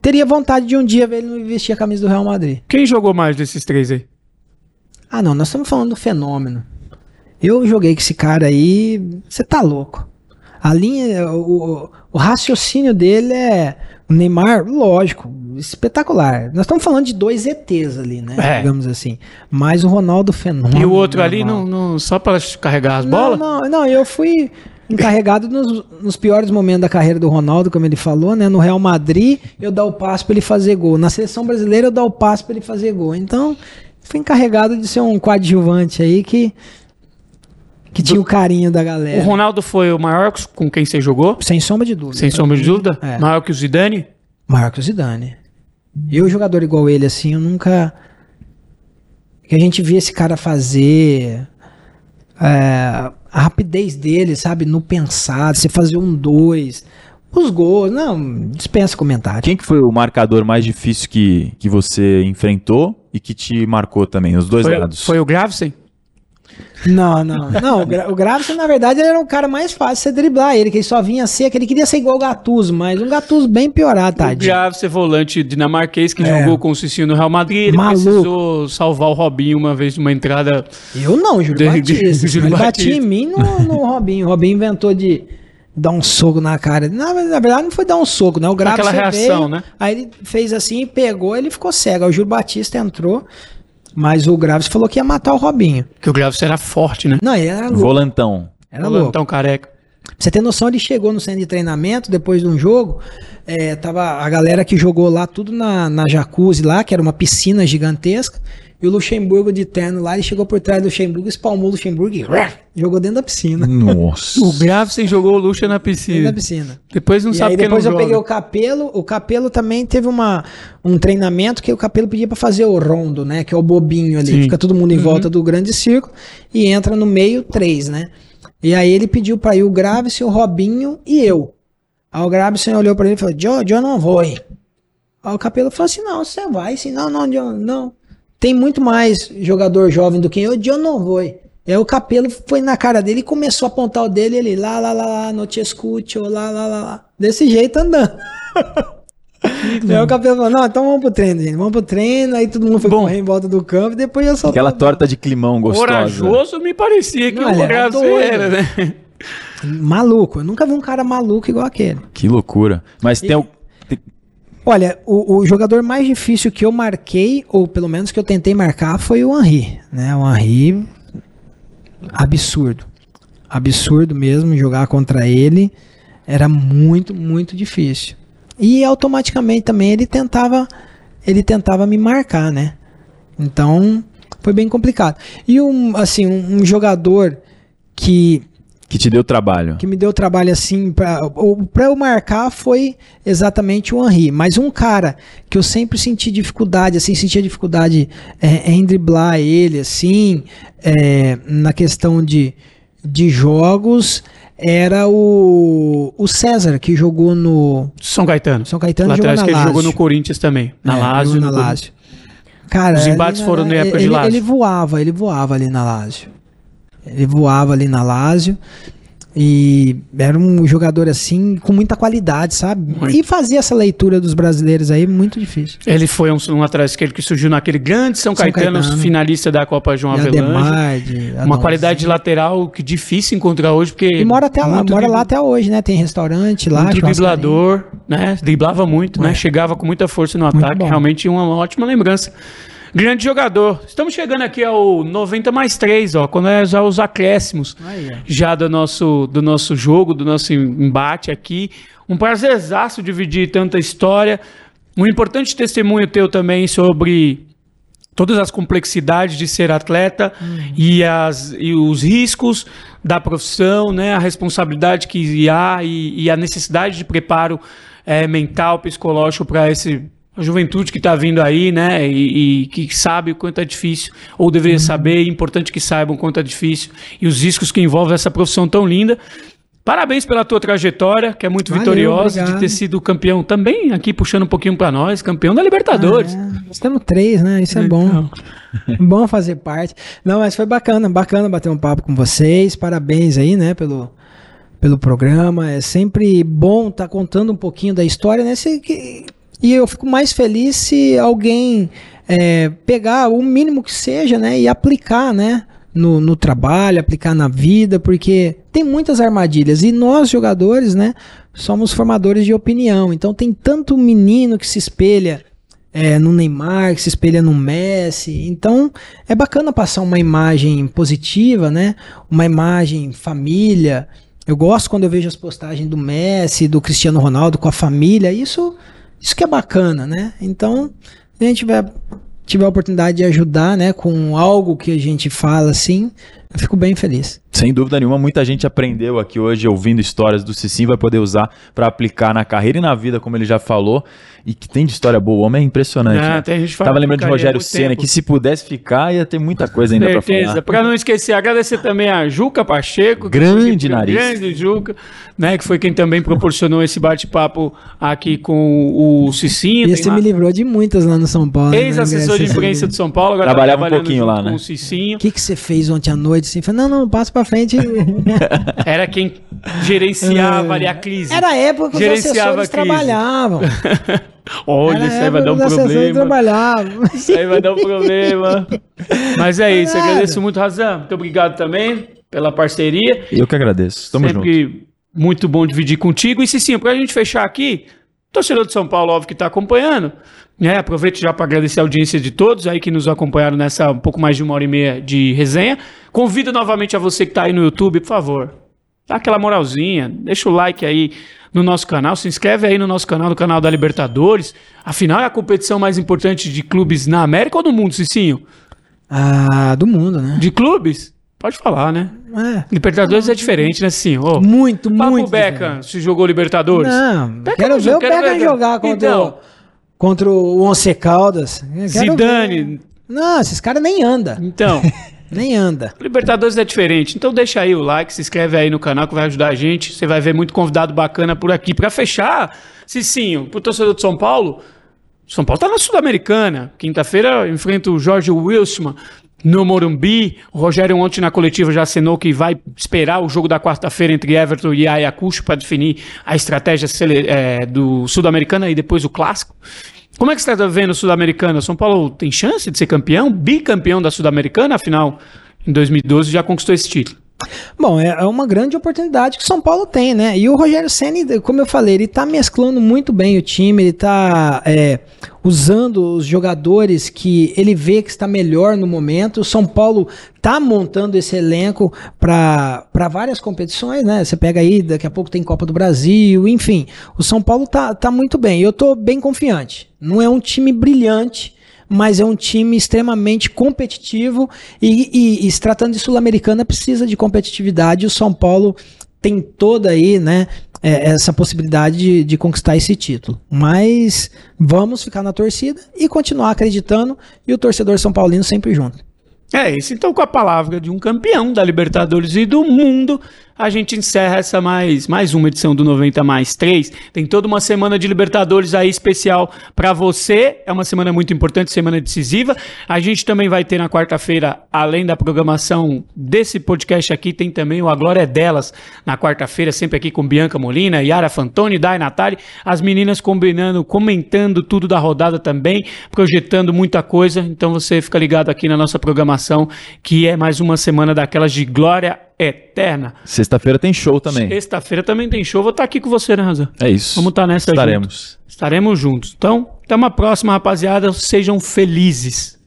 teria vontade de um dia ver ele vestir a camisa do Real Madrid. Quem jogou mais desses três aí? Ah, não, nós estamos falando do fenômeno. Eu joguei com esse cara aí, você tá louco. A linha, o, o raciocínio dele é. O Neymar, lógico, espetacular. Nós estamos falando de dois ETs ali, né? É. Digamos assim. Mas o Ronaldo Fenômeno. E o outro ali, não, não- só para carregar as Não, bolas? Não, não, eu fui encarregado nos, nos piores momentos da carreira do Ronaldo, como ele falou, né? No Real Madrid, eu dar o passo para ele fazer gol. Na seleção brasileira, eu dar o passo para ele fazer gol. Então, fui encarregado de ser um coadjuvante aí que que tinha o carinho da O galera. Ronaldo foi o maior com quem você jogou? Sem sombra de dúvida. Sem sombra de dúvida? É. Maior que o Zidane? Marcos Zidane. Eu, jogador igual ele, assim, eu nunca. Que a gente via esse cara fazer. é, a rapidez dele, sabe? No pensado, você fazer um dois. Os gols, não, dispensa comentário. Quem que foi o marcador mais difícil que, que você enfrentou e que te marcou também, os dois Foi, lados? foi o Gravesen? Não, não. Não, o, Gra o Gravson, na verdade, ele era o cara mais fácil de você driblar ele, que ele só vinha ser, que ele queria ser igual o Gattuso, mas um Gattuso bem piorado, O tadinho. Gravesen, volante dinamarquês que É. jogou com o Cicinho no Real Madrid. Ele Maluco. precisou salvar o Robinho uma vez numa entrada. Eu não, Júlio De- Batista. Júlio ele Batista. batia em mim no, no Robinho. O Robinho inventou de dar um soco na cara. Na, na verdade, não foi dar um soco, né? O Gravson Aquela reação, veio, né? Aí ele fez assim, pegou, ele ficou cego. Aí o Júlio Batista entrou, mas o Graves falou que ia matar o Robinho. Que o Gravesen era forte, né? Não, ele era louco. Volantão. Era louco. Então, careca. Pra você ter noção, ele chegou no centro de treinamento depois de um jogo. é, tava a galera que jogou lá, tudo na, na jacuzzi lá, que era uma piscina gigantesca. E o Luxemburgo de terno lá, ele chegou por trás do Luxemburgo, espalmou o Luxemburgo e jogou dentro da piscina. Nossa. O Gravesen jogou o Lucha na Dentro piscina. da piscina. Depois não E sabe aí quem não depois eu joga. peguei o Capelo. O Capelo também teve uma, um treinamento que o Capelo pedia pra fazer o rondo, né? Que é o bobinho ali. Sim. Fica todo mundo em volta do grande círculo e entra no meio três, né? E aí ele pediu pra ir o Gravesen, o Robinho e eu. Aí o Gravesen olhou pra ele e falou: Joe, eu não vou. Aí o Capelo falou assim: não, você vai sim. Não, não, Joe, não. Tem muito mais jogador jovem do que eu, eu não vou. Aí o Capelo foi na cara dele e começou a apontar o dele, ele lá, lá, lá, lá, não te escute, lá, lá, lá, lá. Desse jeito andando. Aí o Capelo falou, não, então vamos pro treino, gente. Vamos pro treino, aí todo mundo foi Bom. correr em volta do campo e depois eu soltei. Aquela torta de climão gostosa. Corajoso me parecia que Não, o era doido. era, né? Maluco, eu nunca vi um cara maluco igual aquele. Que loucura. Mas tem o. Olha, o, o jogador mais difícil que eu marquei, ou pelo menos que eu tentei marcar, foi o Henry. Né? O Henry, absurdo. Absurdo mesmo jogar contra ele. Era muito, muito difícil. E automaticamente também ele tentava, ele tentava me marcar, né? Então foi bem complicado. E um, assim, um, um jogador que Que te deu trabalho. que me deu trabalho assim para eu marcar foi exatamente o Henry, mas um cara que eu sempre senti dificuldade, assim, sentia dificuldade é, em driblar ele, assim, é, na questão de, de jogos, era o, o César, que jogou no São Caetano. São Caetano Lá jogou atrás na que ele jogou no Corinthians também. Na É, Lazio. jogou no na. Lazio. Cara, Os embates na- foram na época de ele, Lazio. Ele voava, ele voava ali na Lazio. Ele voava ali na Lazio. E era um jogador assim, com muita qualidade, sabe? Muito. E fazia essa leitura dos brasileiros aí, muito difícil. Ele foi um, um atrás esquerdo que surgiu naquele grande São, São Caetano, Caetano. finalista da Copa João Avelange. Uma qualidade de lateral que difícil encontrar hoje, porque. E mora até lá, mora lá até hoje, né? Tem restaurante lá. Muito driblador, né? Driblava muito, né? É. Chegava com muita força no Muito ataque. bom. Realmente uma ótima lembrança. Grande jogador. Estamos chegando aqui ao 90 mais 3, ó. Quando é já os acréscimos Aí, ó. já do nosso, do nosso jogo, do nosso embate aqui. Um prazerzaço dividir tanta história. Um importante testemunho teu também sobre todas as complexidades de ser atleta e, as, e os riscos da profissão, né? A responsabilidade que há e, e a necessidade de preparo eh, mental, psicológico para esse a juventude que está vindo aí, né? E, e que sabe o quanto é difícil, ou deveria saber, é importante que saibam o quanto é difícil e os riscos que envolvem essa profissão tão linda. Parabéns pela tua trajetória, que é muito Valeu, vitoriosa, de obrigado. ter sido campeão também, aqui puxando um pouquinho para nós, campeão da Libertadores. Ah, é. Nós temos três, né? Isso é bom. bom fazer parte. Não, mas foi bacana, bacana bater um papo com vocês. Parabéns aí, né, pelo, pelo programa. É sempre bom estar contando um pouquinho da história, né? Que- e eu fico mais feliz se alguém é, pegar o mínimo que seja, né, e aplicar, né? No, no trabalho, aplicar na vida, porque tem muitas armadilhas. E nós, jogadores, né, somos formadores de opinião. Então tem tanto menino que se espelha é, no Neymar, que se espelha no Messi. Então é bacana passar uma imagem positiva, né? Uma imagem família. Eu gosto quando eu vejo as postagens do Messi, do Cristiano Ronaldo com a família. Isso, isso que é bacana, né? Então, se a gente tiver, tiver a oportunidade de ajudar, né, com algo que a gente fala assim, eu fico bem feliz. Sem dúvida nenhuma, muita gente aprendeu aqui hoje ouvindo histórias do Cicinho, vai poder usar para aplicar na carreira e na vida, como ele já falou, e que tem de história boa. O homem é impressionante. Ah, né? tem gente Tava lembrando de Rogério Senna, tempo. que se pudesse ficar, ia ter muita coisa ainda para falar. Para não esquecer, agradecer também a Juca Pacheco. que Grande foi nariz. Grande Juca, né? Que foi quem também proporcionou esse bate-papo aqui com o Cicinho. E você lá- me livrou de muitas lá no São Paulo. né? Ex-assessor de Graças a imprensa de São Paulo, agora Trabalhava tá um pouquinho lá, né? com o Cicinho. O que, que você fez ontem à noite? Assim? Falei, não, não, passa pra frente. Era quem gerenciava ali a crise. Era a época que os Gerenciava assessores a crise. trabalhavam. Olha, isso aí vai dar um os assessores problema. Isso aí vai dar um problema. Mas é isso, Nada. agradeço muito, Razan. Muito obrigado também pela parceria. Eu que agradeço. Tamo junto. Sempre muito bom dividir contigo. E Cicinho, pra gente fechar aqui, torcedor de São Paulo, óbvio que tá acompanhando. Né? Aproveito já para agradecer a audiência de todos aí que nos acompanharam nessa um pouco mais de uma hora e meia de resenha. Convido novamente a você que tá aí no YouTube, por favor, dá aquela moralzinha, deixa o like aí no nosso canal, se inscreve aí no nosso canal, no canal da Libertadores. Afinal, é a competição mais importante de clubes na América ou no mundo, Cicinho? Ah, do mundo, né? De clubes? Pode falar, né? É. Libertadores é diferente, né? Sim. Ô, Muito, Papo muito. Beckham, se jogou Libertadores. Não, Beckham quero ver o Beckham ver- jogar contra, Então. o, contra o Once Caldas. Quero Zidane. ver. Não, esses caras nem andam. Então, Nem anda. Libertadores é diferente. Então deixa aí o like, se inscreve aí no canal que vai ajudar a gente. Você vai ver muito convidado bacana por aqui. Pra fechar, Cicinho, pro torcedor de São Paulo, São Paulo tá na Sul-Americana. Quinta-feira enfrenta o Jorge Wilson no Morumbi. O Rogério ontem na coletiva já assinou que vai esperar o jogo da quarta-feira entre Everton e Ayacucho para definir a estratégia eh, do Sul-Americana e depois o Clássico. Como é que você está vendo o Sul-Americana? São Paulo tem chance de ser campeão? Bicampeão da Sul-Americana? Afinal, em 2012 já conquistou esse título. Bom, é é uma grande oportunidade que São Paulo tem, né? E o Rogério Ceni, como eu falei, ele tá mesclando muito bem o time, ele tá é, usando os jogadores que ele vê que está melhor no momento. O São Paulo tá montando esse elenco para várias competições, né? Você pega aí, daqui a pouco tem Copa do Brasil, enfim. O São Paulo tá, tá muito bem. Eu tô bem confiante. Não é um time brilhante mas é um time extremamente competitivo e, e- e se tratando de Sul-Americana precisa de competitividade. O São Paulo tem toda aí, né, é, essa possibilidade de, de conquistar esse título. Mas vamos ficar na torcida e continuar acreditando e o torcedor São Paulino sempre junto. É isso. Então, com a palavra de um campeão da Libertadores e do mundo, a gente encerra essa mais, mais uma edição do 90 mais 3. Tem toda uma semana de Libertadores aí especial para você. É uma semana muito importante, semana decisiva. A gente também vai ter na quarta-feira, além da programação desse podcast aqui, tem também o A Glória é Delas na quarta-feira, sempre aqui com Bianca Molina, Yara Fantoni, Dai Natali. As meninas combinando, comentando tudo da rodada também, projetando muita coisa. Então você fica ligado aqui na nossa programação, que é mais uma semana daquelas de glória eterna. Sexta-feira tem show também. Sexta-feira também tem show. Vou estar aqui com você, né, Razan? É isso. Vamos estar nessa Estaremos. junto. Estaremos juntos. Então, até uma próxima, rapaziada. Sejam felizes.